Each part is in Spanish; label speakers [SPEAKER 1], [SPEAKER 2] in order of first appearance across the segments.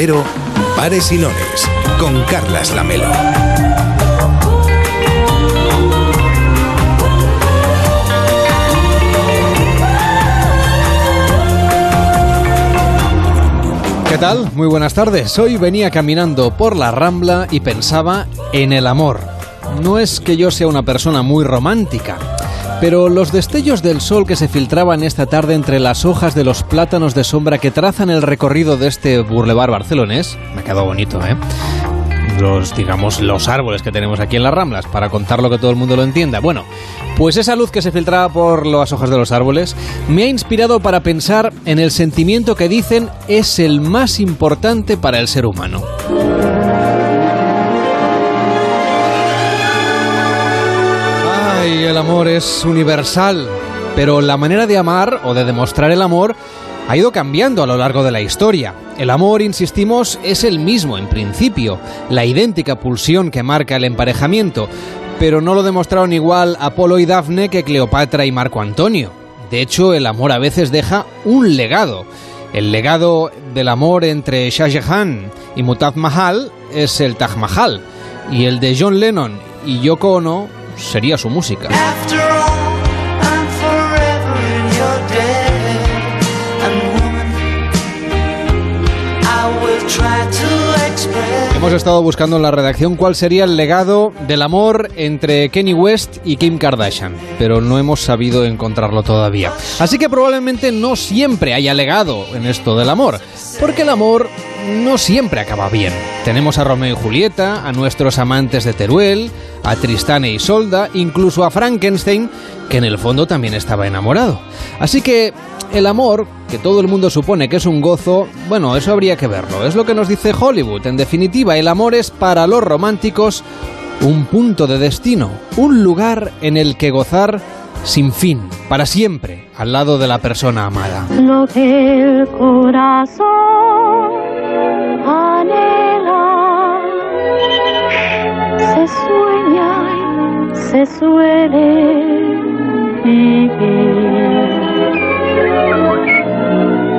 [SPEAKER 1] Cero, Pares y Nones, con Carlas Lamelo.
[SPEAKER 2] ¿Qué tal? Muy buenas tardes. Hoy venía caminando por la Rambla y pensaba en el amor. No es que yo sea una persona muy romántica, pero los destellos del sol que se filtraban esta tarde entre las hojas de los plátanos de sombra que trazan el recorrido de este boulevard barcelonés, me quedó bonito, ¿eh? Los, digamos, los árboles que tenemos aquí en las Ramblas, para contarlo que todo el mundo lo entienda. Bueno, pues esa luz que se filtraba por las hojas de los árboles me ha inspirado para pensar en el sentimiento que dicen es el más importante para el ser humano. El amor es universal, pero la manera de amar o de demostrar el amor ha ido cambiando a lo largo de la historia. El amor, insistimos, es el mismo en principio, la idéntica pulsión que marca el emparejamiento, pero no lo demostraron igual Apolo y Dafne que Cleopatra y Marco Antonio. De hecho, el amor a veces deja un legado. El legado del amor entre Shah Jahan y Mutaz Mahal es el Taj Mahal, y el de John Lennon y Yoko Ono sería su música. Hemos estado buscando en la redacción cuál sería el legado del amor entre Kenny West y Kim Kardashian, pero no hemos sabido encontrarlo todavía. Así que probablemente no siempre haya legado en esto del amor, porque el amor no siempre acaba bien. Tenemos a Romeo y Julieta, a nuestros amantes de Teruel, a Tristán e Isolda, incluso a Frankenstein, que en el fondo también estaba enamorado. Así que el amor, que todo el mundo supone que es un gozo, bueno, eso habría que verlo. Es lo que nos dice Hollywood. En definitiva, el amor es para los románticos un punto de destino, un lugar en el que gozar sin fin, para siempre, al lado de la persona amada.
[SPEAKER 3] Se sueña se suele vivir.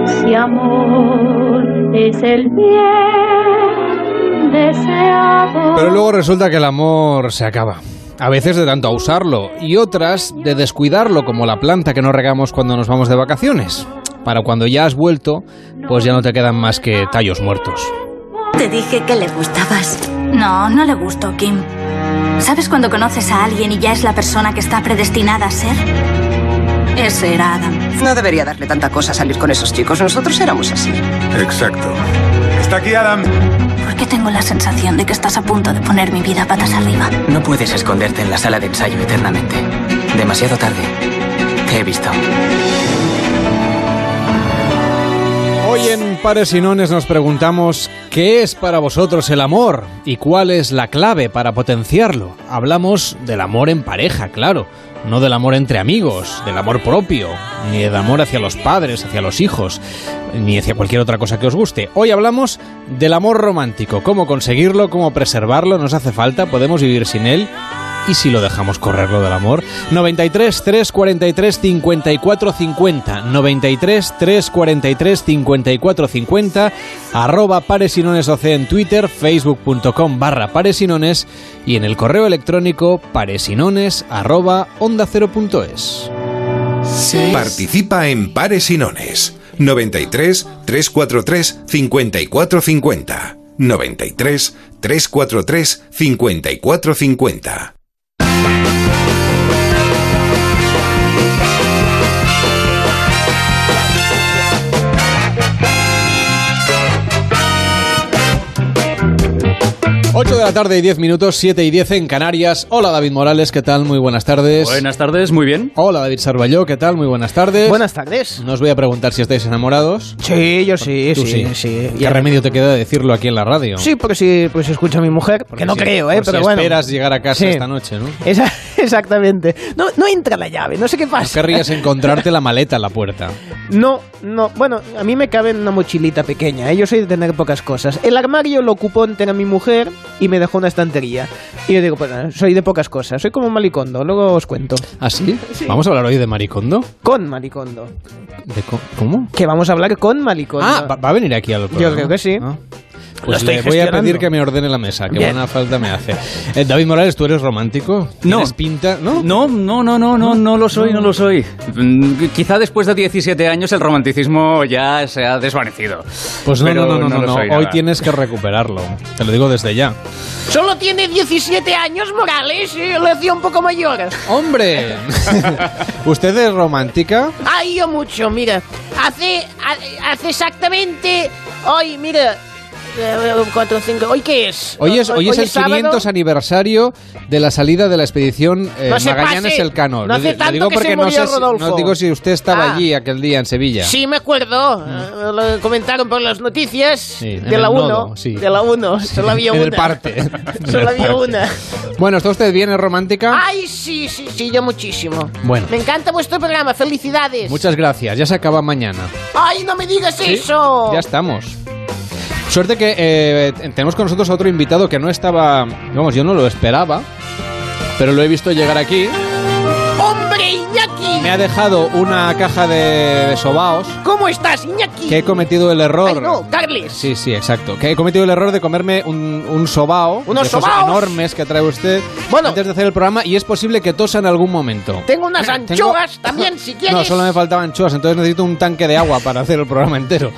[SPEAKER 3] Si amor es el bien deseado.
[SPEAKER 2] Pero luego resulta que el amor se acaba. A veces de tanto usarlo y otras de descuidarlo como la planta que no regamos cuando nos vamos de vacaciones. Para cuando ya has vuelto, pues ya no te quedan más que tallos muertos.
[SPEAKER 4] Te dije que le gustabas. No, no le gustó, Kim. ¿Sabes cuando conoces a alguien y ya es la persona que está predestinada a ser? Ese era Adam.
[SPEAKER 5] No debería darle tanta cosa salir con esos chicos. Nosotros éramos así.
[SPEAKER 6] Exacto. Está aquí Adam.
[SPEAKER 4] ¿Por qué tengo la sensación de que estás a punto de poner mi vida patas arriba?
[SPEAKER 7] No puedes esconderte en la sala de ensayo eternamente. Demasiado tarde. Te he visto.
[SPEAKER 2] Hoy en Pares y Nones nos preguntamos ¿qué es para vosotros el amor? ¿Y cuál es la clave para potenciarlo? Hablamos del amor en pareja, claro, no del amor entre amigos, del amor propio, ni del amor hacia los padres, hacia los hijos, ni hacia cualquier otra cosa que os guste. Hoy hablamos del amor romántico, cómo conseguirlo, cómo preservarlo, nos hace falta, podemos vivir sin él y si lo dejamos correr lo del amor. 93 343 54 50. 93 343 54 50. Arroba paresinones OC en Twitter, facebook.com barra paresinones y en el correo electrónico paresinones arroba onda cero punto es.
[SPEAKER 1] Participa en Pares y Nones. 93 343 54 50. 93 343 54 Bye.
[SPEAKER 2] 8 de la tarde y 10 minutos, 7 y 10 en Canarias. Hola David Morales, ¿qué tal? Muy buenas tardes.
[SPEAKER 8] Buenas tardes, muy bien.
[SPEAKER 2] Hola David Sarballó, ¿qué tal? Muy buenas tardes.
[SPEAKER 9] Buenas tardes.
[SPEAKER 2] No os voy a preguntar si estáis enamorados.
[SPEAKER 9] Sí, yo sí,
[SPEAKER 2] Tú
[SPEAKER 9] sí, sí. sí.
[SPEAKER 2] ¿Qué remedio te queda decirlo aquí en la radio?
[SPEAKER 9] Sí, porque si pues escucha a mi mujer,
[SPEAKER 2] porque
[SPEAKER 9] que no creo, ¿eh? Pero
[SPEAKER 2] si
[SPEAKER 9] bueno.
[SPEAKER 2] esperas llegar a casa esta noche, ¿no?
[SPEAKER 9] Esa exactamente. No, no entra la llave, no sé qué
[SPEAKER 2] No
[SPEAKER 9] pasa.
[SPEAKER 2] querrías encontrarte la maleta en la puerta.
[SPEAKER 9] No, no. Bueno, a mí me cabe en una mochilita pequeña, ¿eh? Yo soy de tener pocas cosas. El armario lo ocupó entera mi mujer y me dejó una estantería. Y yo digo, pues nada, soy de pocas cosas. Soy como un malicondo, luego os cuento.
[SPEAKER 2] ¿Ah, sí? ¿Vamos a hablar hoy de Maricondo?
[SPEAKER 9] Con malicondo.
[SPEAKER 2] ¿De co- ¿Cómo?
[SPEAKER 9] Que vamos a hablar con malicondo.
[SPEAKER 2] Ah, ¿va, va a venir aquí al programa?
[SPEAKER 9] creo que sí.
[SPEAKER 2] Ah. Pues
[SPEAKER 10] estoy
[SPEAKER 2] le voy a pedir que me ordene la mesa, que
[SPEAKER 8] Bien.
[SPEAKER 2] buena falta me hace. Eh, David Morales, ¿tú eres romántico?
[SPEAKER 8] No.
[SPEAKER 2] ¿Tienes pinta? ¿No?
[SPEAKER 8] No, no, no, no, no, no lo soy, no lo soy. Mm, Quizá después de 17 años el romanticismo ya se ha desvanecido.
[SPEAKER 2] Pues no,
[SPEAKER 8] Pero
[SPEAKER 2] no, no, no,
[SPEAKER 8] lo
[SPEAKER 2] no.
[SPEAKER 8] soy
[SPEAKER 2] Hoy tienes que recuperarlo. Te lo digo desde ya.
[SPEAKER 10] Solo tiene 17 años, Morales. eh, Le hacía un poco mayor.
[SPEAKER 2] ¡Hombre! ¿Usted es romántica?
[SPEAKER 10] Ay, yo mucho, mira. Hace, ha- hace exactamente. Hoy, mira. 4, 5. ¿Hoy qué es?
[SPEAKER 2] Hoy es, hoy es el
[SPEAKER 10] sábado.
[SPEAKER 2] 500 aniversario de la salida de la expedición eh,
[SPEAKER 10] No
[SPEAKER 2] Magallanes
[SPEAKER 10] pase.
[SPEAKER 2] el Cano.
[SPEAKER 10] No hace tanto
[SPEAKER 2] digo
[SPEAKER 10] que
[SPEAKER 2] porque
[SPEAKER 10] se
[SPEAKER 2] no
[SPEAKER 10] murió
[SPEAKER 2] sé si-
[SPEAKER 10] Rodolfo.
[SPEAKER 2] no digo si usted estaba
[SPEAKER 10] Ah.
[SPEAKER 2] allí aquel día en Sevilla.
[SPEAKER 10] Sí, me acuerdo. eh, Lo comentaron por las noticias.
[SPEAKER 2] Sí,
[SPEAKER 10] de la 1.
[SPEAKER 2] nodo, sí.
[SPEAKER 10] De la 1. Solo había una.
[SPEAKER 2] parte.
[SPEAKER 10] Solo había una.
[SPEAKER 2] Bueno, ¿está usted bien? ¿Es romántica?
[SPEAKER 10] Ay, sí, sí, sí, yo muchísimo.
[SPEAKER 2] Bueno.
[SPEAKER 10] Me encanta vuestro programa. Felicidades.
[SPEAKER 2] Muchas gracias. Ya se acaba mañana.
[SPEAKER 10] Ay, no me digas
[SPEAKER 2] Sí,
[SPEAKER 10] eso.
[SPEAKER 2] Ya estamos. Suerte que eh, tenemos con nosotros a otro invitado que no estaba, vamos, yo no lo esperaba, pero lo he visto llegar aquí.
[SPEAKER 10] ¡Hombre, Iñaki!
[SPEAKER 2] Me ha dejado una caja de, de sobaos
[SPEAKER 10] ¿Cómo estás, Iñaki?
[SPEAKER 2] que he cometido el error.
[SPEAKER 10] Ay, no, Carles.
[SPEAKER 2] Sí, sí, exacto. Que he cometido el error de comerme un, un sobao.
[SPEAKER 10] Unos
[SPEAKER 2] de esos
[SPEAKER 10] sobaos.
[SPEAKER 2] enormes que trae usted
[SPEAKER 10] Bueno.
[SPEAKER 2] antes de hacer el programa y es posible que tosa en algún momento.
[SPEAKER 10] Tengo unas
[SPEAKER 2] Tengo-
[SPEAKER 10] anchoas también, si quieres.
[SPEAKER 2] No, solo me faltaban anchoas, entonces necesito un tanque de agua para hacer el programa entero.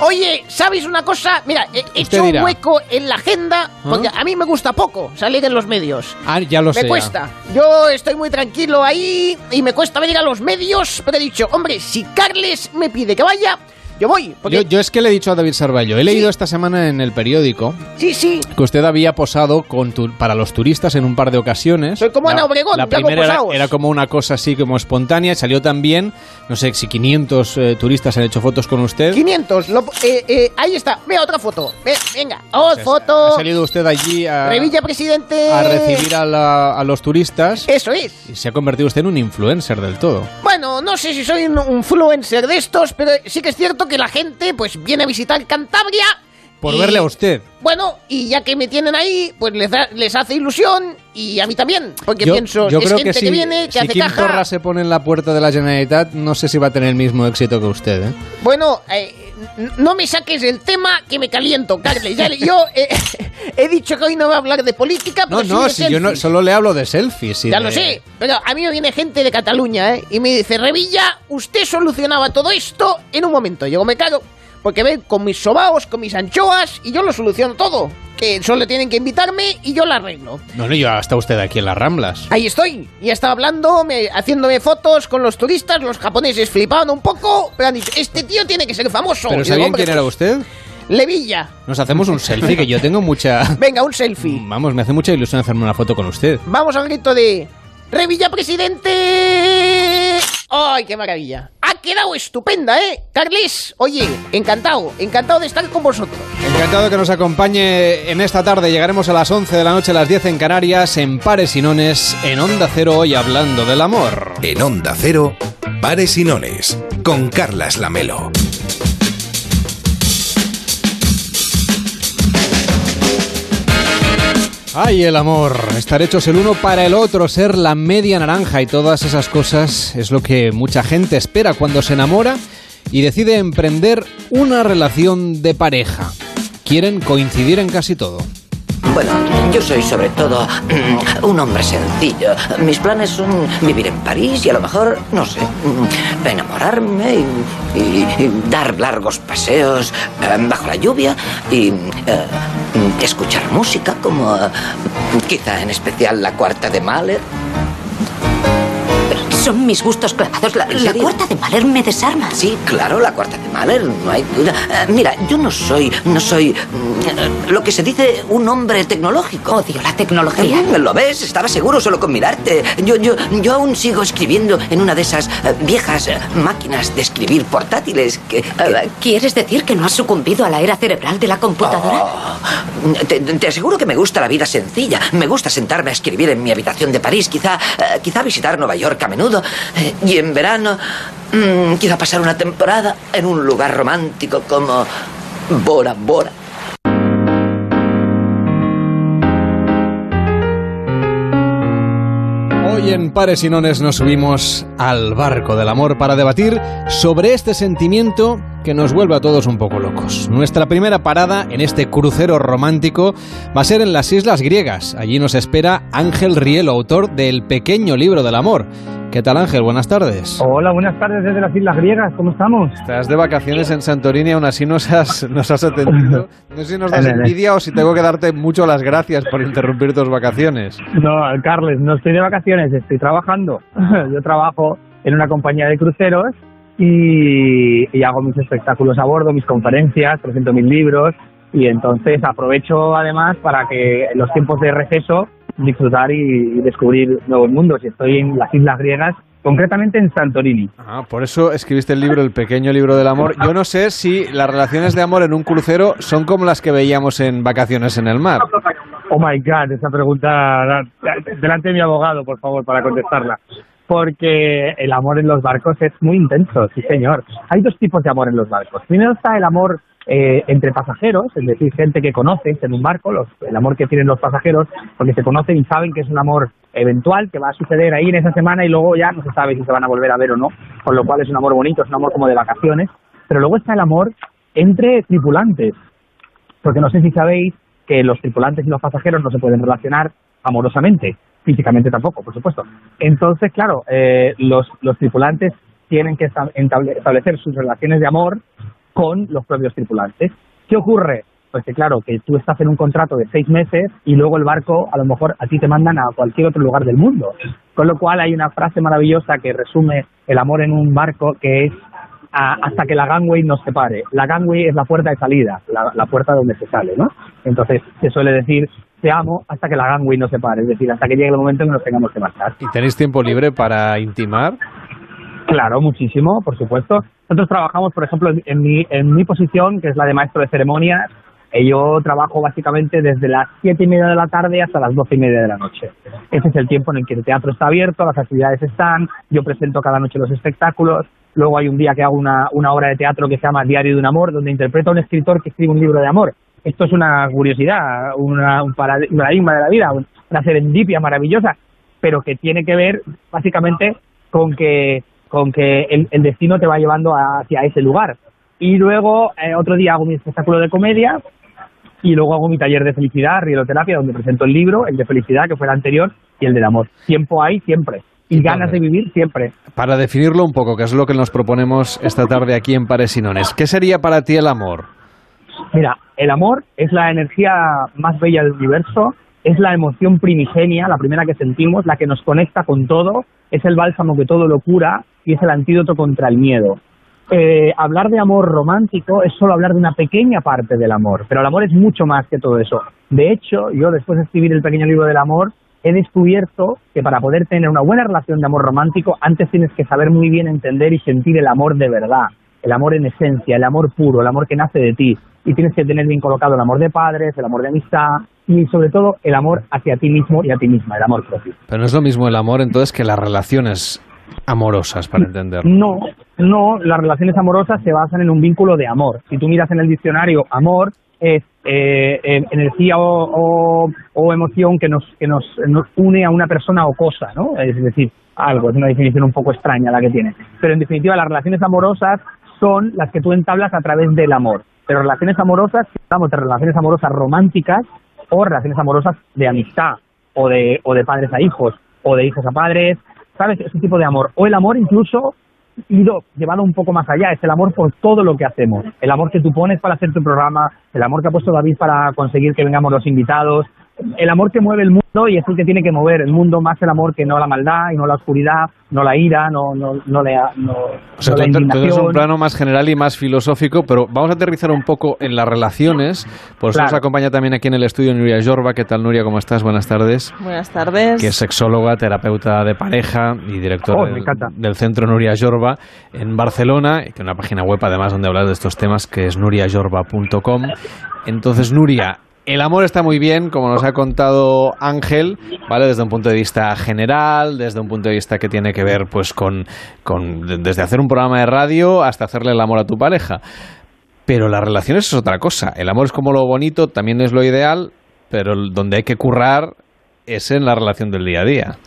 [SPEAKER 10] Oye, ¿sabes una cosa? Mira, he hecho un hueco en la agenda porque
[SPEAKER 2] ¿Ah?
[SPEAKER 10] a mí me gusta poco salir en los medios.
[SPEAKER 2] Ah, ya lo
[SPEAKER 10] me
[SPEAKER 2] sé.
[SPEAKER 10] cuesta. Yo estoy muy tranquilo ahí y me cuesta venir a los medios, pero he dicho, hombre, si Carles me pide que vaya, yo voy. Porque,
[SPEAKER 2] Yo, yo es que le he dicho a David Sarballo, he leído esta semana en el periódico
[SPEAKER 10] Sí, sí.
[SPEAKER 2] que usted había posado con tu- para los turistas en un par de ocasiones.
[SPEAKER 10] Soy como
[SPEAKER 2] La-
[SPEAKER 10] Ana Obregón,
[SPEAKER 2] La primera era, era como una cosa así como espontánea, salió también, no sé si 500 eh, turistas han hecho fotos con usted.
[SPEAKER 10] 500. lo- eh, eh, ahí está. Vea otra foto. Ve- venga. Oh,
[SPEAKER 2] Ha
[SPEAKER 10] foto.
[SPEAKER 2] salido usted allí a,
[SPEAKER 10] Revilla presidente.
[SPEAKER 2] a recibir a, la- a los turistas
[SPEAKER 10] Eso es.
[SPEAKER 2] y se ha convertido usted en un influencer del todo.
[SPEAKER 10] Bueno, no sé si soy un influencer de estos, pero sí que es cierto que la gente pues viene a visitar Cantabria.
[SPEAKER 2] Por
[SPEAKER 10] y-
[SPEAKER 2] verle a usted.
[SPEAKER 10] Bueno, y ya que me tienen ahí, pues les, da- les hace ilusión y a mí también, porque
[SPEAKER 2] yo,
[SPEAKER 10] pienso,
[SPEAKER 2] yo
[SPEAKER 10] es
[SPEAKER 2] creo
[SPEAKER 10] gente
[SPEAKER 2] que
[SPEAKER 10] que,
[SPEAKER 2] si,
[SPEAKER 10] viene, que
[SPEAKER 2] si
[SPEAKER 10] hace
[SPEAKER 2] Kim
[SPEAKER 10] caja.
[SPEAKER 2] Torra se pone en la puerta de la Generalitat, no sé si va a tener el mismo éxito que usted. ¿eh?
[SPEAKER 10] Bueno, eh, no me saques el tema que me caliento, Carles. Ya, yo eh, he dicho que hoy no voy a hablar de política, pero
[SPEAKER 2] No,
[SPEAKER 10] sí
[SPEAKER 2] no,
[SPEAKER 10] de
[SPEAKER 2] si yo no, solo le hablo de selfies. y
[SPEAKER 10] Ya
[SPEAKER 2] de-
[SPEAKER 10] lo sé, pero a mí me viene gente de Cataluña, ¿eh? Y me dice, Revilla, usted solucionaba todo esto en un momento. Yo me cago, porque ven con mis sobaos, con mis anchoas, y yo lo soluciono todo. Que solo tienen que invitarme y yo lo arreglo.
[SPEAKER 2] No, no, yo hasta usted aquí en las Ramblas.
[SPEAKER 10] Ahí estoy, y estaba hablando, me- haciéndome fotos con los turistas, los japoneses flipaban un poco, pero han dicho, este tío tiene que ser famoso. Y
[SPEAKER 2] ¿Pero
[SPEAKER 10] digo,
[SPEAKER 2] sabían
[SPEAKER 10] "Hombre,
[SPEAKER 2] quién era
[SPEAKER 10] pues,
[SPEAKER 2] usted?
[SPEAKER 10] Levilla.
[SPEAKER 2] Nos hacemos un selfie, que yo tengo mucha...
[SPEAKER 10] Venga, un selfie.
[SPEAKER 2] Vamos, me hace mucha ilusión hacerme una foto con usted.
[SPEAKER 10] Vamos al grito de Revilla Presidente. ¡Ay, qué maravilla! Ha quedado estupenda, ¿eh? Carles, oye, encantado, encantado de estar con vosotros.
[SPEAKER 2] Encantado que nos acompañe en esta tarde. Llegaremos a las 11 de la noche, a las 10 en Canarias, en Pares y Nones, en Onda Cero, hoy hablando del amor.
[SPEAKER 1] En Onda Cero, Pares y Nones, con Carlas Lamelo.
[SPEAKER 2] Ay, el amor. Estar hechos el uno para el otro, ser la media naranja y todas esas cosas es lo que mucha gente espera cuando se enamora y decide emprender una relación de pareja. Quieren coincidir en casi todo.
[SPEAKER 11] Bueno, yo soy sobre todo mm, un hombre sencillo. Mis planes son vivir en París y a lo mejor, no sé, mm, enamorarme y, y- dar largos paseos eh, bajo la lluvia y eh, escuchar música como eh, quizá en especial la cuarta de Mahler.
[SPEAKER 12] Son mis gustos clavados. La, cuarta de Mahler me desarma.
[SPEAKER 11] Sí, claro, la cuarta de Mahler, no hay duda. Eh, mira, yo no soy, no soy mm, lo que se dice un hombre tecnológico.
[SPEAKER 12] Odio la tecnología.
[SPEAKER 11] Eh, ¿Lo ves? Estaba seguro solo con mirarte. Yo, yo, yo aún sigo escribiendo en una de esas eh, viejas eh, máquinas de escribir portátiles que...
[SPEAKER 12] ¿Quieres decir que no has sucumbido a la era cerebral de la computadora?
[SPEAKER 11] Oh, te, te aseguro que me gusta la vida sencilla. Me gusta sentarme a escribir en mi habitación de París, quizá, quizá visitar Nueva York a menudo. Eh, y en verano, mm, quizá pasar una temporada en un lugar romántico como Bora Bora.
[SPEAKER 2] Hoy en Pares y Nones nos subimos al barco del amor para debatir sobre este sentimiento que nos vuelve a todos un poco locos. Nuestra primera parada en este crucero romántico va a ser en las Islas Griegas. Allí nos espera Ángel Rielo, autor del pequeño libro del amor. ¿Qué tal Ángel? Buenas tardes.
[SPEAKER 13] Hola, buenas tardes desde las Islas Griegas, ¿cómo estamos?
[SPEAKER 2] Estás de vacaciones en Santorini, aún así nos has, nos has atendido. No sé si nos das envidia o si tengo que darte mucho las gracias por interrumpir tus vacaciones.
[SPEAKER 13] No, Carles, no estoy de vacaciones, estoy trabajando. Yo trabajo en una compañía de cruceros y, y hago mis espectáculos a bordo, mis conferencias, presento mis libros y entonces aprovecho además para que en los tiempos de receso disfrutar y descubrir nuevos mundos. Y estoy en las Islas Griegas, concretamente en Santorini.
[SPEAKER 2] Ah, por eso escribiste el libro, el pequeño libro del amor. Yo no sé si las relaciones de amor en un crucero son como las que veíamos en vacaciones en el mar.
[SPEAKER 13] Oh my God, esa pregunta delante de mi abogado, por favor, para contestarla. Porque el amor en los barcos es muy intenso, sí señor. Hay dos tipos de amor en los barcos. Primero está el amor eh, entre pasajeros, es decir, gente que conoces en un barco, los, el amor que tienen los pasajeros, porque se conocen y saben que es un amor eventual, que va a suceder ahí en esa semana y luego ya no se sabe si se van a volver a ver o no, con lo cual es un amor bonito, es un amor como de vacaciones, pero luego está el amor entre tripulantes, porque no sé si sabéis que los tripulantes y los pasajeros no se pueden relacionar amorosamente, físicamente tampoco, por supuesto. Entonces, claro, eh, los, los tripulantes tienen que establecer sus relaciones de amor con los propios tripulantes. ¿Qué ocurre? Pues que claro, que tú estás en un contrato de seis meses y luego el barco a lo mejor a ti te mandan a cualquier otro lugar del mundo. Con lo cual hay una frase maravillosa que resume el amor en un barco que es hasta que la gangway nos separe. La gangway es la puerta de salida, la, la, puerta donde se sale, ¿no? Entonces se suele decir te amo hasta que la gangway nos separe, es decir, hasta que llegue el momento en que nos tengamos que marchar.
[SPEAKER 2] ¿Y tenéis tiempo libre para intimar?
[SPEAKER 13] Claro, muchísimo, por supuesto. Nosotros trabajamos, por ejemplo, en mi, en mi posición, que es la de maestro de ceremonias, eh, yo trabajo básicamente desde las siete y media de la tarde hasta las doce y media de la noche. Ese es el tiempo en el que el teatro está abierto, las actividades están, yo presento cada noche los espectáculos, luego hay un día que hago una, una obra de teatro que se llama Diario de un Amor, donde interpreto a un escritor que escribe un libro de amor. Esto es una curiosidad, una, un paradigma de la vida, una serendipia maravillosa, pero que tiene que ver básicamente con que con que el, destino te va llevando hacia ese lugar. Y luego, eh, otro día hago mi espectáculo de comedia y luego hago mi taller de felicidad, rieloterapia, donde presento el libro, el de felicidad, que fue el anterior, y el del amor. Tiempo hay siempre. Y ganas de vivir siempre.
[SPEAKER 2] Para definirlo un poco, que es lo que nos proponemos esta tarde aquí en Paresinones, ¿qué sería para ti el amor?
[SPEAKER 13] Mira, el amor es la energía más bella del universo, es la emoción primigenia, la primera que sentimos, la que nos conecta con todo, es el bálsamo que todo lo cura y es el antídoto contra el miedo. Eh, hablar de amor romántico es solo hablar de una pequeña parte del amor, pero el amor es mucho más que todo eso. De hecho, yo después de escribir el pequeño libro del amor, he descubierto que para poder tener una buena relación de amor romántico, antes tienes que saber muy bien entender y sentir el amor de verdad, el amor en esencia, el amor puro, el amor que nace de ti. Y tienes que tener bien colocado el amor de padres, el amor de amistad y sobre todo el amor hacia ti mismo y a ti misma, el amor propio.
[SPEAKER 2] Pero no es lo mismo el amor entonces que las relaciones amorosas, para entender.
[SPEAKER 13] No, no, las relaciones amorosas se basan en un vínculo de amor. Si tú miras en el diccionario, amor es eh, energía o, o, emoción que, nos, que nos, nos une a una persona o cosa, ¿no? Es decir, algo, es una definición un poco extraña la que tiene. Pero en definitiva, las relaciones amorosas son las que tú entablas a través del amor. Pero relaciones amorosas, estamos de relaciones amorosas románticas o relaciones amorosas de amistad o de, o de padres a hijos o de hijos a padres, ¿sabes? Ese tipo de amor. O el amor incluso ido llevado un poco más allá, es el amor por todo lo que hacemos, el amor que tú pones para hacer tu programa, el amor que ha puesto David para conseguir que vengamos los invitados, el amor que mueve el mundo y es el que tiene que mover el mundo más el amor que no la maldad y no la oscuridad, no la ira, no, no, no, la, no,
[SPEAKER 2] o sea, todo, es un plano más general y más filosófico, pero vamos a aterrizar un poco en las relaciones. Por eso nos acompaña también aquí en el estudio Nuria Jorba. ¿Qué tal, Nuria? ¿Cómo estás? Buenas tardes.
[SPEAKER 14] Buenas tardes.
[SPEAKER 2] Que es sexóloga, terapeuta de pareja y directora
[SPEAKER 13] oh,
[SPEAKER 2] del, Centro Nuria Jorba en Barcelona, y que una página web además donde hablar de estos temas que es nuriajorba.com. Entonces, Nuria, el amor está muy bien, como nos ha contado Ángel, ¿vale? Desde un punto de vista general, desde un punto de vista que tiene que ver, pues, con, con desde hacer un programa de radio hasta hacerle el amor a tu pareja. Pero las relaciones es otra cosa. El amor es como lo bonito, también es lo ideal, pero donde hay que currar es en la relación del día a día.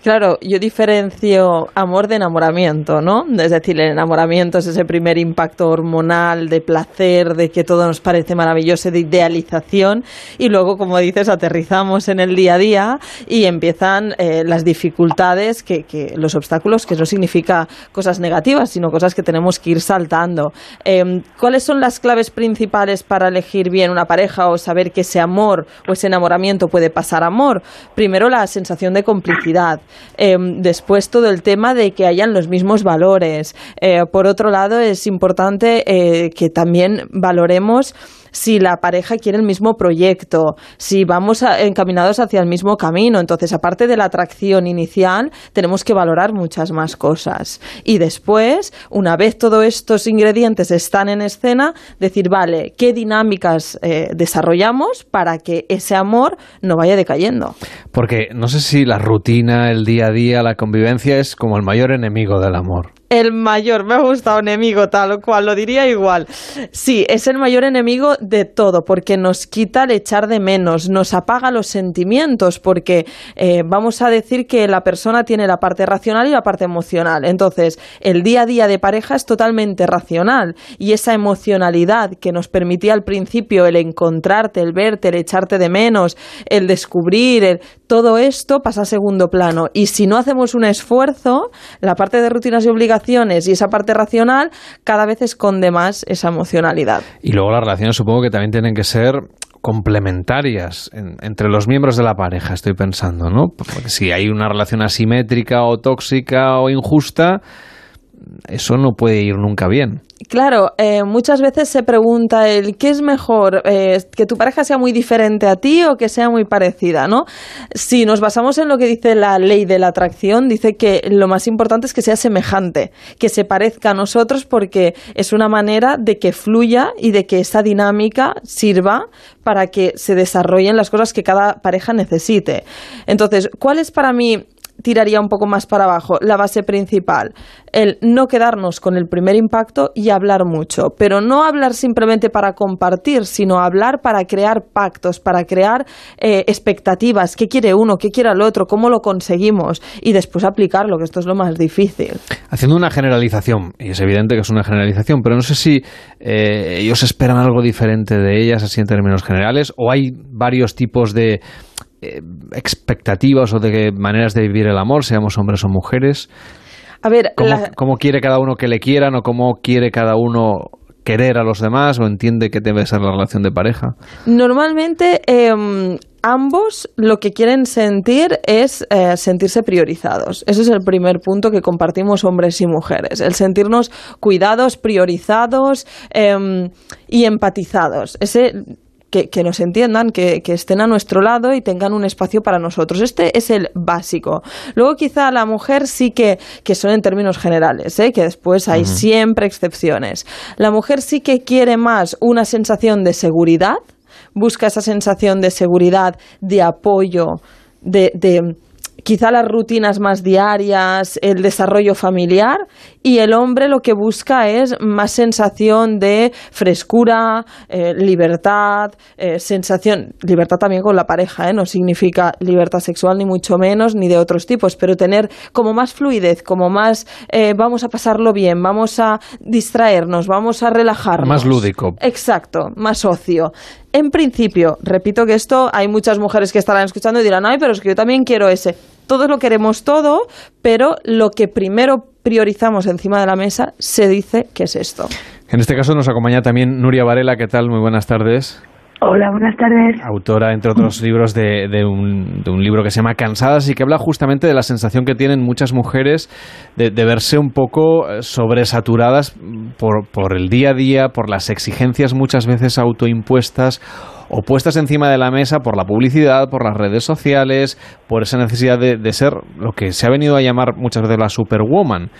[SPEAKER 14] Claro, yo diferencio amor de enamoramiento, ¿no? Es decir, el enamoramiento es ese primer impacto hormonal de placer, de que todo nos parece maravilloso, de idealización, y luego, como dices, aterrizamos en el día a día y empiezan eh, las dificultades, que, que, los obstáculos, que no significa cosas negativas, sino cosas que tenemos que ir saltando. Eh, ¿Cuáles son las claves principales para elegir bien una pareja o saber que ese amor o ese enamoramiento puede pasar a amor? Primero, la sensación de complicidad. Eh, después todo el tema de que hayan los mismos valores. Eh, por otro lado, es importante eh, que también valoremos si la pareja quiere el mismo proyecto, si vamos a, encaminados hacia el mismo camino. Entonces, aparte de la atracción inicial, tenemos que valorar muchas más cosas. Y después, una vez todos estos ingredientes están en escena, decir, vale, ¿qué dinámicas eh, desarrollamos para que ese amor no vaya decayendo?
[SPEAKER 2] Porque no sé si la rutina, el día a día, la convivencia es como el mayor enemigo del amor
[SPEAKER 14] el mayor, me ha gustado enemigo tal cual, lo diría igual. Sí, es el mayor enemigo de todo, porque nos quita el echar de menos, nos apaga los sentimientos, porque eh, vamos a decir que la persona tiene la parte racional y la parte emocional. Entonces, el día a día de pareja es totalmente racional y esa emocionalidad que nos permitía al principio el encontrarte, el verte, el echarte de menos, el descubrir, el, todo esto pasa a segundo plano. Y si no hacemos un esfuerzo, la parte de rutinas y obligaciones y esa parte racional cada vez esconde más esa emocionalidad.
[SPEAKER 2] Y luego las relaciones supongo que también tienen que ser complementarias entre los miembros de la pareja, estoy pensando, ¿no? Porque si hay una relación asimétrica o tóxica o injusta, eso no puede ir nunca bien.
[SPEAKER 14] Claro, eh, muchas veces se pregunta el qué es mejor, eh, que tu pareja sea muy diferente a ti o que sea muy parecida, ¿no? Si nos basamos en lo que dice la ley de la atracción, dice que lo más importante es que sea semejante, que se parezca a nosotros porque es una manera de que fluya y de que esa dinámica sirva para que se desarrollen las cosas que cada pareja necesite. Entonces, ¿cuál es para mí tiraría un poco más para abajo, la base principal, el no quedarnos con el primer impacto y hablar mucho, pero no hablar simplemente para compartir, sino hablar para crear pactos, para crear eh, expectativas, qué quiere uno, qué quiere el otro, cómo lo conseguimos y después aplicarlo, que esto es lo más difícil.
[SPEAKER 2] Haciendo una generalización, y es evidente que es una generalización, pero no sé si eh, ellos esperan algo diferente de ellas, así en términos generales, o hay varios tipos de eh, expectativas o de maneras de vivir el amor, seamos hombres o mujeres?
[SPEAKER 14] A ver,
[SPEAKER 2] ¿Cómo, quiere cada uno que le quieran o cómo quiere cada uno querer a los demás o entiende que debe ser la relación de pareja?
[SPEAKER 14] Normalmente em, ambos lo que quieren sentir es eh, sentirse priorizados. Ese es el primer punto que compartimos hombres y mujeres, el sentirnos cuidados, priorizados em, y empatizados. Ese que, nos entiendan, que, estén a nuestro lado y tengan un espacio para nosotros. Este es el básico. Luego quizá la mujer sí que, que son en términos generales, ¿eh? que después hay siempre excepciones. La mujer sí que quiere más una sensación de seguridad, busca esa sensación de seguridad, de apoyo, de quizá las rutinas más diarias, el desarrollo familiar y el hombre lo que busca es más sensación de frescura, eh, libertad, eh, sensación, libertad también con la pareja, ¿eh? no significa libertad sexual ni mucho menos, ni de otros tipos, pero tener como más fluidez, como más vamos a pasarlo bien, vamos a distraernos, vamos a relajarnos.
[SPEAKER 2] Más lúdico.
[SPEAKER 14] Exacto, más ocio. En principio, repito que esto hay muchas mujeres que estarán escuchando y dirán, ay, pero es que yo también quiero ese. Todos lo queremos todo, pero lo que primero priorizamos encima de la mesa se dice que es esto.
[SPEAKER 2] En este caso nos acompaña también Nuria Varela. ¿Qué tal? Muy buenas tardes.
[SPEAKER 15] Hola, buenas tardes.
[SPEAKER 2] Autora, entre otros libros, de, de, un, de, un, libro que se llama Cansadas y que habla justamente de la sensación que tienen muchas mujeres de, de verse un poco eh, sobresaturadas por, por el día a día, por las exigencias muchas veces autoimpuestas o puestas encima de la mesa por la publicidad, por las redes sociales, por esa necesidad de, de ser lo que se ha venido a llamar muchas veces la superwoman.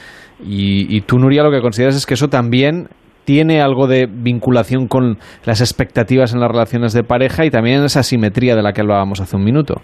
[SPEAKER 2] Y, y tú, Nuria, lo que consideras es que eso también tiene algo de vinculación con las expectativas en las relaciones de pareja y también esa simetría de la que hablábamos hace un minuto.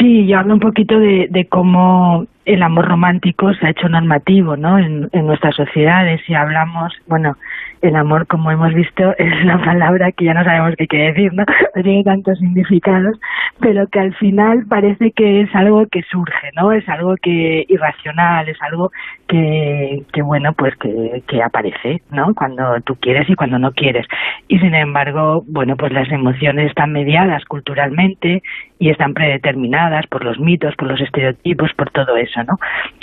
[SPEAKER 15] Sí, yo hablo un poquito de, cómo el amor romántico se ha hecho normativo ¿no? en, en nuestras sociedades y hablamos, bueno, el amor, como hemos visto, es una palabra que ya no sabemos qué quiere decir, ¿no? Tiene tantos significados, pero que al final parece que es algo que surge, ¿no? Es algo que irracional, es algo que, que bueno, pues que, que aparece, ¿no? Cuando tú quieres y cuando no quieres. Y sin embargo, bueno, pues las emociones están mediadas culturalmente y están predeterminadas por los mitos, por los estereotipos, por todo eso, ¿no?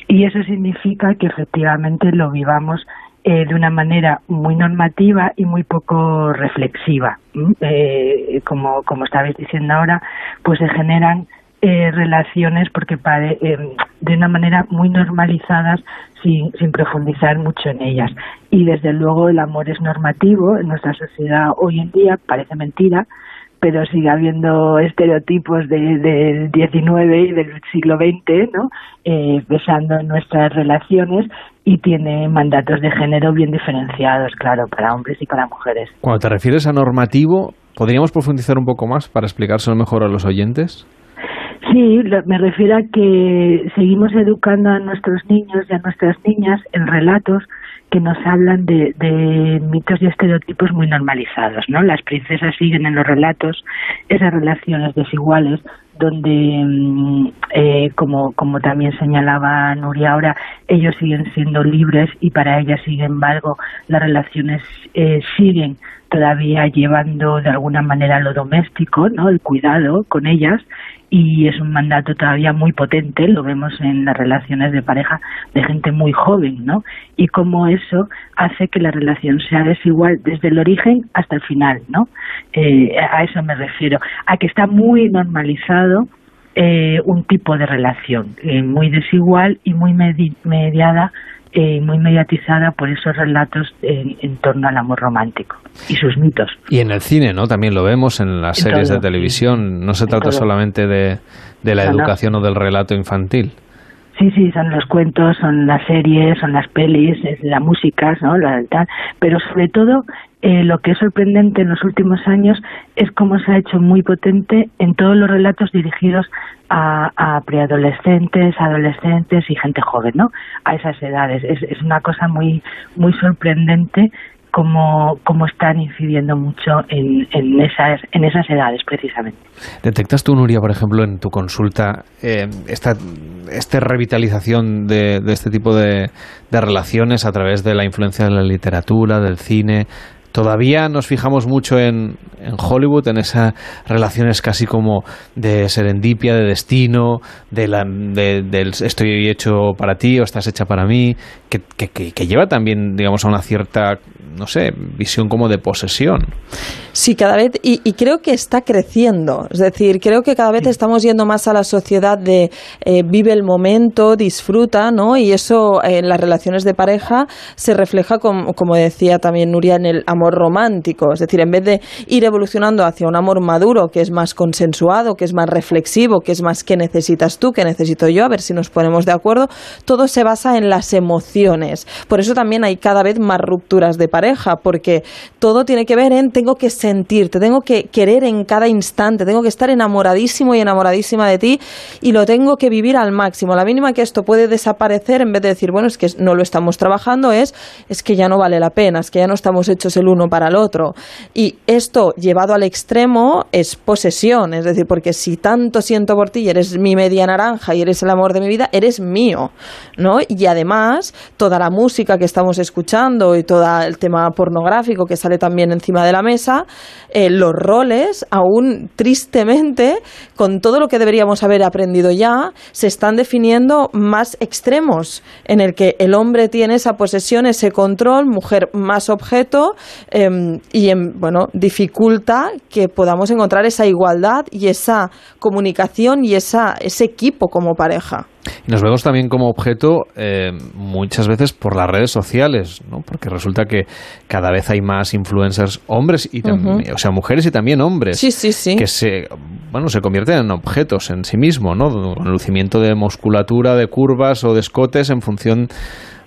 [SPEAKER 15] Y eso significa que efectivamente lo vivamos eh, de una manera muy normativa y muy poco reflexiva. Eh, como, como estabais diciendo ahora, pues se generan eh, relaciones porque de una manera muy normalizadas sin, sin profundizar mucho en ellas. Y desde luego el amor es normativo en nuestra sociedad hoy en día, parece mentira, pero sigue habiendo estereotipos del 19 y del siglo XX, ¿no? Eh, pesando en nuestras relaciones y tiene mandatos de género bien diferenciados, claro, para hombres y para mujeres.
[SPEAKER 2] Cuando te refieres a normativo, ¿podríamos profundizar un poco más para explicárselo mejor a los oyentes?
[SPEAKER 15] Sí, me refiero a que seguimos educando a nuestros niños y a nuestras niñas en relatos que nos hablan de, de, mitos y estereotipos muy normalizados, ¿no? Las princesas siguen en los relatos esas relaciones desiguales donde, mm, eh, como, como también señalaba Nuria ahora, ellos siguen siendo libres y para ellas, sin embargo, las relaciones eh, siguen todavía llevando de alguna manera lo doméstico, ¿no? El cuidado con ellas y es un mandato todavía muy potente, lo vemos en las relaciones de pareja de gente muy joven, ¿no? Y cómo eso hace que la relación sea desigual desde el origen hasta el final, ¿no? Eh, a eso me refiero, a que está muy normalizado eh, un tipo de relación eh, muy desigual y muy mediada eh, muy mediatizada por esos relatos en, torno al amor romántico y sus mitos.
[SPEAKER 2] Y en el cine, ¿no? También lo vemos en las series de televisión. No se trata solamente de, de la educación o del relato infantil.
[SPEAKER 15] Sí, sí, son los cuentos, son las series, son las pelis, es la música, ¿no? La, tal. Pero sobre todo, eh, lo que es sorprendente en los últimos años es cómo se ha hecho muy potente en todos los relatos dirigidos a, a preadolescentes, adolescentes y gente joven, ¿no? A esas edades. Es, una cosa muy, muy sorprendente cómo, cómo están incidiendo mucho en, en, esas, en esas edades precisamente.
[SPEAKER 2] ¿Detectas tú, Nuria, por ejemplo, en tu consulta eh, esta, esta revitalización de, de este tipo de, de relaciones a través de la influencia de la literatura, del cine, Todavía nos fijamos mucho en, en, Hollywood, en esas relaciones casi como de serendipia, de destino, de la, de, del estoy hecho para ti o estás hecha para mí, que, que, que, lleva también, digamos, a una cierta, no sé, visión como de posesión.
[SPEAKER 14] Sí, cada vez, y, y creo que está creciendo. Es decir, creo que cada vez estamos yendo más a la sociedad de eh, vive el momento, disfruta, ¿no? Y eso en las relaciones de pareja se refleja, como, como decía también Nuria, en el amor romántico. Es decir, en vez de ir evolucionando hacia un amor maduro, que es más consensuado, que es más reflexivo, que es más qué necesitas tú, qué necesito yo, a ver si nos ponemos de acuerdo, todo se basa en las emociones. Por eso también hay cada vez más rupturas de pareja, porque todo tiene que ver en tengo que sentirte, tengo que querer en cada instante, tengo que estar enamoradísimo y enamoradísima de ti y lo tengo que vivir al máximo. La mínima que esto puede desaparecer, en vez de decir, bueno, es que no lo estamos trabajando, es, es que ya no vale la pena, es que ya no estamos hechos el uno para el otro. Y esto llevado al extremo es posesión, es decir, porque si tanto siento por ti y eres mi media naranja y eres el amor de mi vida, eres mío, ¿no? Y además, toda la música que estamos escuchando y todo el tema pornográfico que sale también encima de la mesa, eh, los roles, aún tristemente, con todo lo que deberíamos haber aprendido ya, se están definiendo más extremos, en el que el hombre tiene esa posesión, ese control, mujer más objeto, eh, y en, bueno, dificulta que podamos encontrar esa igualdad y esa comunicación y esa, ese equipo como pareja.
[SPEAKER 2] Y nos vemos también como objeto eh, muchas veces por las redes sociales, ¿no? Porque resulta que cada vez hay más influencers hombres y también, o sea, mujeres y también hombres
[SPEAKER 14] sí, sí, sí.
[SPEAKER 2] que se bueno, se convierten en objetos en sí mismo, ¿no? Con lucimiento de musculatura, de curvas o de escotes en función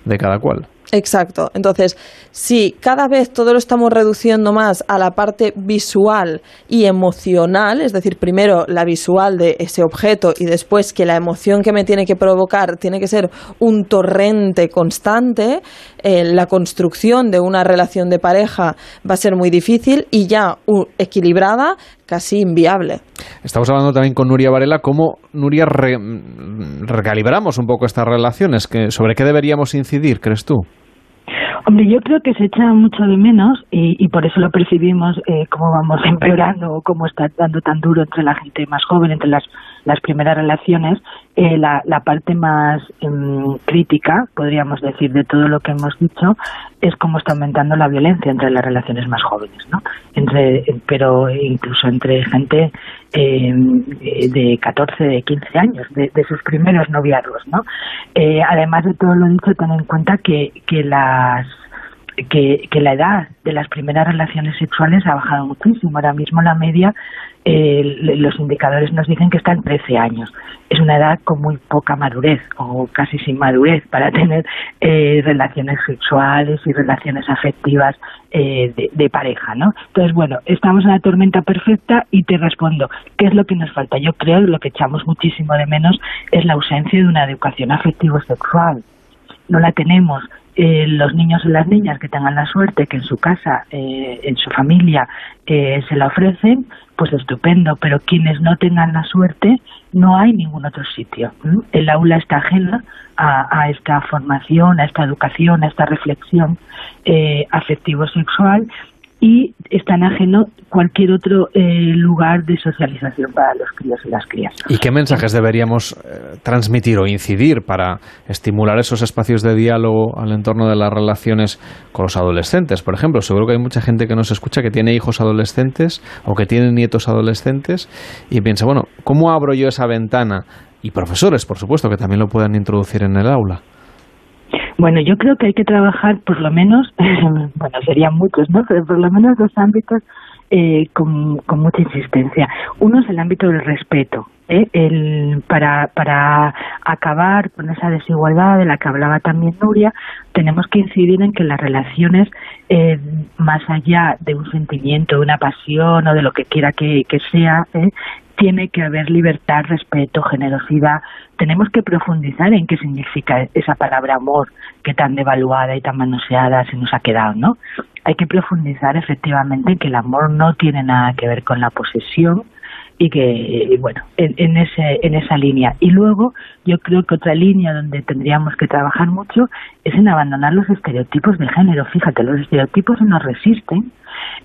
[SPEAKER 2] de cada cual.
[SPEAKER 14] Exacto. Entonces, si cada vez todo lo estamos reduciendo más a la parte visual y emocional, es decir, primero la visual de ese objeto y después que la emoción que me tiene que provocar tiene que ser un torrente constante, eh, la construcción de una relación de pareja va a ser muy difícil y ya equilibrada casi inviable.
[SPEAKER 2] Estamos hablando también con Nuria Varela, cómo, Nuria, re- recalibramos un poco estas relaciones, sobre qué deberíamos incidir, crees tú?
[SPEAKER 15] Hombre, yo creo que se echa mucho de menos y, y por eso lo percibimos eh, como vamos empeorando o cómo está dando tan duro entre la gente más joven, entre las, las primeras relaciones, eh, la, parte más em, crítica, podríamos decir, de todo lo que hemos dicho, es cómo está aumentando la violencia entre las relaciones más jóvenes, ¿no? Entre, pero incluso entre gente eh, de 14, de 15 años, de, de sus primeros noviazgos, ¿no? Eh, además de todo lo dicho, ten en cuenta que, que las que, que la edad de las primeras relaciones sexuales ha bajado muchísimo. Ahora mismo la media, eh, los indicadores nos dicen que está en 13 años. Es una edad con muy poca madurez o casi sin madurez para tener eh, relaciones sexuales y relaciones afectivas eh, de, de pareja, ¿no? Entonces, bueno, estamos en la tormenta perfecta y te respondo, ¿qué es lo que nos falta? Yo creo que lo que echamos muchísimo de menos es la ausencia de una educación afectivo-sexual. No la tenemos eh, los niños y las niñas que tengan la suerte que en su casa, eh, en su familia, eh, se la ofrecen, pues estupendo, pero quienes no tengan la suerte, no hay ningún otro sitio. El aula está ajena a, a esta formación, a esta educación, a esta reflexión eh, afectivo-sexual y es tan ajeno cualquier otro eh, lugar de socialización para los críos y las crías.
[SPEAKER 2] ¿Y qué mensajes deberíamos eh, transmitir o incidir para estimular esos espacios de diálogo al entorno de las relaciones con los adolescentes? Por ejemplo, seguro que hay mucha gente que nos escucha que tiene hijos adolescentes o que tiene nietos adolescentes y piensa, bueno, ¿cómo abro yo esa ventana? Y profesores, por supuesto, que también lo puedan introducir en el aula.
[SPEAKER 15] Bueno, yo creo que hay que trabajar por lo menos, bueno, serían muchos, ¿no? Pero por lo menos dos ámbitos eh, con, con mucha insistencia. Uno es el ámbito del respeto, ¿eh? el, para, para acabar con esa desigualdad de la que hablaba también Nuria, tenemos que incidir en que las relaciones, eh, más allá de un sentimiento, de una pasión o de lo que quiera que, que sea, ¿eh? Tiene que haber libertad, respeto, generosidad. Tenemos que profundizar en qué significa esa palabra amor que tan devaluada y tan manoseada se nos ha quedado, ¿no? Hay que profundizar efectivamente en que el amor no tiene nada que ver con la posesión y que, y bueno, en, en, ese, en esa línea. Y luego yo creo que otra línea donde tendríamos que trabajar mucho es en abandonar los estereotipos de género. Fíjate, los estereotipos nos resisten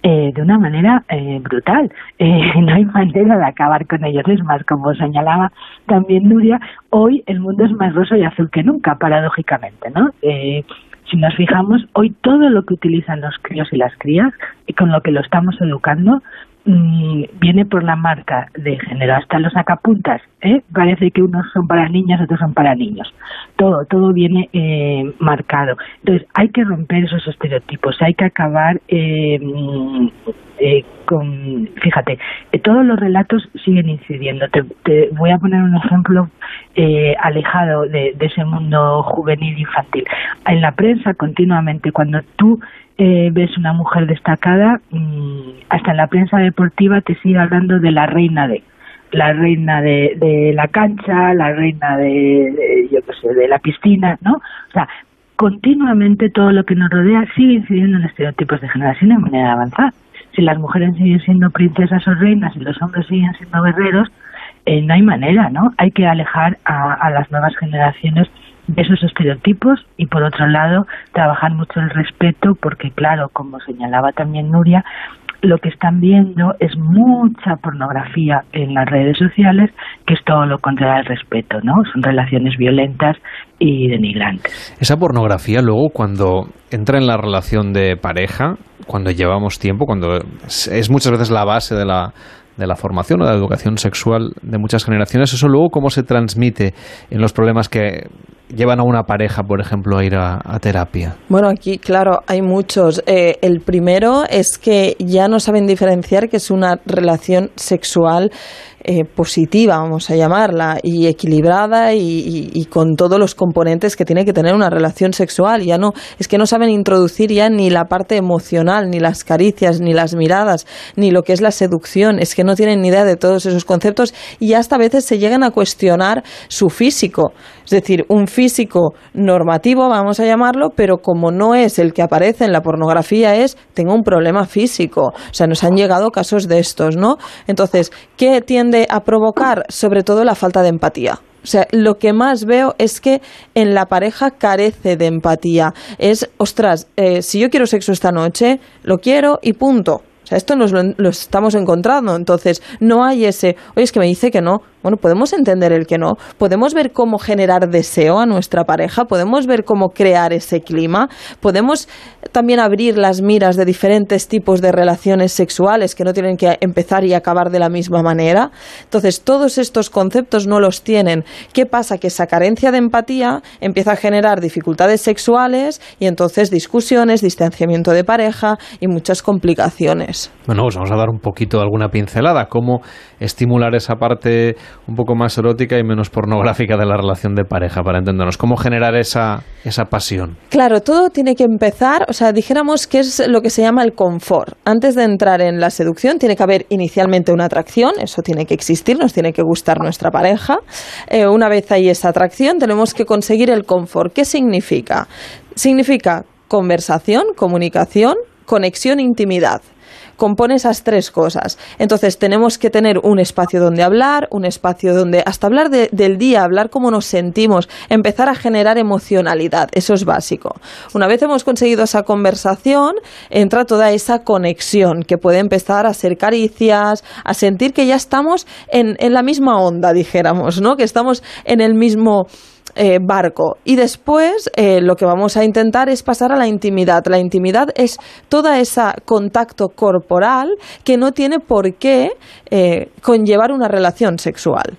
[SPEAKER 15] eh, de una manera eh, brutal. Eh, no hay manera de acabar con ellos. Es más, como señalaba también Nuria, hoy el mundo es más rosa y azul que nunca, paradójicamente, ¿no? Eh, si nos fijamos, hoy todo lo que utilizan los críos y las crías y con lo que lo estamos educando mmm, viene por la marca de género. Hasta los sacapuntas, ¿eh? Parece que unos son para niñas, otros son para niños. Todo, todo viene eh, marcado. Entonces, hay que romper esos estereotipos, hay que acabar eh, eh, con, fíjate, eh, todos los relatos siguen incidiendo. Te, te voy a poner un ejemplo eh, alejado de, de, ese mundo juvenil infantil. En la prensa continuamente, cuando tú eh, ves una mujer destacada, hasta en la prensa deportiva te sigue hablando de la reina de la reina de, de la cancha, la reina de, de yo qué sé, de la piscina, ¿no? O sea, continuamente todo lo que nos rodea sigue incidiendo en estereotipos de generación en manera de avanzar. Si las mujeres siguen siendo princesas o reinas y los hombres siguen siendo guerreros, eh, no hay manera, ¿no? Hay que alejar a, a las nuevas generaciones esos estereotipos y por otro lado trabajar mucho el respeto porque claro, como señalaba también Nuria, lo que están viendo es mucha pornografía en las redes sociales, que es todo lo contrario al respeto, ¿no? Son relaciones violentas y denigrantes.
[SPEAKER 2] Esa pornografía luego cuando entra en la relación de pareja, cuando llevamos tiempo, cuando es muchas veces la base de la de la formación o de la educación sexual de muchas generaciones, eso luego cómo se transmite en los problemas que llevan a una pareja, por ejemplo, a ir a, terapia?
[SPEAKER 14] Bueno, aquí, claro, hay muchos. Eh, el primero es que ya no saben diferenciar que es una relación sexual eh, positiva, vamos a llamarla, y equilibrada y, con todos los componentes que tiene que tener una relación sexual. Ya no, es que no saben introducir ya ni la parte emocional, ni las caricias, ni las miradas, ni lo que es la seducción. Es que no tienen ni idea de todos esos conceptos y hasta a veces se llegan a cuestionar su físico. Es decir, un físico normativo, vamos a llamarlo, pero como no es el que aparece en la pornografía, es tengo un problema físico. O sea, nos han llegado casos de estos, ¿no? Entonces, ¿qué a provocar? Sobre todo la falta de empatía. O sea, lo que más veo es que en la pareja carece de empatía. Es, ostras, eh, si yo quiero sexo esta noche, lo quiero y punto. Sea, esto nos lo, lo estamos encontrando. Entonces, no hay ese, oye, es que me dice que no. Bueno, podemos entender el que no. Podemos ver cómo generar deseo a nuestra pareja. Podemos ver cómo crear ese clima. Podemos también abrir las miras de diferentes tipos de relaciones sexuales que no tienen que empezar y acabar de la misma manera. Entonces, todos estos conceptos no los tienen. ¿Qué pasa? Que esa carencia de empatía empieza a generar dificultades sexuales y entonces discusiones, distanciamiento de pareja y muchas complicaciones.
[SPEAKER 2] Bueno, pues vamos a dar un poquito alguna pincelada, cómo estimular esa parte un poco más erótica y menos pornográfica de la relación de pareja, para entendernos, cómo generar esa, esa pasión.
[SPEAKER 14] Claro, todo tiene que empezar, o sea, dijéramos que es lo que se llama el confort. Antes de entrar en la seducción tiene que haber inicialmente una atracción, eso tiene que existir, nos tiene que gustar nuestra pareja. Eh, una vez hay esa atracción tenemos que conseguir el confort. ¿Qué significa? Significa conversación, comunicación, conexión, intimidad compone esas tres cosas. Entonces tenemos que tener un espacio donde hablar, un espacio donde hasta hablar de- del día, hablar cómo nos sentimos, empezar a generar emocionalidad, eso es básico. Una vez hemos conseguido esa conversación, entra toda esa conexión que puede empezar a ser caricias, a sentir que ya estamos en, en la misma onda, dijéramos, ¿no? Que estamos en el mismo eh, barco. Y después eh, lo que vamos a intentar es pasar a la intimidad. La intimidad es toda ese contacto corporal que no tiene por qué eh, conllevar una relación sexual.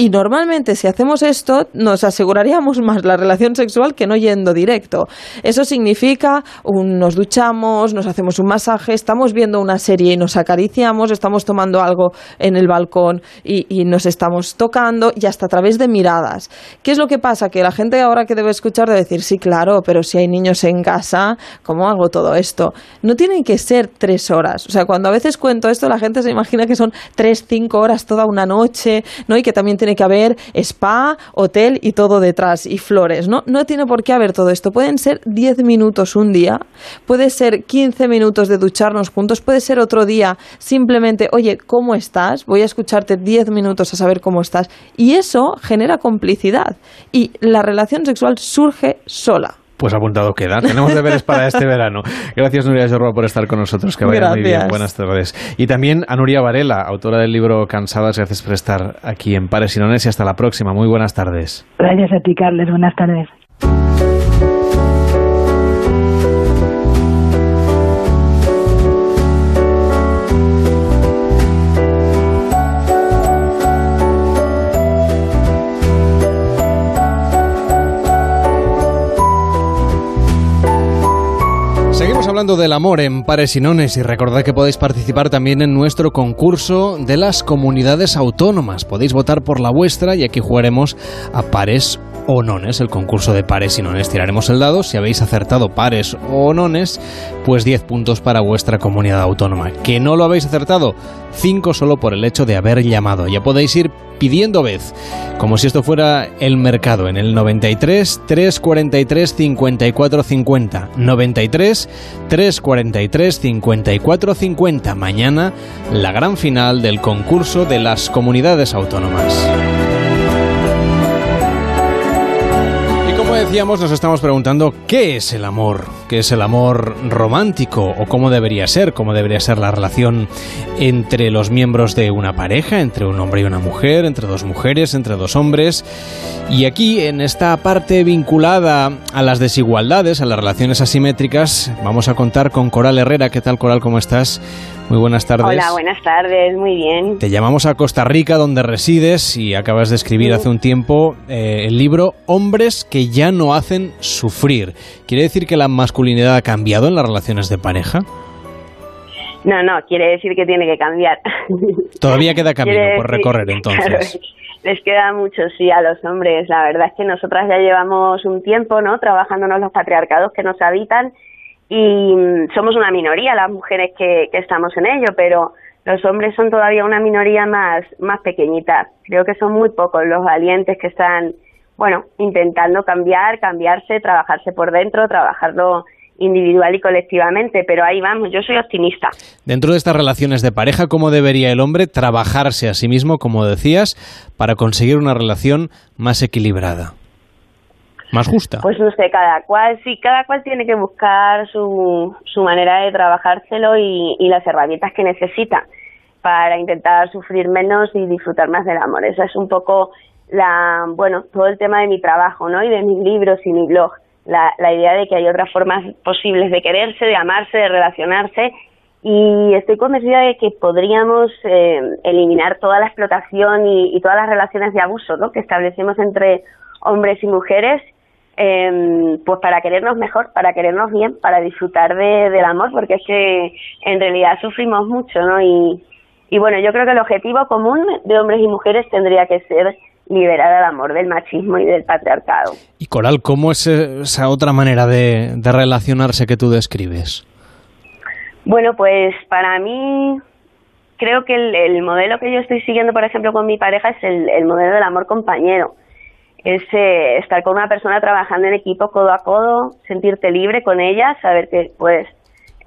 [SPEAKER 14] Y normalmente si hacemos esto nos aseguraríamos más la relación sexual que no yendo directo. Eso significa un- nos duchamos, nos hacemos un masaje, estamos viendo una serie y nos acariciamos, estamos tomando algo en el balcón y, y nos estamos tocando y hasta a través de miradas. ¿Qué es lo que pasa? Que la gente ahora que debe escuchar debe decir, sí, claro, pero si hay niños en casa, ¿cómo hago todo esto? No tienen que ser tres horas. O sea, cuando a veces cuento esto, la gente se imagina que son tres, cinco horas toda una noche, ¿no? Y que también tiene que haber spa, hotel y todo detrás, y flores, ¿no? No tiene por qué haber todo esto. Pueden ser 10 minutos un día, puede ser 15 minutos de ducharnos juntos, puede ser otro día simplemente, oye, ¿cómo estás? Voy a escucharte 10 minutos a saber cómo estás. Y eso genera complicidad. Y la relación sexual surge sola.
[SPEAKER 2] Pues apuntado queda. Tenemos deberes para este verano. Gracias, Nuria Jorba, por estar con nosotros. Que vaya muy bien. Buenas tardes. Y también a Nuria Varela, autora del libro Cansadas. Gracias por estar aquí en Pares y Nones y hasta la próxima. Muy buenas tardes.
[SPEAKER 15] Gracias a ti, Carles. Buenas tardes.
[SPEAKER 2] Hablando del amor en Pares y Nones y recordad que podéis participar también en nuestro concurso de las comunidades autónomas. Podéis votar por la vuestra y aquí jugaremos a pares o nones, el concurso de pares y nones. Tiraremos el dado, si habéis acertado pares o nones, pues 10 puntos para vuestra comunidad autónoma. Que no lo habéis acertado, 5 solo por el hecho de haber llamado. Ya podéis ir pidiendo vez, como si esto fuera el mercado, en el 93 343 54 50. 93 343 54 50. Mañana, la gran final del concurso de las comunidades autónomas. Decíamos, nos estamos preguntando qué es el amor, qué es el amor romántico o cómo debería ser, cómo debería ser la relación entre los miembros de una pareja, entre un hombre y una mujer, entre dos mujeres, entre dos hombres. Y aquí, en esta parte vinculada a las desigualdades, a las relaciones asimétricas, vamos a contar con Coral Herrera. ¿Qué tal, Coral? ¿Cómo estás? Muy buenas tardes.
[SPEAKER 16] Hola, buenas tardes, muy bien.
[SPEAKER 2] Te llamamos a Costa Rica, donde resides, y acabas de escribir hace un tiempo eh, el libro Hombres que ya no hacen sufrir. ¿Quiere decir que la masculinidad ha cambiado en las relaciones de pareja?
[SPEAKER 16] No, no, quiere decir que tiene que cambiar.
[SPEAKER 2] Todavía queda camino
[SPEAKER 16] Quiere
[SPEAKER 2] por
[SPEAKER 16] decir-
[SPEAKER 2] recorrer entonces.
[SPEAKER 16] Claro, les queda mucho, sí, a los hombres. La verdad es que nosotras ya llevamos un tiempo, ¿no? Trabajándonos los patriarcados que nos habitan y mm, somos una minoría las mujeres que, que estamos en ello, pero los hombres son todavía una minoría más, más pequeñita. Creo que son muy pocos los valientes que están, bueno, intentando cambiar, cambiarse, trabajarse por dentro, trabajarlo individual y colectivamente, pero ahí vamos, yo soy optimista.
[SPEAKER 2] Dentro de estas relaciones de pareja, ¿cómo debería el hombre trabajarse a sí mismo, como decías, para conseguir una relación más equilibrada? Más justa.
[SPEAKER 16] Pues no sé, cada cual, sí, cada cual tiene que buscar su, su manera de trabajárselo y, y las herramientas que necesita para intentar sufrir menos y disfrutar más del amor. Esa es un poco la, bueno, todo el tema de mi trabajo, ¿no? Y de mis libros y mi blog. La, la idea de que hay otras formas posibles de quererse, de amarse, de relacionarse y estoy convencida de que podríamos eh, eliminar toda la explotación y, y todas las relaciones de abuso ¿no? que establecemos entre hombres y mujeres eh, pues para querernos mejor, para querernos bien, para disfrutar de, del amor, porque es que en realidad sufrimos mucho, ¿no? Y, y bueno, yo creo que el objetivo común de hombres y mujeres tendría que ser liberar al amor del machismo y del patriarcado.
[SPEAKER 2] Y Coral, ¿cómo es esa otra manera de, de relacionarse que tú describes?
[SPEAKER 16] Bueno, pues para mí creo que el, el modelo que yo estoy siguiendo, por ejemplo, con mi pareja es el, el modelo del amor compañero. Es eh, estar con una persona trabajando en equipo codo a codo, sentirte libre con ella, saber que puedes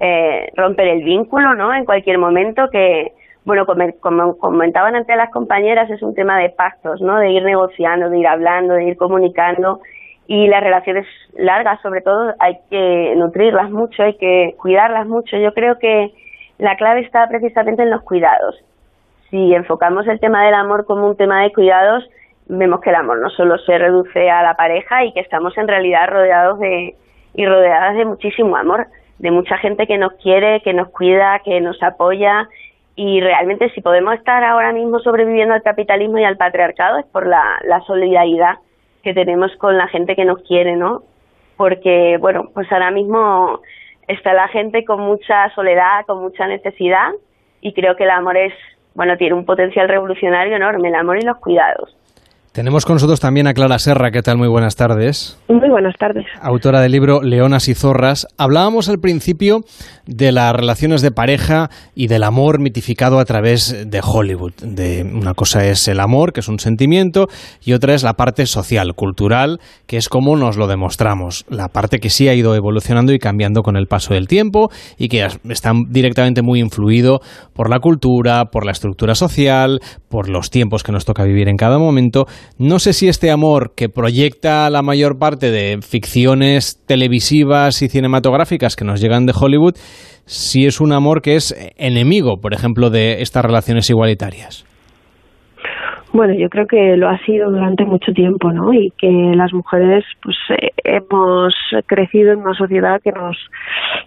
[SPEAKER 16] eh, romper el vínculo, ¿no? En cualquier momento que, bueno, como, como comentaban antes las compañeras, es un tema de pactos, ¿no? De ir negociando, de ir hablando, de ir comunicando y las relaciones largas, sobre todo, hay que nutrirlas mucho, hay que cuidarlas mucho. Yo creo que la clave está precisamente en los cuidados. Si enfocamos el tema del amor como un tema de cuidados, vemos que el amor no solo se reduce a la pareja y que estamos en realidad rodeados de y rodeadas de muchísimo amor, de mucha gente que nos quiere, que nos cuida, que nos apoya y realmente si podemos estar ahora mismo sobreviviendo al capitalismo y al patriarcado es por la, la solidaridad que tenemos con la gente que nos quiere, ¿no? Porque, bueno, pues ahora mismo está la gente con mucha soledad, con mucha necesidad y creo que el amor es, bueno, tiene un potencial revolucionario enorme, el amor y los cuidados.
[SPEAKER 2] Tenemos con nosotros también a Clara Serra. ¿Qué tal? Muy buenas tardes.
[SPEAKER 17] Muy buenas tardes.
[SPEAKER 2] Autora del libro Leonas y Zorras. Hablábamos al principio de las relaciones de pareja y del amor mitificado a través de Hollywood. De una cosa es el amor, que es un sentimiento, y otra es la parte social, cultural, que es como nos lo demostramos. La parte que sí ha ido evolucionando y cambiando con el paso del tiempo y que está directamente muy influido por la cultura, por la estructura social, por los tiempos que nos toca vivir en cada momento. No sé si este amor que proyecta la mayor parte de ficciones televisivas y cinematográficas que nos llegan de Hollywood, si es un amor que es enemigo, por ejemplo, de estas relaciones igualitarias.
[SPEAKER 17] Bueno, yo creo que lo ha sido durante mucho tiempo, ¿no? Y que las mujeres, pues, eh, hemos crecido en una sociedad que nos,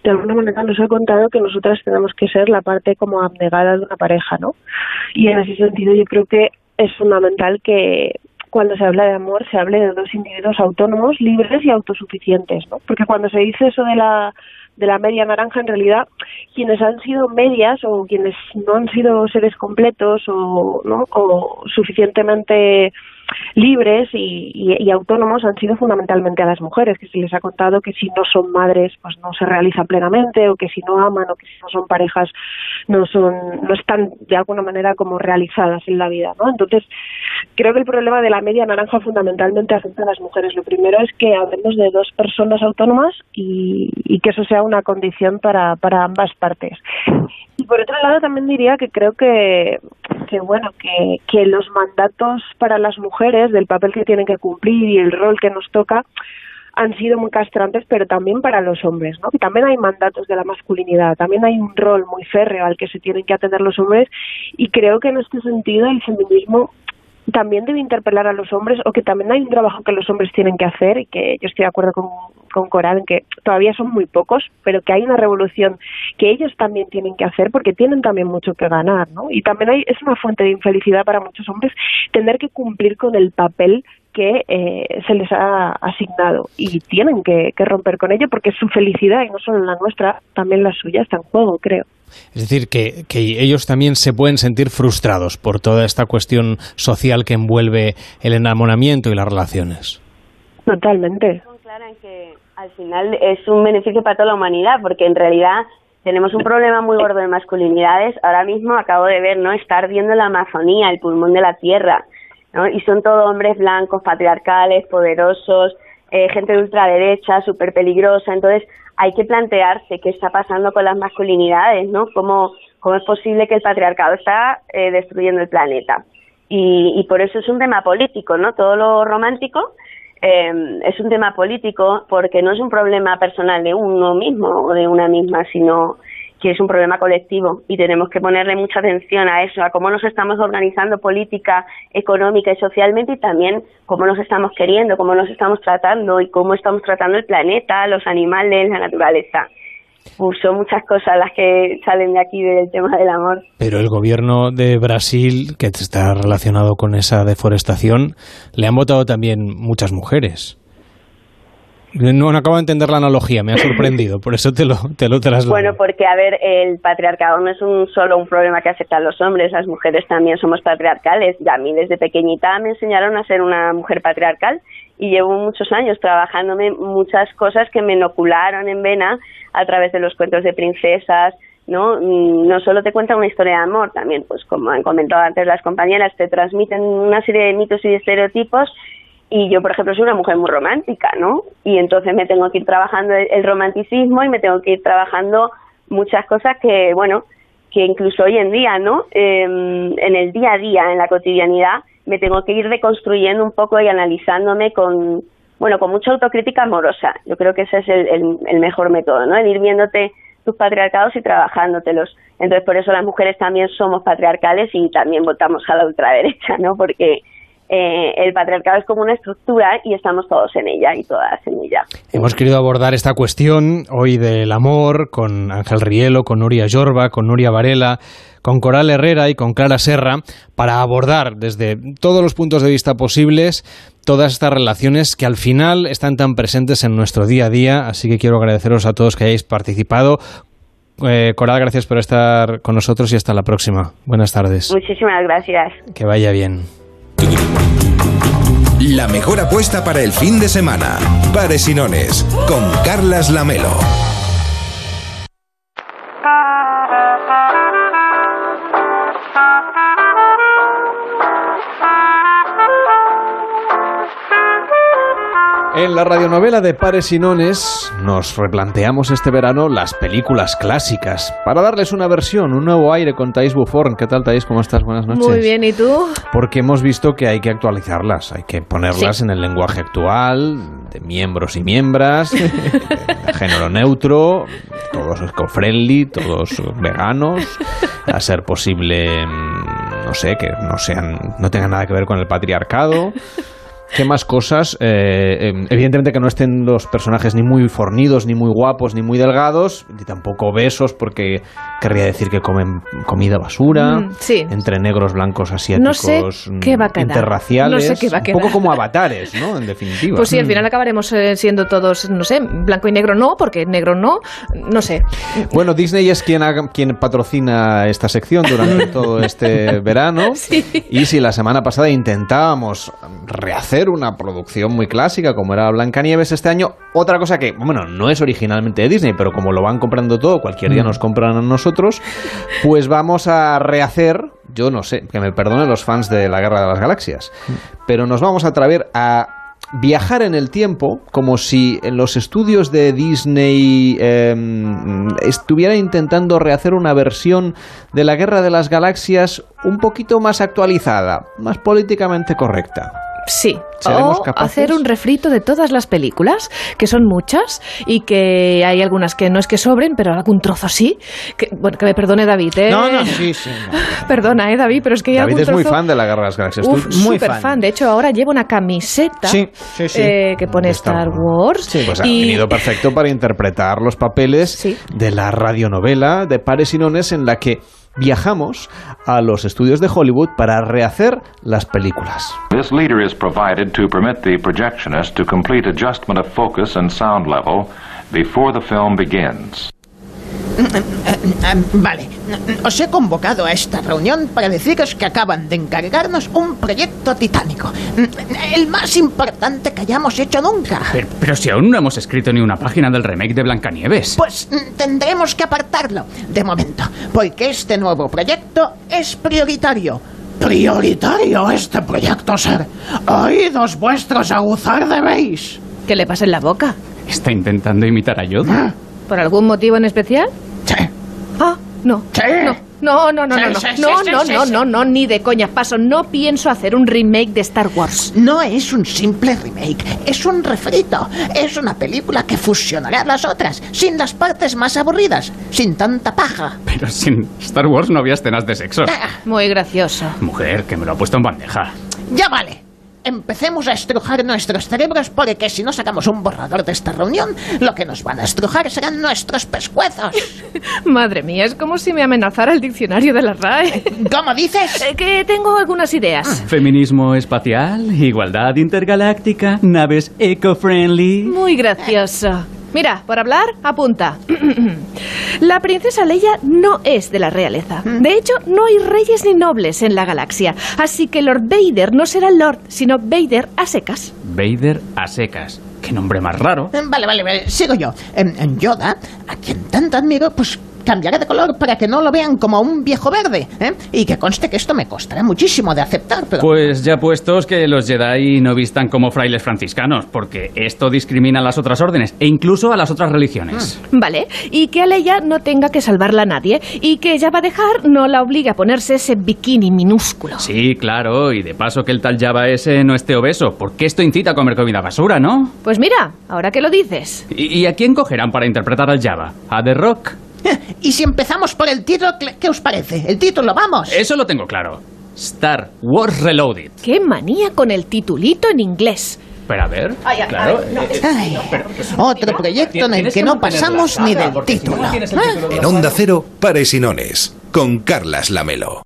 [SPEAKER 17] de alguna manera, nos ha contado que nosotras tenemos que ser la parte como abnegada de una pareja, ¿no? Y en ese sentido, yo creo que es fundamental que cuando se habla de amor se hable de dos individuos autónomos, libres y autosuficientes, ¿no? Porque cuando se dice eso de la de la media naranja, en realidad, quienes han sido medias o quienes no han sido seres completos o, ¿no? o suficientemente libres y, y, autónomos han sido fundamentalmente a las mujeres, que se les ha contado que si no son madres pues no se realizan plenamente o que si no aman o que si no son parejas no son no están de alguna manera como realizadas en la vida, ¿no? Entonces, creo que el problema de la media naranja fundamentalmente afecta a las mujeres. Lo primero es que hablemos de dos personas autónomas y, y que eso sea una condición para, para ambas partes. Por otro lado también diría que creo que, que bueno, que, que los mandatos para las mujeres del papel que tienen que cumplir y el rol que nos toca han sido muy castrantes, pero también para los hombres, ¿no? También hay mandatos de la masculinidad, también hay un rol muy férreo al que se tienen que atender los hombres y creo que en este sentido el feminismo también debe interpelar a los hombres o que también hay un trabajo que los hombres tienen que hacer y que yo estoy de acuerdo con, con Coral en que todavía son muy pocos, pero que hay una revolución que ellos también tienen que hacer porque tienen también mucho que ganar, ¿no? Y también hay, es una fuente de infelicidad para muchos hombres tener que cumplir con el papel que eh, se les ha asignado y tienen que, que romper con ello porque su felicidad y no solo la nuestra, también la suya está en juego, creo.
[SPEAKER 2] Es decir, que, que ellos también se pueden sentir frustrados por toda esta cuestión social que envuelve el enamoramiento y las relaciones.
[SPEAKER 17] Totalmente.
[SPEAKER 16] clara en que al final es un beneficio para toda la humanidad, porque en realidad tenemos un problema muy gordo de masculinidades. Ahora mismo acabo de ver, ¿no? Está ardiendo la Amazonía, el pulmón de la tierra, ¿no? Y son todos hombres blancos, patriarcales, poderosos, eh, gente de ultraderecha, súper peligrosa. Entonces, hay que plantearse qué está pasando con las masculinidades, ¿no? ¿Cómo, cómo es posible que el patriarcado está eh, destruyendo el planeta? Y, y por eso es un tema político, ¿no? Todo lo romántico eh, es un tema político porque no es un problema personal de uno mismo o de una misma, sino que es un problema colectivo y tenemos que ponerle mucha atención a eso, a cómo nos estamos organizando política, económica y socialmente y también cómo nos estamos queriendo, cómo nos estamos tratando y cómo estamos tratando el planeta, los animales, la naturaleza. Uf, son muchas cosas las que salen de aquí del tema del amor.
[SPEAKER 2] Pero el gobierno de Brasil, que está relacionado con esa deforestación, le han votado también muchas mujeres. No, acabo de entender la analogía, me ha sorprendido, por eso te lo, te lo traslado.
[SPEAKER 16] Bueno, porque, a ver, el patriarcado no es un solo un problema que afecta a los hombres, las mujeres también somos patriarcales. Y a mí desde pequeñita me enseñaron a ser una mujer patriarcal y llevo muchos años trabajándome muchas cosas que me inocularon en vena a través de los cuentos de princesas, ¿no? No solo te cuentan una historia de amor, también, pues como han comentado antes las compañeras, te transmiten una serie de mitos y de estereotipos y yo, por ejemplo, soy una mujer muy romántica, ¿no? Y entonces me tengo que ir trabajando el romanticismo y me tengo que ir trabajando muchas cosas que, bueno, que incluso hoy en día, ¿no? Eh, en el día a día, en la cotidianidad, me tengo que ir reconstruyendo un poco y analizándome con, bueno, con mucha autocrítica amorosa. Yo creo que ese es el, el, el mejor método, ¿no? El ir viéndote tus patriarcados y trabajándotelos. Entonces, por eso las mujeres también somos patriarcales y también votamos a la ultraderecha, ¿no? Porque eh, el patriarcado es como una estructura y estamos todos en ella y todas en ella.
[SPEAKER 2] Hemos querido abordar esta cuestión hoy del amor con Ángel Rielo, con Nuria Yorba, con Nuria Varela, con Coral Herrera y con Clara Serra para abordar desde todos los puntos de vista posibles todas estas relaciones que al final están tan presentes en nuestro día a día. Así que quiero agradeceros a todos que hayáis participado. Eh, Coral, gracias por estar con nosotros y hasta la próxima. Buenas tardes.
[SPEAKER 16] Muchísimas gracias.
[SPEAKER 2] Que vaya bien.
[SPEAKER 1] La mejor apuesta para el fin de semana. Pares y Nones, con Carlas Lamelo.
[SPEAKER 2] En la radionovela de Pares y Nones nos replanteamos este verano las películas clásicas para darles una versión, un nuevo aire con Thais Buffon. ¿Qué tal, Thais? ¿Cómo estás? Buenas noches.
[SPEAKER 14] Muy bien, ¿y tú?
[SPEAKER 2] Porque hemos visto que hay que actualizarlas, hay que ponerlas sí. en el lenguaje actual, de miembros y miembras, de género neutro, todos eco-friendly, todos veganos, a ser posible, no sé, que no sean, no tengan nada que ver con el patriarcado. ¿Qué más cosas? Eh, evidentemente que no estén los personajes ni muy fornidos, ni muy guapos, ni muy delgados, ni tampoco obesos, porque querría decir que comen comida basura,
[SPEAKER 14] mm, sí.
[SPEAKER 2] entre negros, blancos, asiáticos,
[SPEAKER 14] no sé qué va a quedar.
[SPEAKER 2] interraciales,
[SPEAKER 14] no sé qué va a quedar.
[SPEAKER 2] un poco como avatares, ¿no? En definitiva.
[SPEAKER 14] Pues sí, al final acabaremos eh, siendo todos, no sé, blanco y negro no, porque negro no, no sé.
[SPEAKER 2] Bueno, Disney es quien, haga, quien patrocina esta sección durante todo este verano,
[SPEAKER 14] sí.
[SPEAKER 2] y si la semana pasada intentábamos rehacer una producción muy clásica como era Blancanieves este año. Otra cosa que, bueno, no es originalmente de Disney, pero como lo van comprando todo, cualquier día nos compran a nosotros, pues vamos a rehacer, yo no sé, que me perdonen los fans de la Guerra de las Galaxias, pero nos vamos a atrever a viajar en el tiempo como si en los estudios de Disney eh, estuviera intentando rehacer una versión de la Guerra de las Galaxias un poquito más actualizada, más políticamente correcta.
[SPEAKER 18] Sí, o hacer un refrito de todas las películas, que son muchas, y que hay algunas que no es que sobren, pero algún trozo sí. Que, bueno, que me perdone David, ¿eh?
[SPEAKER 9] No, no, sí, sí. No.
[SPEAKER 18] Perdona, ¿eh, David? Pero es que hay
[SPEAKER 2] David
[SPEAKER 18] algún
[SPEAKER 2] es muy fan de la Guerra de las Galaxias.
[SPEAKER 18] Uf,
[SPEAKER 2] muy fan.
[SPEAKER 18] fan. De hecho, ahora llevo una camiseta
[SPEAKER 9] sí, sí, sí.
[SPEAKER 18] Eh, que pone Star, Wars.
[SPEAKER 2] Pues ha
[SPEAKER 18] y...
[SPEAKER 2] venido perfecto para interpretar los papeles
[SPEAKER 18] Sí.
[SPEAKER 2] de la radionovela de Pares y Nones en la que viajamos a los estudios de Hollywood para rehacer las películas.
[SPEAKER 19] This leader is provided to permit the projectionist to complete adjustment of focus and sound level before the film begins.
[SPEAKER 10] Vale, os he convocado a esta reunión para deciros que acaban de encargarnos un proyecto titánico. El más importante que hayamos hecho nunca.
[SPEAKER 8] Pero, pero si aún no hemos escrito ni una página del remake de Blancanieves.
[SPEAKER 10] Pues mm, tendremos que apartarlo de momento, porque este nuevo proyecto es prioritario. Prioritario este proyecto, ser. Oídos vuestros aguzar debéis.
[SPEAKER 18] ¿Qué le pasa en la boca?
[SPEAKER 8] ¿Está intentando imitar a Yoda?
[SPEAKER 18] ¿Por algún motivo en especial?
[SPEAKER 10] Sí.
[SPEAKER 18] Ah, no. No, no, no, no,
[SPEAKER 10] Sí,
[SPEAKER 18] no, no,
[SPEAKER 10] sí, sí,
[SPEAKER 18] no,
[SPEAKER 10] sí,
[SPEAKER 18] no,
[SPEAKER 10] sí,
[SPEAKER 18] no,
[SPEAKER 10] sí.
[SPEAKER 18] no, no, ni de coña paso. No pienso hacer un remake de Star Wars.
[SPEAKER 10] No es un simple remake, es un refrito. Es una película que fusionará las otras, sin las partes más aburridas, sin tanta paja.
[SPEAKER 8] Pero sin Star Wars no había escenas de sexo.
[SPEAKER 18] Muy gracioso.
[SPEAKER 8] Mujer, que me lo ha puesto en bandeja.
[SPEAKER 10] Ya vale. Empecemos a estrujar nuestros cerebros porque si no sacamos un borrador de esta reunión, lo que nos van a estrujar serán nuestros pescuezos.
[SPEAKER 18] Madre mía, es como si me amenazara el diccionario de la RAE.
[SPEAKER 10] ¿Cómo dices?
[SPEAKER 18] Eh, que tengo algunas ideas.
[SPEAKER 8] Feminismo espacial, igualdad intergaláctica, naves eco-friendly.
[SPEAKER 18] Muy gracioso. Mira, por hablar, apunta. la princesa Leia no es de la realeza. De hecho, no hay reyes ni nobles en la galaxia. Así que Lord Vader no será Lord, sino Vader a secas.
[SPEAKER 8] Vader a secas. Qué nombre más raro.
[SPEAKER 10] Vale, vale, vale, sigo yo. En, en Yoda, a quien tanto admiro, pues cambiaré de color para que no lo vean como un viejo verde. ¿eh? Y que conste que esto me costará muchísimo de aceptar, pero...
[SPEAKER 8] Pues ya puestos que los Jedi no vistan como frailes franciscanos, porque esto discrimina a las otras órdenes e incluso a las otras religiones.
[SPEAKER 18] Vale, y que a Leia no tenga que salvarla a nadie y que ella va a dejar no la obligue a ponerse ese bikini minúsculo.
[SPEAKER 8] Sí, claro, y de paso que el tal Java ese no esté obeso, porque esto incita a comer comida basura, ¿no?
[SPEAKER 18] Pues mira, ahora que lo dices.
[SPEAKER 8] ¿Y, y a quién cogerán para interpretar al Java? ¿A The Rock?
[SPEAKER 10] Y si empezamos por el título, ¿qué os parece? El título, vamos.
[SPEAKER 8] Eso lo tengo claro. Star Wars Reloaded.
[SPEAKER 18] Qué manía con el titulito en inglés.
[SPEAKER 8] Pero a ver,
[SPEAKER 18] Ay, ay,
[SPEAKER 8] claro.
[SPEAKER 18] ay, no,
[SPEAKER 8] eh,
[SPEAKER 10] Ay, otro proyecto en el que no pasamos ni del título.
[SPEAKER 1] En Onda Cero, Pares y Nones, con Carlas Lamelo.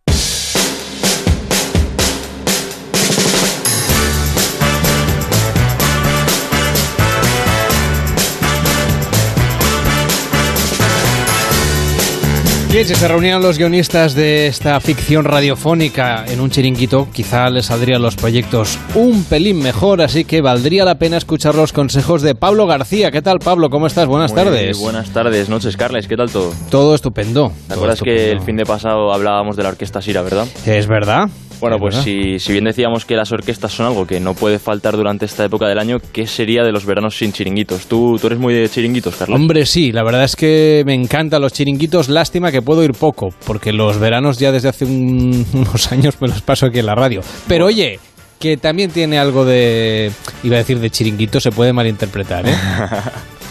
[SPEAKER 2] Bien, si se reunieran los guionistas de esta ficción radiofónica en un chiringuito, quizá les saldrían los proyectos un pelín mejor, así que valdría la pena escuchar los consejos de Pablo García. ¿Qué tal, Pablo? ¿Cómo estás? Buenas
[SPEAKER 20] Muy
[SPEAKER 2] tardes.
[SPEAKER 20] Buenas tardes, noches, Carles. ¿Qué tal todo?
[SPEAKER 2] Todo estupendo.
[SPEAKER 20] ¿Te acuerdas que el fin de pasado hablábamos de la orquesta Sira, verdad?
[SPEAKER 2] Es verdad.
[SPEAKER 20] Bueno,
[SPEAKER 2] Es
[SPEAKER 20] pues si, si bien decíamos que las orquestas son algo que no puede faltar durante esta época del año, ¿qué sería de los veranos sin chiringuitos? ¿Tú, tú eres muy de chiringuitos, Carlos?
[SPEAKER 2] Hombre, sí, la verdad es que me encantan los chiringuitos. Lástima que puedo ir poco, porque los veranos ya desde hace un- unos años me los paso aquí en la radio. Pero oye, que también tiene algo de. iba a decir de chiringuito, se puede malinterpretar, ¿eh?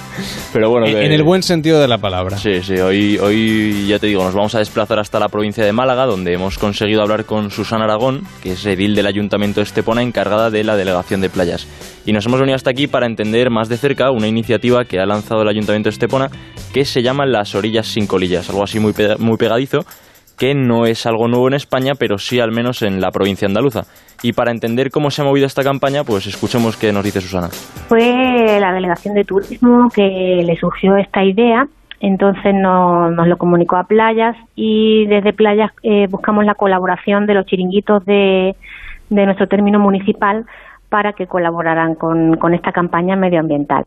[SPEAKER 20] Pero bueno,
[SPEAKER 2] en,
[SPEAKER 20] que-
[SPEAKER 2] en el buen sentido de la palabra.
[SPEAKER 20] Sí, sí, hoy, hoy ya te digo, nos vamos a desplazar hasta la provincia de Málaga, donde hemos conseguido hablar con Susana Aragón, que es edil del Ayuntamiento de Estepona, encargada de la delegación de playas. Y nos hemos venido hasta aquí para entender más de cerca una iniciativa que ha lanzado el Ayuntamiento de Estepona, que se llama Las Orillas sin Colillas, algo así muy, muy pegadizo, que no es algo nuevo en España, pero sí al menos en la provincia andaluza. Y para entender cómo se ha movido esta campaña, pues escuchemos qué nos dice Susana.
[SPEAKER 21] Fue la delegación de turismo que le surgió esta idea, entonces no- nos lo comunicó a Playas y desde Playas eh, buscamos la colaboración de los chiringuitos de, de nuestro término municipal para que colaboraran con esta campaña medioambiental.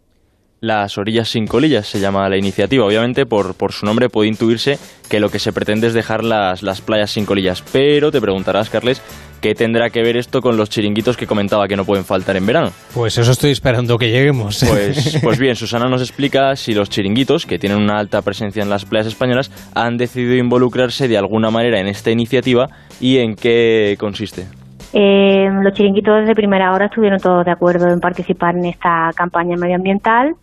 [SPEAKER 20] Las orillas sin colillas se llama la iniciativa. Obviamente, por, por su nombre puede intuirse que lo que se pretende es dejar las, las playas sin colillas. Pero te preguntarás, Carles, ¿qué tendrá que ver esto con los chiringuitos que comentaba que no pueden faltar en verano?
[SPEAKER 2] Pues eso estoy esperando que lleguemos.
[SPEAKER 20] Pues, pues bien, Susana nos explica si los chiringuitos, que tienen una alta presencia en las playas españolas, han decidido involucrarse de alguna manera en esta iniciativa y en qué consiste.
[SPEAKER 21] Eh, los chiringuitos desde primera hora estuvieron todos de acuerdo en participar en esta campaña medioambiental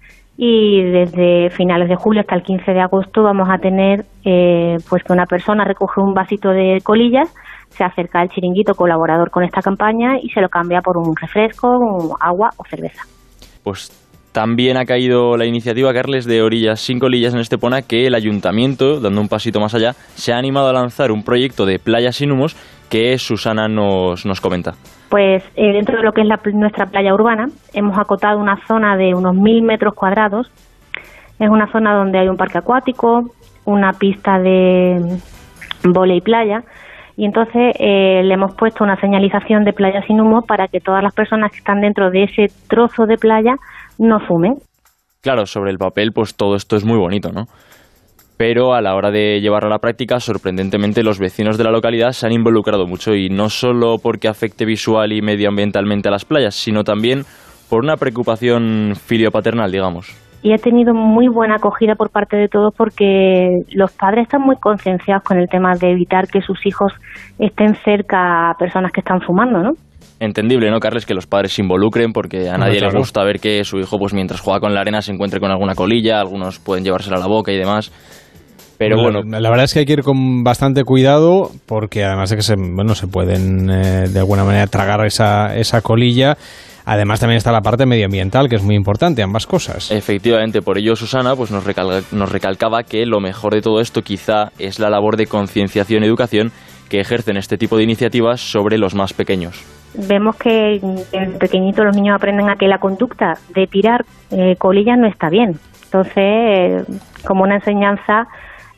[SPEAKER 21] y desde finales de julio hasta el 15 de agosto vamos a tener eh, pues que una persona recoge un vasito de colillas, se acerca al chiringuito colaborador con esta campaña y se lo cambia por un refresco, un agua o cerveza.
[SPEAKER 20] Pues También ha caído la iniciativa, Carles, de Orillas sin colillas en Estepona, que el ayuntamiento, dando un pasito más allá, se ha animado a lanzar un proyecto de playas sin humos que Susana nos, nos comenta.
[SPEAKER 21] Pues eh, dentro de lo que es la, nuestra playa urbana, hemos acotado una zona de unos mil metros cuadrados. Es una zona donde hay un parque acuático, una pista de volei y playa, y entonces eh, le hemos puesto una señalización de playa sin humo para que todas las personas que están dentro de ese trozo de playa no fumen.
[SPEAKER 20] Claro, sobre el papel, pues todo esto es muy bonito, ¿no? Pero a la hora de llevarlo a la práctica, sorprendentemente los vecinos de la localidad se han involucrado mucho y no solo porque afecte visual y medioambientalmente a las playas, sino también por una preocupación filiopaternal, digamos.
[SPEAKER 21] Y ha tenido muy buena acogida por parte de todos porque los padres están muy concienciados con el tema de evitar que sus hijos estén cerca a personas que están fumando, ¿no?
[SPEAKER 20] entendible, ¿no, Carles? Que los padres se involucren porque a nadie le gusta ver que su hijo, pues mientras juega con la arena, se encuentre con alguna colilla, algunos pueden llevársela a la boca y demás. Pero bueno,
[SPEAKER 2] la, verdad es que hay que ir con bastante cuidado porque además de que se, bueno, se pueden eh, de alguna manera tragar esa, esa colilla. Además también está la parte medioambiental, que es muy importante, ambas cosas.
[SPEAKER 20] Efectivamente, por ello Susana pues nos, nos recalcaba que lo mejor de todo esto quizá es la labor de concienciación y educación que ejercen este tipo de iniciativas sobre los más pequeños
[SPEAKER 21] vemos que en pequeñito los niños aprenden a que la conducta de tirar eh, colillas no está bien. Entonces, eh, como una enseñanza,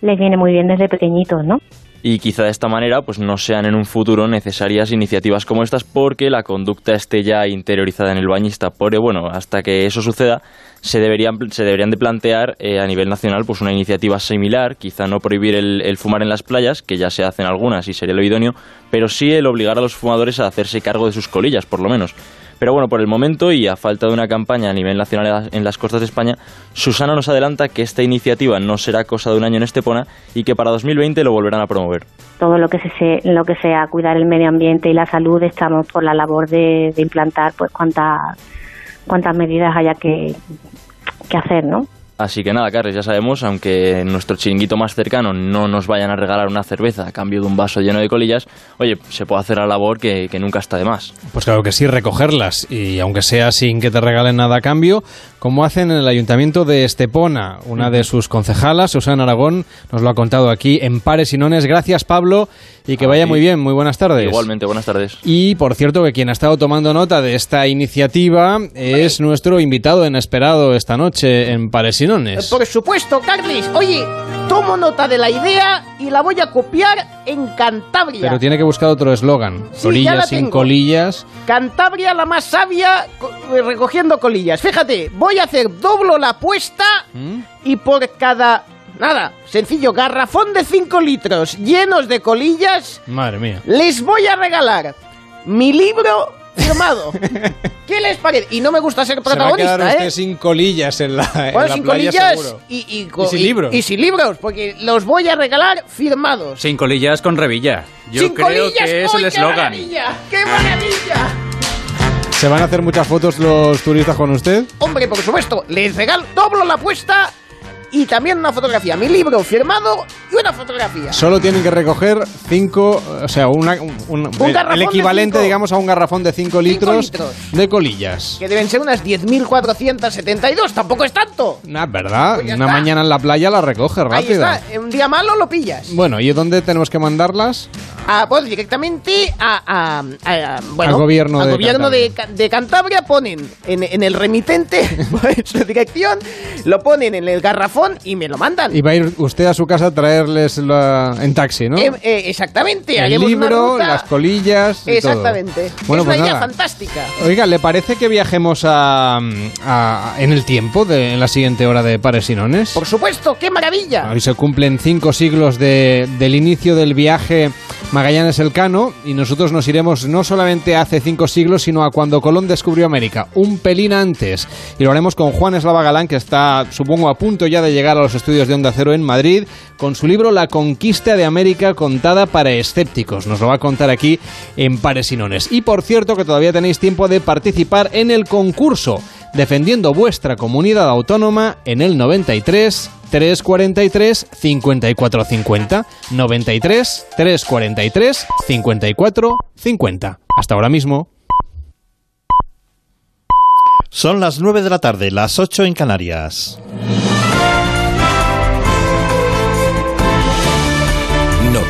[SPEAKER 21] les viene muy bien desde pequeñitos, ¿no?
[SPEAKER 20] y quizá de esta manera pues no sean en un futuro necesarias iniciativas como estas porque la conducta esté ya interiorizada en el bañista. Pero bueno, hasta que eso suceda se deberían, se deberían de plantear eh, a nivel nacional pues una iniciativa similar, quizá no prohibir el, el, fumar en las playas, que ya se hacen algunas y sería lo idóneo, pero sí el obligar a los fumadores a hacerse cargo de sus colillas, por lo menos. Pero bueno, por el momento y a falta de una campaña a nivel nacional en las costas de España, Susana nos adelanta que esta iniciativa no será cosa de un año en Estepona y que para 2020 lo volverán a promover.
[SPEAKER 21] Todo lo que, se, lo que sea cuidar el medio ambiente y la salud, estamos por la labor de, implantar pues cuántas cuántas medidas haya que, que hacer, ¿no?
[SPEAKER 20] Así que nada, Carles, ya sabemos, aunque en nuestro chiringuito más cercano no nos vayan a regalar una cerveza a cambio de un vaso lleno de colillas, oye, se puede hacer la labor que, que, nunca está de más.
[SPEAKER 2] Pues claro que sí, recogerlas, y aunque sea sin que te regalen nada a cambio, como hacen en el Ayuntamiento de Estepona. Una de sus concejalas, Susana Aragón, nos lo ha contado aquí en Pares y Nones. Gracias, Pablo, y que vaya muy bien. Muy buenas tardes.
[SPEAKER 20] Igualmente, buenas tardes.
[SPEAKER 2] Y, por cierto, que quien ha estado tomando nota de esta iniciativa es nuestro invitado inesperado esta noche en Pares y Nones.
[SPEAKER 10] Por supuesto, Carlis. Oye, tomo nota de la idea y la voy a copiar en Cantabria.
[SPEAKER 2] Pero tiene que buscar otro eslogan. Orillas sin colillas.
[SPEAKER 10] Cantabria la más sabia recogiendo colillas. Fíjate, voy voy a hacer doblo la apuesta ¿Mm? y por cada Nada, sencillo, garrafón de 5 litros llenos de colillas.
[SPEAKER 2] Madre mía.
[SPEAKER 10] Les voy a regalar mi libro firmado. ¿Qué les parece? Y no me gusta ser protagonista,
[SPEAKER 2] Se va a
[SPEAKER 10] usted
[SPEAKER 2] ¿eh? sin colillas en la,
[SPEAKER 10] bueno, sin colillas
[SPEAKER 2] Y, y, sin libros.
[SPEAKER 10] Y, sin libros, porque los voy a regalar firmados.
[SPEAKER 8] Sin colillas con revilla. Yo
[SPEAKER 10] sin
[SPEAKER 8] creo
[SPEAKER 10] colillas,
[SPEAKER 8] que es el eslogan.
[SPEAKER 10] ¡Qué maravilla!
[SPEAKER 2] ¿Se van a hacer muchas fotos los turistas con usted?
[SPEAKER 10] Hombre, por supuesto, les regalo, doblo la apuesta y también una fotografía. Mi libro firmado y una fotografía.
[SPEAKER 2] Solo tienen que recoger cinco, o sea, una, un, el, equivalente, digamos, a un garrafón de 5 litros, de colillas.
[SPEAKER 10] Que deben ser unas 10.472, tampoco es tanto.
[SPEAKER 2] Nah, ¿verdad? Pues una mañana en la playa la recoge rápido.
[SPEAKER 10] Ahí está, un día malo lo pillas.
[SPEAKER 2] Bueno, ¿y dónde tenemos que mandarlas?
[SPEAKER 10] Ah, pues directamente a,
[SPEAKER 2] bueno, al gobierno,
[SPEAKER 10] al
[SPEAKER 2] de,
[SPEAKER 10] gobierno
[SPEAKER 2] Cantabria.
[SPEAKER 10] De, Cantabria. Ponen en, el remitente su dirección, lo ponen en el garrafón y me lo mandan.
[SPEAKER 2] Y va a ir usted a su casa a traerles en taxi, ¿no?
[SPEAKER 10] Eh, eh, exactamente.
[SPEAKER 2] El libro, las colillas.
[SPEAKER 10] exactamente.
[SPEAKER 2] Bueno,
[SPEAKER 10] es
[SPEAKER 2] pues
[SPEAKER 10] una idea fantástica.
[SPEAKER 2] Oiga, ¿le parece que viajemos a, en el tiempo de, en la siguiente hora de Pares y Nones?
[SPEAKER 10] Por supuesto, qué maravilla.
[SPEAKER 2] Hoy se cumplen cinco siglos de, del inicio del viaje Magallanes Elcano y nosotros nos iremos no solamente hace cinco siglos, sino a cuando Colón descubrió América, un pelín antes. Y lo haremos con Juan Eslava Galán, que está, supongo, a punto ya de llegar a los estudios de Onda Cero en Madrid, con su libro La conquista de América contada para escépticos. Nos lo va a contar aquí en Pares y Nones. Y por cierto, que todavía tenéis tiempo de participar en el concurso defendiendo vuestra comunidad autónoma en el 93 343 5450. 93 343 5450. Hasta ahora mismo.
[SPEAKER 22] Son las 9 de la tarde, las 8 en Canarias.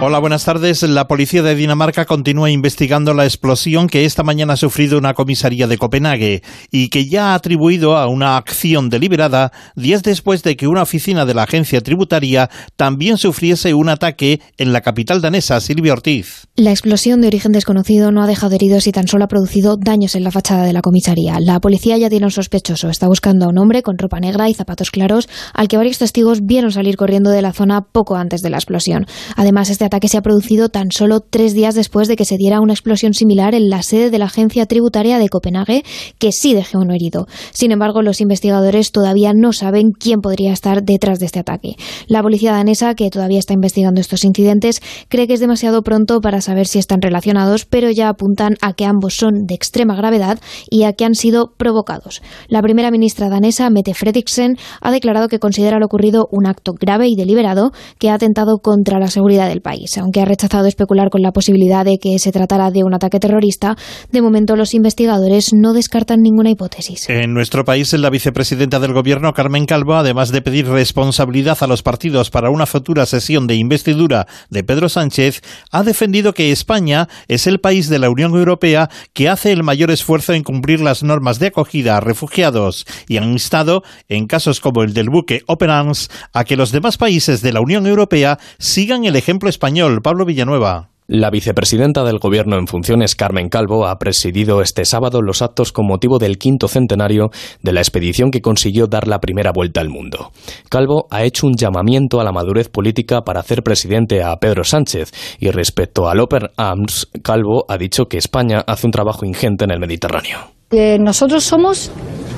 [SPEAKER 22] Hola, buenas tardes. La policía de Dinamarca continúa investigando la explosión que esta mañana ha sufrido una comisaría de Copenhague y que ya ha atribuido a una acción deliberada días después de que una oficina de la agencia tributaria también sufriese un ataque en la capital danesa, Silvia Ortiz.
[SPEAKER 23] La explosión de origen desconocido no ha dejado heridos y tan solo ha producido daños en la fachada de la comisaría. La policía ya tiene un sospechoso. Está buscando a un hombre con ropa negra y zapatos claros al que varios testigos vieron salir corriendo de la zona poco antes de la explosión. Además, este ataque se ha producido tan solo tres días después de que se diera una explosión similar en la sede de la agencia tributaria de Copenhague, que sí dejó uno herido. Sin embargo, los investigadores todavía no saben quién podría estar detrás de este ataque. La policía danesa, que todavía está investigando estos incidentes, cree que es demasiado pronto para saber si están relacionados, pero ya apuntan a que ambos son de extrema gravedad y a que han sido provocados. La primera ministra danesa, Mette Frederiksen, ha declarado que considera lo ocurrido un acto grave y deliberado que ha atentado contra la seguridad del país. Aunque ha rechazado especular con la posibilidad de que se tratara de un ataque terrorista, de momento los investigadores no descartan ninguna hipótesis.
[SPEAKER 22] En nuestro país, la vicepresidenta del Gobierno, Carmen Calvo, además de pedir responsabilidad a los partidos para una futura sesión de investidura de Pedro Sánchez, ha defendido que España es el país de la Unión Europea que hace el mayor esfuerzo en cumplir las normas de acogida a refugiados y han instado, en casos como el del buque Open Arms, a que los demás países de la Unión Europea sigan el ejemplo español. Pablo Villanueva.
[SPEAKER 19] La vicepresidenta del Gobierno en funciones, Carmen Calvo, ha presidido este sábado los actos con motivo del quinto centenario de la expedición que consiguió dar la primera vuelta al mundo. Calvo ha hecho un llamamiento a la madurez política para hacer presidente a Pedro Sánchez y respecto al Open Arms, Calvo ha dicho que España hace un trabajo ingente en el Mediterráneo.
[SPEAKER 24] Eh, nosotros somos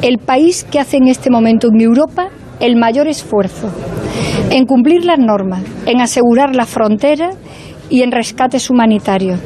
[SPEAKER 24] el país que hace en este momento en Europa el mayor esfuerzo en cumplir las normas, en asegurar la frontera y en rescates humanitarios.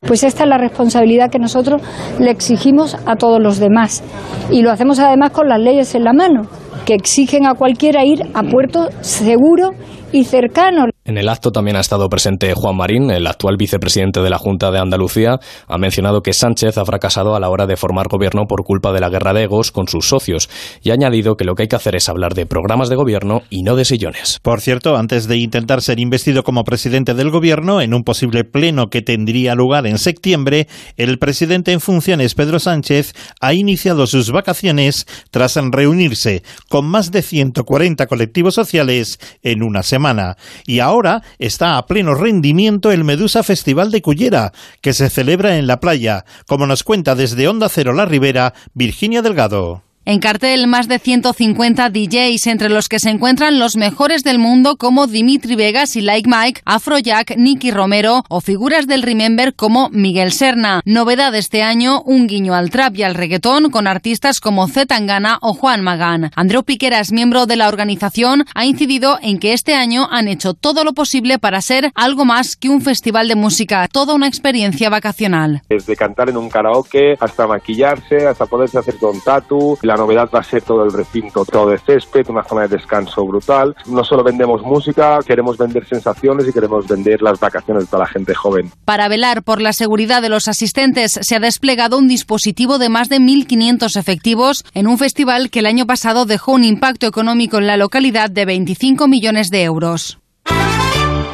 [SPEAKER 24] Pues esta es la responsabilidad que nosotros le exigimos a todos los demás. Y lo hacemos además con las leyes en la mano, que exigen a cualquiera ir a puerto seguro y cercano.
[SPEAKER 19] En el acto también ha estado presente Juan Marín, el actual vicepresidente de la Junta de Andalucía. Ha mencionado que Sánchez ha fracasado a la hora de formar gobierno por culpa de la guerra de egos con sus socios y ha añadido que lo que hay que hacer es hablar de programas de gobierno y no de sillones.
[SPEAKER 22] Por cierto, antes de intentar ser investido como presidente del gobierno en un posible pleno que tendría lugar en septiembre, el presidente en funciones Pedro Sánchez ha iniciado sus vacaciones tras reunirse con más de 140 colectivos sociales en una semana y ahora ahora está a pleno rendimiento el Medusa Festival de Cullera, que se celebra en la playa, como nos cuenta desde Onda Cero La Ribera, Virginia Delgado.
[SPEAKER 25] En cartel, más de 150 DJs, entre los que se encuentran los mejores del mundo como Dimitri Vegas y Like Mike, Afrojack, Nicky Romero o figuras del Remember como Miguel Serna. Novedad este año, un guiño al trap y al reggaetón con artistas como Zetangana o Juan Magán. Andreu Piqueras, miembro de la organización, ha incidido en que este año han hecho todo lo posible para ser algo más que un festival de música, toda una experiencia vacacional.
[SPEAKER 26] Desde cantar en un karaoke hasta maquillarse, hasta poderse hacer con tatu, la novedad va a ser todo el recinto, todo de césped, una zona de descanso brutal. No solo vendemos música, queremos vender sensaciones y queremos vender las vacaciones toda la gente joven.
[SPEAKER 25] Para velar por la seguridad de los asistentes, se ha desplegado un dispositivo de más de 1.500 efectivos en un festival que el año pasado dejó un impacto económico en la localidad de 25 millones de euros.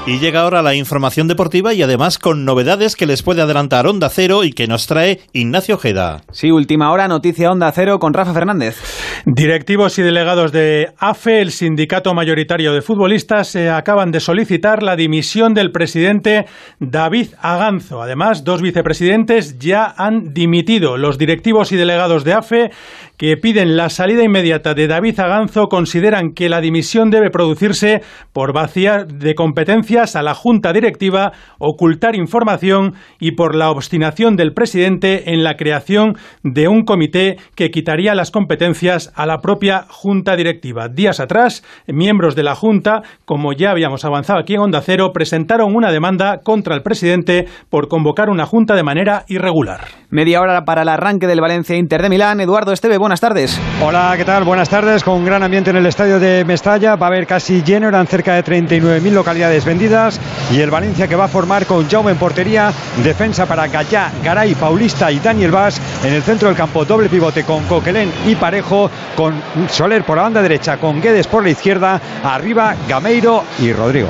[SPEAKER 22] Y llega ahora la información deportiva y además con novedades que les puede adelantar Onda Cero y que nos trae Ignacio Ojeda.
[SPEAKER 27] Sí, última hora, noticia Onda Cero con Rafa Fernández.
[SPEAKER 28] Directivos y delegados de AFE, el sindicato mayoritario de futbolistas, se acaban de solicitar la dimisión del presidente David Aganzo. Además, dos vicepresidentes ya han dimitido. Los directivos y delegados de AFE que piden la salida inmediata de David Aganzo consideran que la dimisión debe producirse por vacía de competencias a la Junta Directiva, ocultar información y por la obstinación del presidente en la creación de un comité que quitaría las competencias a la propia Junta Directiva. Días atrás, miembros de la Junta, como ya habíamos avanzado aquí en Onda Cero, presentaron una demanda contra el presidente por convocar una Junta de manera irregular.
[SPEAKER 27] Media hora para el arranque del Valencia Inter de Milán. Eduardo Esteve, buenas tardes.
[SPEAKER 29] Hola, ¿qué tal? Buenas tardes. Con gran ambiente en el estadio de Mestalla. Va a haber casi lleno, eran cerca de 39.000 localidades vendidas. Y el Valencia que va a formar con Jaume en portería, defensa para Gallá, Garay, Paulista y Daniel Vaz. En el centro del campo, doble pivote con Coquelén y Parejo, con Soler por la banda derecha, con Guedes por la izquierda, arriba Gameiro y Rodrigo.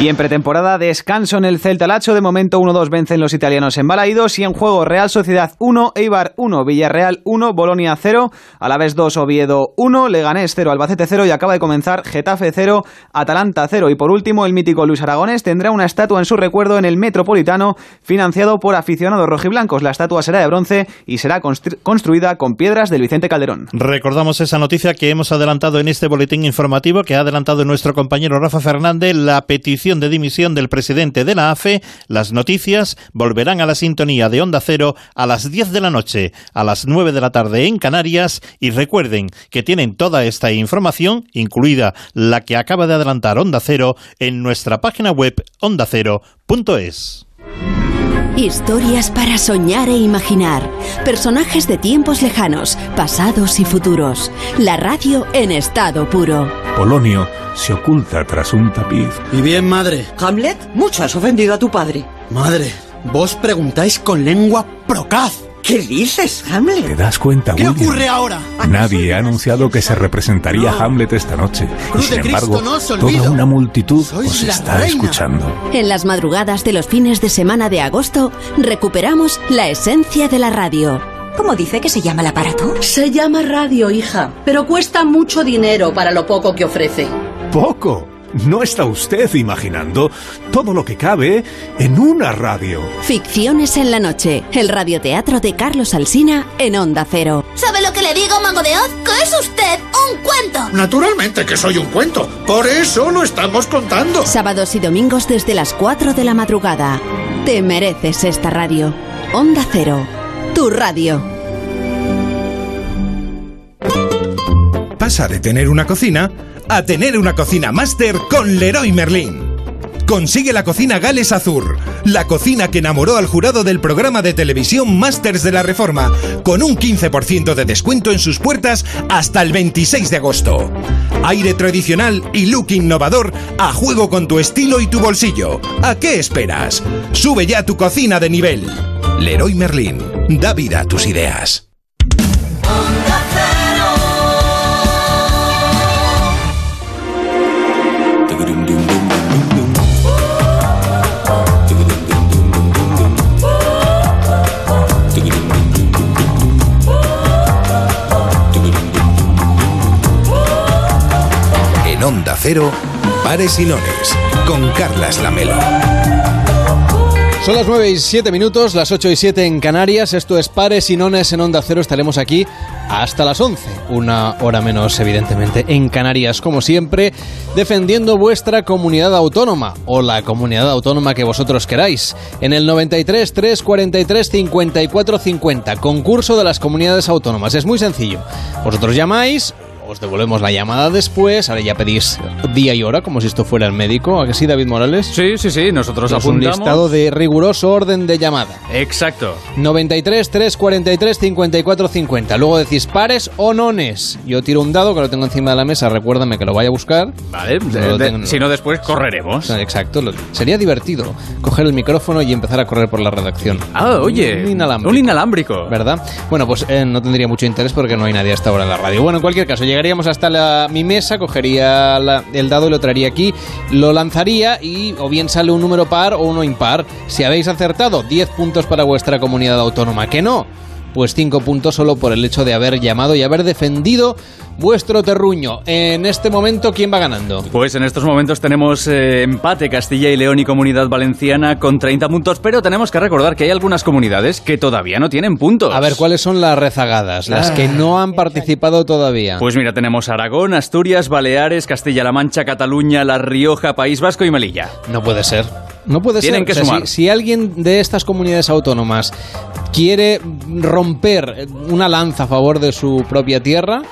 [SPEAKER 27] Y en pretemporada, descanso en el Celta Lacho. De momento, 1-2 vencen los italianos en Balaídos. Y en juego, Real Sociedad 1, Eibar 1, Villarreal 1, Bolonia 0, Alavés 2, Oviedo 1, Leganés 0, Albacete 0 y acaba de comenzar Getafe 0, Atalanta 0. Y por último, el mítico Luis Aragonés tendrá una estatua en su recuerdo en el Metropolitano, financiado por aficionados rojiblancos. La estatua será de bronce y será construida con piedras del Vicente Calderón.
[SPEAKER 22] Recordamos esa noticia que hemos adelantado en este boletín informativo que ha adelantado nuestro compañero Rafa Fernández, la petición de dimisión del presidente de la AFE, las noticias volverán a la sintonía de Onda Cero a las 10 de la noche, a las 9 de la tarde en Canarias y recuerden que tienen toda esta información, incluida la que acaba de adelantar Onda Cero, en nuestra página web ondacero.es.
[SPEAKER 18] Historias para soñar e imaginar. Personajes de tiempos lejanos, pasados y futuros. La radio en estado puro.
[SPEAKER 19] Polonio se oculta tras un tapiz.
[SPEAKER 28] Y bien, madre.
[SPEAKER 30] Hamlet, mucho has ofendido a tu padre.
[SPEAKER 28] Madre, vos preguntáis con lengua procaz.
[SPEAKER 30] ¿Qué dices, Hamlet?
[SPEAKER 19] ¿Te das cuenta,
[SPEAKER 28] ¿Qué
[SPEAKER 19] William?
[SPEAKER 28] ocurre ahora?
[SPEAKER 19] Nadie ha anunciado que se representaría Hamlet esta noche.
[SPEAKER 28] Cruz
[SPEAKER 19] y sin embargo,
[SPEAKER 28] no os olvido.
[SPEAKER 19] toda una multitud
[SPEAKER 28] Sois
[SPEAKER 19] os está
[SPEAKER 28] reina.
[SPEAKER 19] escuchando.
[SPEAKER 18] En las madrugadas de los fines de semana de agosto, recuperamos la esencia de la radio. ¿Cómo dice que se llama el aparato?
[SPEAKER 31] Se llama radio, hija, pero cuesta mucho dinero para lo poco que ofrece.
[SPEAKER 19] ¡Poco! ¿No está usted imaginando todo lo que cabe en una radio?
[SPEAKER 18] Ficciones en la noche, el radioteatro de Carlos Alsina en Onda Cero.
[SPEAKER 32] ¿Sabe lo que le digo, Mago de Oz? Que es usted un cuento.
[SPEAKER 33] Naturalmente que soy un cuento. Por eso lo estamos contando.
[SPEAKER 18] Sábados y domingos desde las 4 de la madrugada. Te mereces esta radio. Onda Cero, tu radio.
[SPEAKER 1] Pasa de tener una cocina a tener una cocina máster con Leroy Merlin. Consigue la cocina Gales Azur, la cocina que enamoró al jurado del programa de televisión Masters de la Reforma, con un 15% de descuento en sus puertas hasta el 26 de agosto. Aire tradicional y look innovador a juego con tu estilo y tu bolsillo. ¿A qué esperas? Sube ya tu cocina de nivel. Leroy Merlin, da vida a tus ideas. Onda Cero, Pares y Nones, con Carlas Lamelo.
[SPEAKER 2] Son las 9 y 7 minutos, las 8 y 7 en Canarias. Esto es Pares y Nones en Onda Cero. Estaremos aquí hasta las 11, una hora menos, evidentemente, en Canarias, como siempre, defendiendo vuestra comunidad autónoma o la comunidad autónoma que vosotros queráis. En el 93 343 54 50, concurso de las comunidades autónomas. Es muy sencillo. Vosotros llamáis os devolvemos la llamada después. Ahora ya pedís día y hora, como si esto fuera el médico. ¿A que sí, David Morales?
[SPEAKER 8] Sí, sí, sí. Nosotros
[SPEAKER 2] un
[SPEAKER 8] apuntamos.
[SPEAKER 2] listado de riguroso orden de llamada.
[SPEAKER 8] Exacto.
[SPEAKER 2] 93 343 54 50. Luego decís pares o nones. Yo tiro un dado que lo tengo encima de la mesa. Recuérdame que lo vaya a buscar.
[SPEAKER 8] Vale.
[SPEAKER 2] No
[SPEAKER 8] de-
[SPEAKER 2] lo
[SPEAKER 8] de-
[SPEAKER 2] tengo-
[SPEAKER 8] si no, después correremos.
[SPEAKER 2] Exacto. lo- sería divertido coger el micrófono y empezar a correr por la redacción.
[SPEAKER 8] Ah, oye.
[SPEAKER 2] Un inalámbrico.
[SPEAKER 8] Un inalámbrico.
[SPEAKER 2] ¿Verdad? Bueno, pues eh, no tendría mucho interés porque no hay nadie hasta ahora en la radio. Bueno, en cualquier caso, llegaríamos hasta la- mi mesa, cogería el dado y lo traería aquí, lo lanzaría y o bien sale un número par o uno impar. Si habéis acertado, 10 puntos para vuestra comunidad autónoma. Que no, pues 5 puntos solo por el hecho de haber llamado y haber defendido vuestro terruño. En este momento, ¿quién va ganando?
[SPEAKER 8] Pues en estos momentos tenemos eh, empate Castilla y León y Comunidad Valenciana con 30 puntos, pero tenemos que recordar que hay algunas comunidades que todavía no tienen puntos.
[SPEAKER 2] A ver, ¿cuáles son las rezagadas? Las que no han participado todavía.
[SPEAKER 8] Pues mira, tenemos Aragón, Asturias, Baleares, Castilla-La Mancha, Cataluña, La Rioja, País Vasco y Melilla.
[SPEAKER 2] No puede ser. No puede
[SPEAKER 8] Tienen
[SPEAKER 2] ser.
[SPEAKER 8] que
[SPEAKER 2] O sea,
[SPEAKER 8] sumar.
[SPEAKER 2] Si, si alguien de estas comunidades autónomas quiere romper una lanza a favor de su propia tierra,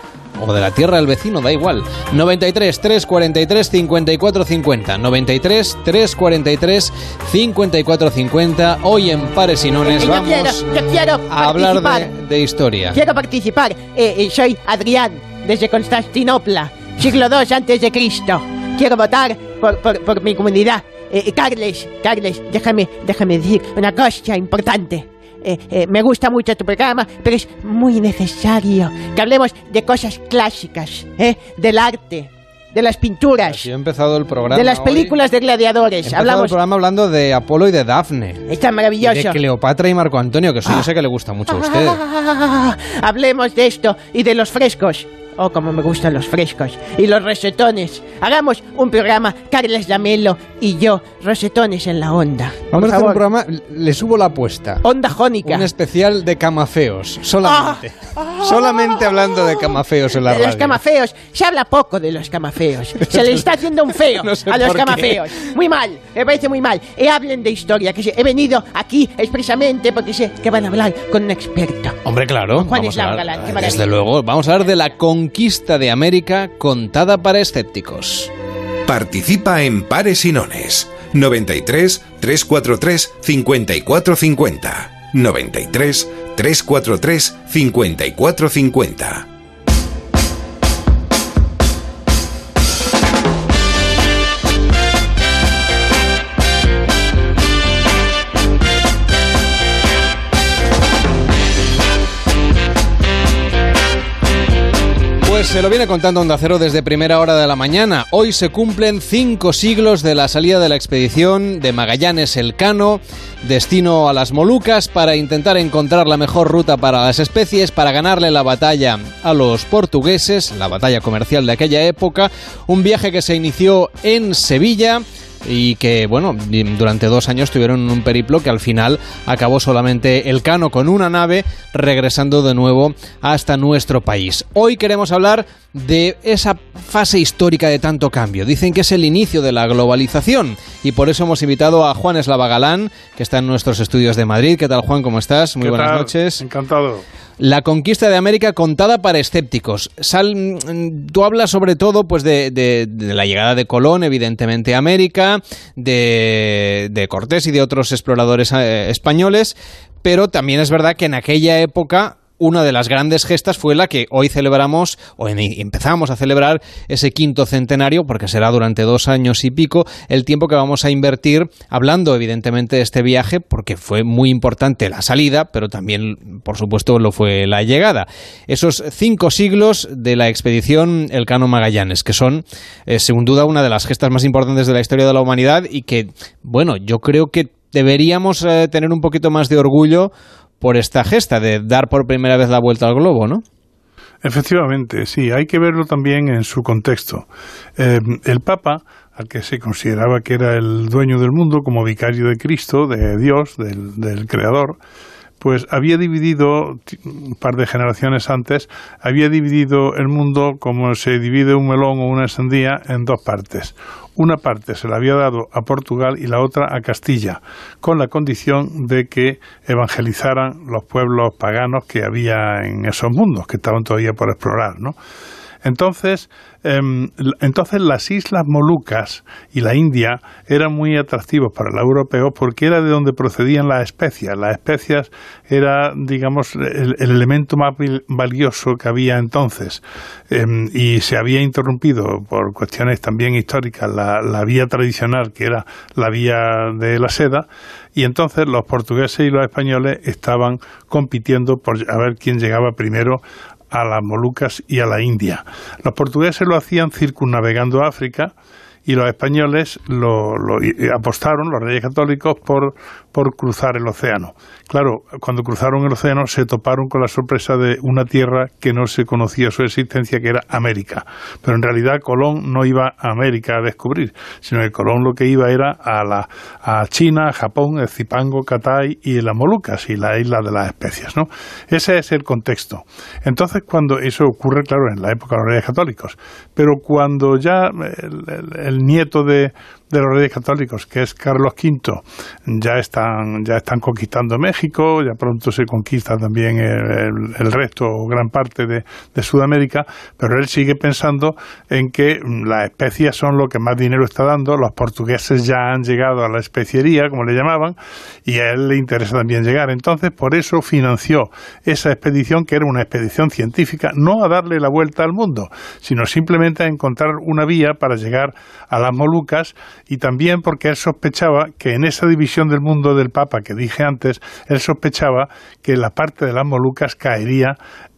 [SPEAKER 2] o de la tierra del vecino, da igual. 93 343 54 50. 93 343 54 50. Hoy en Pares y Nones
[SPEAKER 10] Yo
[SPEAKER 2] vamos
[SPEAKER 10] quiero, yo quiero
[SPEAKER 2] a hablar de, de historia.
[SPEAKER 10] Quiero participar. Eh, eh, soy Adrián, desde Constantinopla, siglo II antes de Cristo. Quiero votar por, por, por mi comunidad. Eh, eh, Carles, Carles, déjame, déjame decir una cosa importante. Eh, eh, me gusta mucho tu programa, pero es muy necesario que hablemos de cosas clásicas, ¿eh? del arte, de las pinturas,
[SPEAKER 2] Así ha empezado el programa.
[SPEAKER 10] de las películas de gladiadores.
[SPEAKER 2] He empezado el
[SPEAKER 10] Hablamos.
[SPEAKER 2] programa hablando de Apolo y de Dafne.
[SPEAKER 10] Está
[SPEAKER 2] Y
[SPEAKER 10] maravilloso.
[SPEAKER 2] de Cleopatra y Marco Antonio, que eso yo sé que le gusta mucho a usted.
[SPEAKER 10] Ah, hablemos de esto y de los frescos. Oh, como me gustan los frescos. Y los rosetones. Hagamos un programa, Carles Lamelo y yo, rosetones en la onda.
[SPEAKER 2] Vamos a hacer un programa, le subo la apuesta.
[SPEAKER 10] Onda jónica.
[SPEAKER 2] Un especial de camafeos, solamente. Solamente hablando de camafeos en la
[SPEAKER 10] De los
[SPEAKER 2] radio.
[SPEAKER 10] camafeos. Se habla poco de los camafeos. Se le está haciendo un feo
[SPEAKER 2] No sé
[SPEAKER 10] a los
[SPEAKER 2] por qué.
[SPEAKER 10] camafeos. Muy mal, me parece muy mal. Eh, hablen de historia, que he venido aquí expresamente porque sé que van a hablar con un experto.
[SPEAKER 2] Hombre, claro.
[SPEAKER 10] Juan
[SPEAKER 2] vamos a hablar-
[SPEAKER 10] Galán, qué maravilla.
[SPEAKER 2] desde luego, vamos a hablar de la conquista de América contada para escépticos.
[SPEAKER 1] Participa en Pares y Nones. 93 343 5450. 93 343 5450.
[SPEAKER 2] Pues se lo viene contando Onda Cero desde primera hora de la mañana. Hoy se cumplen cinco siglos de la salida de la expedición de Magallanes Elcano, destino a las Molucas, para intentar encontrar la mejor ruta para las especies, para ganarle la batalla a los portugueses, la batalla comercial de aquella época. Un viaje que se inició en Sevilla y que, bueno, durante dos años tuvieron un periplo que al final acabó solamente el Cano con una nave regresando de nuevo hasta nuestro país. Hoy queremos hablar de esa fase histórica de tanto cambio. Dicen que es el inicio de la globalización y por eso hemos invitado a Juan Eslava Galán, que está en nuestros estudios de Madrid. ¿Qué tal, Juan? ¿Cómo estás? Muy
[SPEAKER 34] ¿Qué
[SPEAKER 2] buenas
[SPEAKER 34] tal?
[SPEAKER 2] noches.
[SPEAKER 34] Encantado.
[SPEAKER 2] La conquista de América contada para escépticos. Sal, mm, tú hablas sobre todo pues de, de- de la llegada de Colón, evidentemente, a América, de, de Cortés y de otros exploradores eh, españoles, pero también es verdad que en aquella época una de las grandes gestas fue la que hoy celebramos, o empezamos a celebrar ese quinto centenario, porque será durante dos años y pico, el tiempo que vamos a invertir hablando evidentemente de este viaje, porque fue muy importante la salida, pero también, por supuesto, lo fue la llegada. Esos cinco siglos de la expedición Elcano Magallanes, que son, eh, sin duda, una de las gestas más importantes de la historia de la humanidad y que, bueno, yo creo que deberíamos eh, tener un poquito más de orgullo por esta gesta de dar por primera vez la vuelta al globo, ¿no?
[SPEAKER 34] Efectivamente, sí, hay que verlo también en su contexto. Eh, el Papa, al que se consideraba que era el dueño del mundo como vicario de Cristo, de Dios, del, del Creador, pues había dividido, un par de generaciones antes, había dividido el mundo como se divide un melón o una sandía en dos partes. Una parte se la había dado a Portugal y la otra a Castilla, con la condición de que evangelizaran los pueblos paganos que había en esos mundos, que estaban todavía por explorar, ¿no? Entonces, entonces las islas Molucas y la India eran muy atractivos para los europeos porque era de donde procedían las especias. Las especias era, digamos, el, el elemento más valioso que había entonces Em, y se había interrumpido por cuestiones también históricas la, la vía tradicional que era la vía de la seda y entonces los portugueses y los españoles estaban compitiendo por a ver quién llegaba primero a las Molucas y a la India. Los portugueses lo hacían circunnavegando África y los españoles lo, lo- apostaron, los reyes católicos, por, por cruzar el océano. Claro, cuando cruzaron el océano se toparon con la sorpresa de una tierra que no se conocía su existencia, que era América. Pero en realidad Colón no iba a América a descubrir, sino que Colón lo que iba era a, la, a China, Japón, el Zipango, Catay y las Molucas y la isla de las especias. ¿no? Ese es el contexto. Entonces, cuando eso ocurre, claro, en la época de los reyes católicos, pero cuando ya el, el- el nieto de, de los reyes católicos, que es Carlos V, ya están, ya están conquistando México, ya pronto se conquista también el, resto o gran parte de, de, Sudamérica, pero él sigue pensando en que las especias son lo que más dinero está dando, los portugueses ya han llegado a la especiería, como le llamaban, y a él le interesa también llegar. Entonces, por eso financió esa expedición, que era una expedición científica, no a darle la vuelta al mundo, sino simplemente a encontrar una vía para llegar a las Molucas y también porque él sospechaba que en esa división del mundo del Papa que dije antes, él sospechaba que la parte de las Molucas caería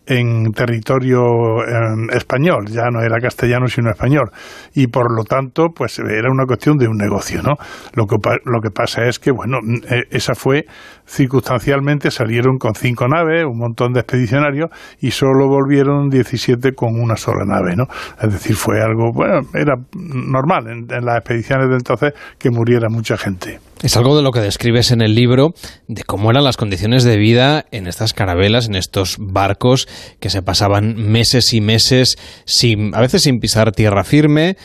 [SPEAKER 34] en territorio em, español, ya no era castellano sino español, y por lo tanto, pues era una cuestión de un negocio, ¿no? Lo que, lo que pasa es que, bueno, e, esa fue circunstancialmente, salieron con cinco naves, un montón de expedicionarios, y solo volvieron 17 con una sola nave, ¿no? Es decir, fue algo, bueno, era normal en, las expediciones de entonces que muriera mucha gente.
[SPEAKER 2] Es algo de lo que describes en el libro, de cómo eran las condiciones de vida en estas carabelas, en estos barcos que se pasaban meses y meses sin, a veces sin pisar tierra firme,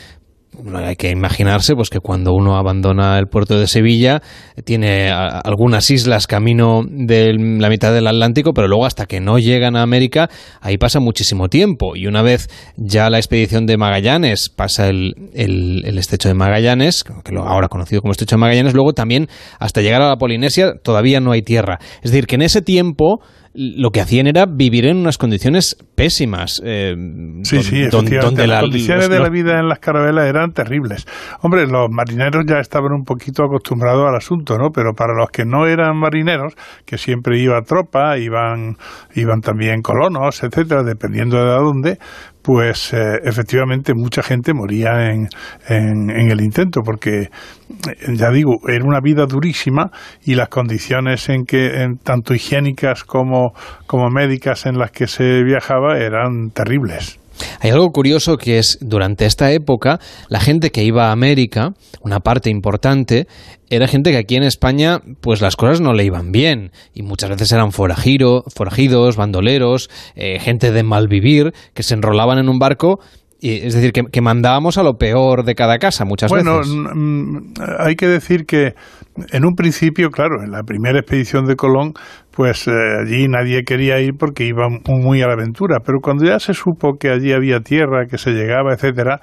[SPEAKER 2] hay que imaginarse pues que cuando uno abandona el puerto de Sevilla tiene algunas islas camino de la mitad del Atlántico, pero luego hasta que no llegan a América ahí pasa muchísimo tiempo y una vez ya la expedición de Magallanes pasa el, el estrecho de Magallanes, que ahora conocido como estrecho de Magallanes, luego también hasta llegar a la Polinesia todavía no hay tierra. Es decir, que en ese tiempo lo que hacían era vivir en unas condiciones pésimas.
[SPEAKER 34] Eh, sí, sí, donde las condiciones de la vida en las carabelas eran terribles. Hombre, los marineros ya estaban un poquito acostumbrados al asunto, ¿no? Pero para los que no eran marineros, que siempre iba tropa, iban, iban también colonos, etcétera, dependiendo de dónde, pues eh, efectivamente mucha gente moría en, en, el intento, porque eh, ya digo, era una vida durísima y las condiciones en que, en, tanto higiénicas como, como médicas en las que se viajaba eran terribles.
[SPEAKER 2] Hay algo curioso que es, durante esta época, la gente que iba a América, una parte importante, era gente que aquí en España, pues las cosas no le iban bien. Y muchas veces eran forajidos, bandoleros, eh, gente de mal vivir, que se enrolaban en un barco es decir, que, mandábamos a lo peor de cada casa muchas
[SPEAKER 34] veces. Bueno, hay que decir que en un principio, claro, en la primera expedición de Colón, pues eh, allí nadie quería ir porque iba muy a la aventura, pero cuando ya se supo que allí había tierra, que se llegaba, etcétera,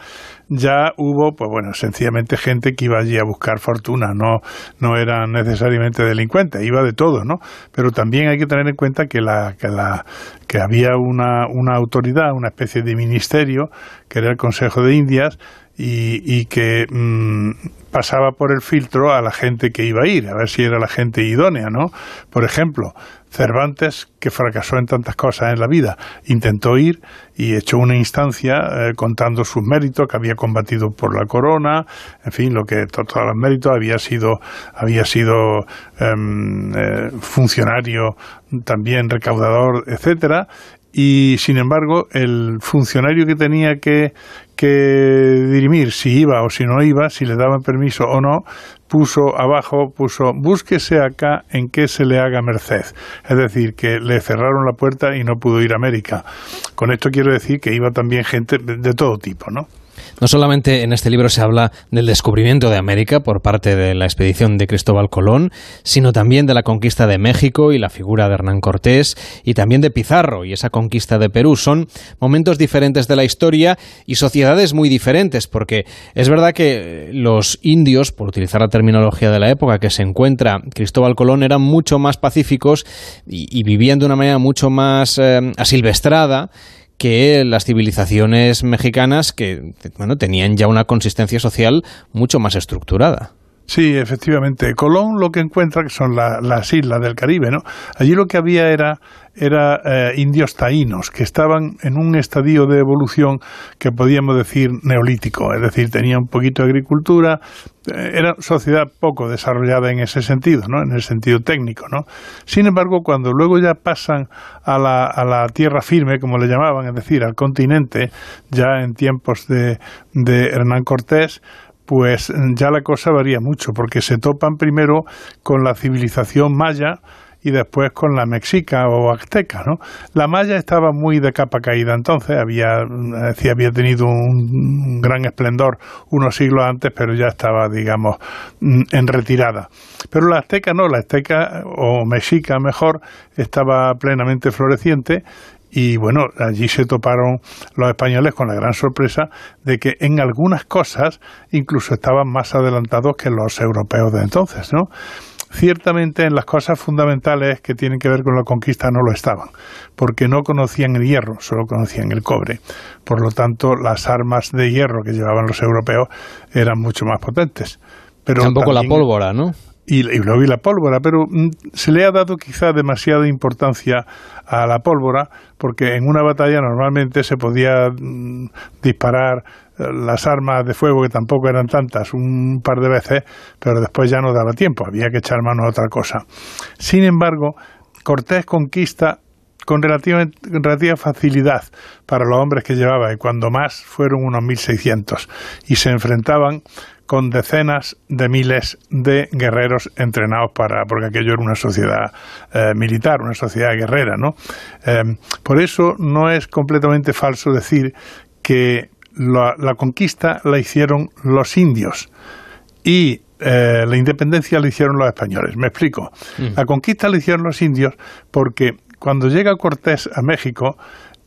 [SPEAKER 34] ya hubo, pues bueno, sencillamente gente que iba allí a buscar fortuna, no, no eran necesariamente delincuentes, iba de todo, ¿no? Pero también hay que tener en cuenta que la, que la, que había una, una autoridad, una especie de ministerio, que era el Consejo de Indias, y, y que mm, pasaba por el filtro a la gente que iba a ir, a ver si era la gente idónea, ¿no? Por ejemplo, Cervantes, que fracasó en tantas cosas en la vida, intentó ir y echó una instancia eh, contando sus méritos, que había combatido por la corona, en fin, lo que todos los méritos había sido, había sido em, eh, funcionario también recaudador, etcétera, y sin embargo el funcionario que tenía que, que dirimir si iba o si no iba, si le daban permiso o no, puso abajo, puso búsquese acá en que se le haga merced. Es decir, que le cerraron la puerta y no pudo ir a América. Con esto quiero decir que iba también gente de todo tipo, ¿no?
[SPEAKER 2] No solamente en este libro se habla del descubrimiento de América por parte de la expedición de Cristóbal Colón, sino también de la conquista de México y la figura de Hernán Cortés, y también de Pizarro y esa conquista de Perú. Son momentos diferentes de la historia y sociedades muy diferentes, porque es verdad que los indios, por utilizar la terminología de la época que se encuentra Cristóbal Colón, eran mucho más pacíficos y, vivían de una manera mucho más eh, asilvestrada que las civilizaciones mexicanas que bueno, tenían ya una consistencia social mucho más estructurada.
[SPEAKER 34] Sí, efectivamente. Colón lo que encuentra que son las islas del Caribe, ¿no? Allí lo que había era, era eh, indios taínos que estaban en un estadio de evolución que podíamos decir neolítico, es decir, tenía un poquito de agricultura, eh, era sociedad poco desarrollada en ese sentido, ¿no? En el sentido técnico, ¿no? Sin embargo, cuando luego ya pasan a la, a la tierra firme, como le llamaban, es decir, al continente, ya en tiempos de, de Hernán Cortés, pues ya la cosa varía mucho, porque se topan primero con la civilización maya y después con la mexica o azteca, ¿no? La maya estaba muy de capa caída entonces, había, decía, había tenido un gran esplendor unos siglos antes, pero ya estaba, digamos, en retirada. Pero la azteca no, la azteca o mexica mejor estaba plenamente floreciente y bueno, allí se toparon los españoles con la gran sorpresa de que en algunas cosas incluso estaban más adelantados que los europeos de entonces, ¿no? Ciertamente en las cosas fundamentales que tienen que ver con la conquista no lo estaban, porque no conocían el hierro, solo conocían el cobre. Por lo tanto, las armas de hierro que llevaban los europeos eran mucho más potentes.
[SPEAKER 2] Pero Tampoco la pólvora, ¿no?
[SPEAKER 34] y, luego la pólvora, pero mm, se le ha dado quizá demasiada importancia a la pólvora porque en una batalla normalmente se podía mm, disparar las armas de fuego que tampoco eran tantas un par de veces, pero después ya no daba tiempo, había que echar mano a otra cosa. Sin embargo, Cortés conquista con relativa, facilidad para los hombres que llevaba y cuando más fueron unos 1600 y se enfrentaban con decenas de miles de guerreros entrenados para, porque aquello era una sociedad eh, militar, una sociedad guerrera, ¿no? Eh, por eso no es completamente falso decir que la, conquista la hicieron los indios y eh, la independencia la hicieron los españoles. Me explico. Mm. La conquista la hicieron los indios porque cuando llega Cortés a México,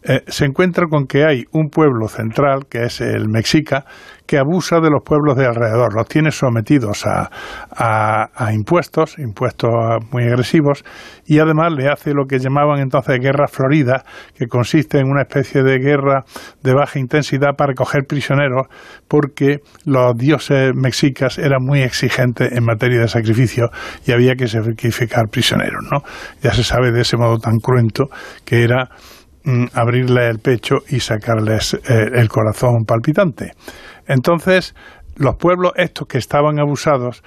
[SPEAKER 34] eh, se encuentra con que hay un pueblo central, que es el Mexica, que abusa de los pueblos de alrededor, los tiene sometidos a, a, impuestos, impuestos muy agresivos, y además le hace lo que llamaban entonces guerra florida, que consiste en una especie de guerra de baja intensidad para coger prisioneros, porque los dioses mexicas eran muy exigentes en materia de sacrificio y había que sacrificar prisioneros, ¿no? Ya se sabe de ese modo tan cruento que era abrirle el pecho y sacarles eh, el corazón palpitante. Entonces, los pueblos estos que estaban abusados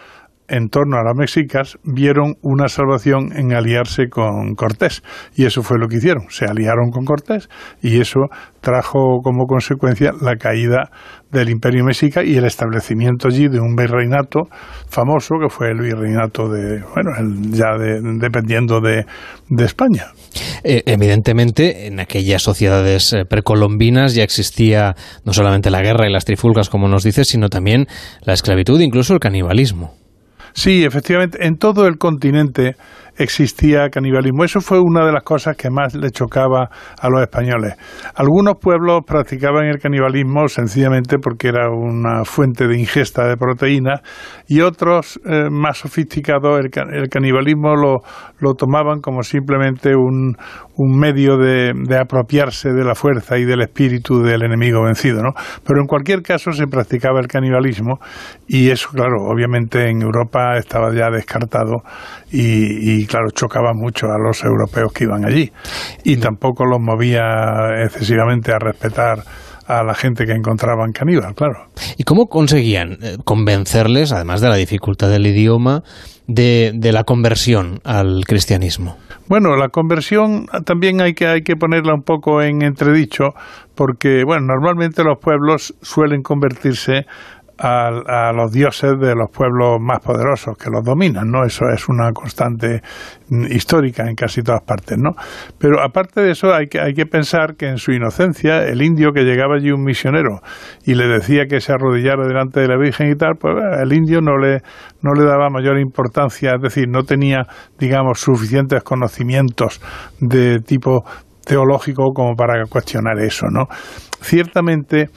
[SPEAKER 34] en torno a las mexicas vieron una salvación en aliarse con Cortés y eso fue lo que hicieron, se aliaron con Cortés y eso trajo como consecuencia la caída del imperio mexica y el establecimiento allí de un virreinato famoso que fue el virreinato de, bueno, ya dependiendo de, de España.
[SPEAKER 2] Eh, evidentemente, en aquellas sociedades eh, precolombinas ya existía no solamente la guerra y las trifulgas, como nos dices, sino también la esclavitud, incluso el canibalismo.
[SPEAKER 34] Sí, efectivamente, en todo el continente existía canibalismo. Eso fue una de las cosas que más le chocaba a los españoles. Algunos pueblos practicaban el canibalismo sencillamente porque era una fuente de ingesta de proteínas y otros eh, más sofisticados el, canibalismo lo, lo, tomaban como simplemente un, un medio de, de, apropiarse de la fuerza y del espíritu del enemigo vencido. ¿no? Pero en cualquier caso se practicaba el canibalismo y eso, claro, obviamente en Europa estaba ya descartado y, claro, chocaba mucho a los europeos que iban allí. Y tampoco los movía excesivamente a respetar a la gente que encontraban caníbal, claro.
[SPEAKER 2] ¿Y cómo conseguían eh, convencerles, además de la dificultad del idioma, de, de, la conversión al cristianismo?
[SPEAKER 34] Bueno, la conversión también hay que, hay que ponerla un poco en entredicho, porque, bueno, normalmente los pueblos suelen convertirse a, los dioses de los pueblos más poderosos que los dominan, ¿no? Eso es una constante histórica en casi todas partes, ¿no? Pero aparte de eso hay que, hay que pensar que en su inocencia el indio que llegaba allí un misionero y le decía que se arrodillara delante de la Virgen y tal, pues el indio no le, no le daba mayor importancia, es decir, no tenía, digamos, suficientes conocimientos de tipo teológico como para cuestionar eso, ¿no? Ciertamente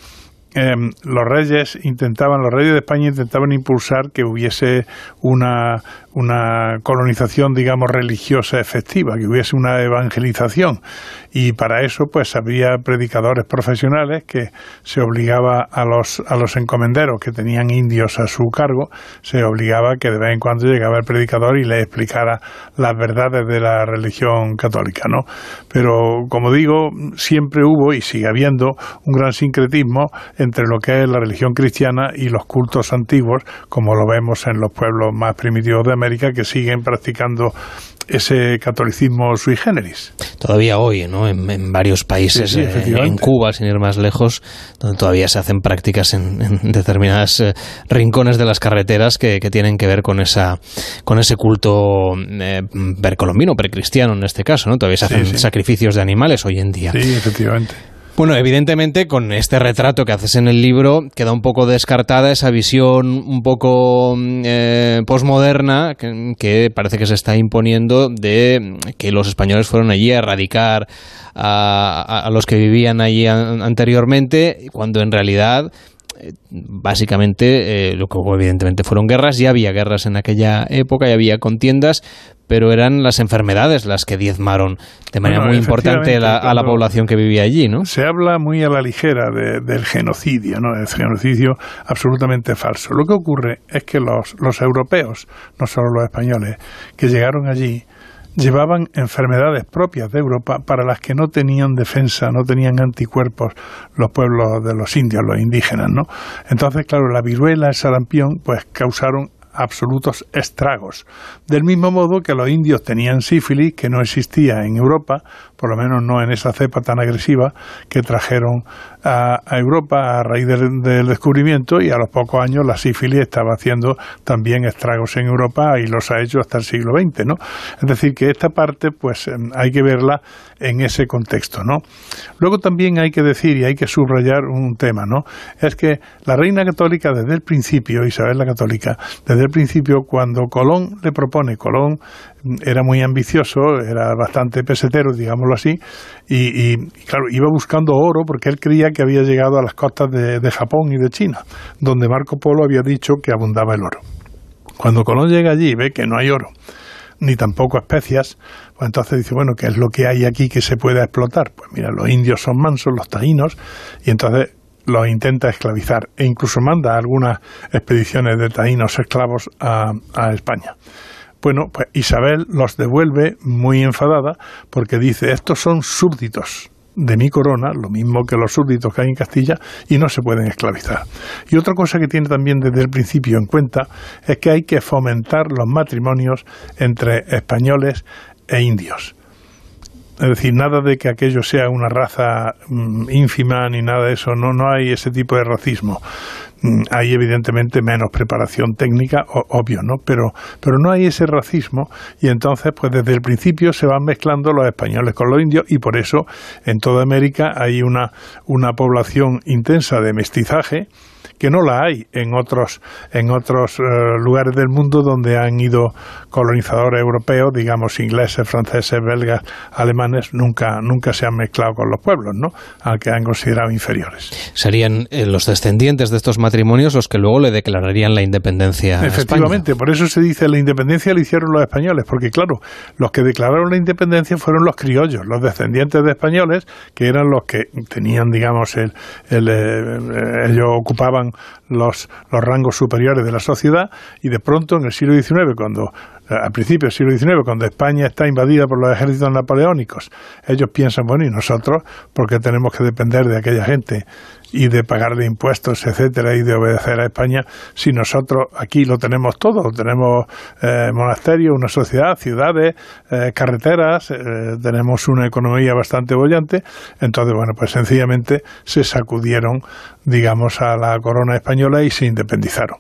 [SPEAKER 34] Em, los reyes intentaban, los reyes de España intentaban impulsar que hubiese una, colonización, digamos, religiosa efectiva, que hubiese una evangelización. Y para eso, pues, había predicadores profesionales que se obligaba a los, a los encomenderos que tenían indios a su cargo, se obligaba que de vez en cuando llegaba el predicador y le explicara las verdades de la religión católica, ¿no? Pero, como digo, siempre hubo y sigue habiendo un gran sincretismo entre lo que es la religión cristiana y los cultos antiguos, como lo vemos en los pueblos más primitivos de América que siguen practicando ese catolicismo sui generis.
[SPEAKER 2] Todavía hoy, ¿no? En, varios países, eh, en Cuba, sin ir más lejos, donde todavía se hacen prácticas en, determinadas eh, rincones de las carreteras que, tienen que ver con esa con ese culto eh, precolombino, precristiano en este caso, ¿no? Todavía se hacen sacrificios de animales hoy en día.
[SPEAKER 34] Sí, efectivamente.
[SPEAKER 2] Bueno, evidentemente con este retrato que haces en el libro queda un poco descartada esa visión un poco mm, eh, posmoderna que, parece que se está imponiendo de que los españoles fueron allí a erradicar a, los que vivían allí anteriormente, cuando en realidad eh, básicamente eh, lo que evidentemente fueron guerras, ya había guerras en aquella época, ya había contiendas, pero eran las enfermedades las que diezmaron de manera muy importante a la población que vivía allí, ¿no?
[SPEAKER 34] Se habla muy a la ligera del genocidio, ¿no? El genocidio absolutamente falso. Lo que ocurre es que los, los europeos, no solo los españoles, que llegaron allí, llevaban enfermedades propias de Europa para las que no tenían defensa, no tenían anticuerpos los pueblos de los indios, los indígenas, ¿no? Entonces, claro, la viruela, el sarampión, pues causaron absolutos estragos. Del mismo modo que los indios tenían sífilis, que no existía en Europa, por lo menos no en esa cepa tan agresiva que trajeron a, Europa a raíz del, descubrimiento y a los pocos años la sífilis estaba haciendo también estragos en Europa y los ha hecho hasta el siglo XX, ¿no? Es decir, que esta parte pues em, hay que verla en ese contexto, ¿no? Luego también hay que decir y hay que subrayar un tema, ¿no? Es que la reina católica desde el principio, Isabel la católica, desde el principio cuando Colón le propone, Colón era muy ambicioso, era bastante pesetero, digámoslo así, y, claro, iba buscando oro porque él creía que había llegado a las costas de, Japón y de China, donde Marco Polo había dicho que abundaba el oro. Cuando Colón llega allí y ve que no hay oro, ni tampoco especias, pues entonces dice, bueno, ¿qué es lo que hay aquí que se pueda explotar? Pues mira, los indios son mansos, los taínos, y entonces los intenta esclavizar e incluso manda algunas expediciones de taínos esclavos a España. Bueno, pues Isabel los devuelve muy enfadada porque dice, estos son súbditos de mi corona, lo mismo que los súbditos que hay en Castilla, y no se pueden esclavizar. Y otra cosa que tiene también desde el principio en cuenta es que hay que fomentar los matrimonios entre españoles e indios. Es decir, nada de que aquello sea una raza mm, ínfima ni nada de eso, no, no hay ese tipo de racismo. Mm, hay evidentemente menos preparación técnica, obvio, ¿no? Pero, pero no hay ese racismo y entonces, pues desde el principio se van mezclando los españoles con los indios y por eso en toda América hay una, una población intensa de mestizaje que no la hay en otros, en otros eh, lugares del mundo donde han ido colonizadores europeos, digamos ingleses, franceses, belgas, alemanes, nunca, nunca se han mezclado con los pueblos, ¿no? Aunque han considerado inferiores.
[SPEAKER 2] Serían eh, los descendientes de estos matrimonios los que luego le declararían la independencia.
[SPEAKER 34] Efectivamente, por eso se dice la independencia la hicieron los españoles, porque claro, los que declararon la independencia fueron los criollos, los descendientes de españoles, que eran los que tenían, digamos, el, el eh, ellos ocupaban los, los rangos superiores de la sociedad y de pronto en el siglo XIX, cuando a principios del siglo XIX, cuando España está invadida por los ejércitos napoleónicos, ellos piensan, bueno, ¿y nosotros por qué tenemos que depender de aquella gente y de pagarle impuestos, etcétera, y de obedecer a España si nosotros aquí lo tenemos todo? Tenemos eh, monasterios, una sociedad, ciudades, eh, carreteras, eh, tenemos una economía bastante bollante. Entonces, bueno, pues sencillamente se sacudieron, digamos, a la corona española y se independizaron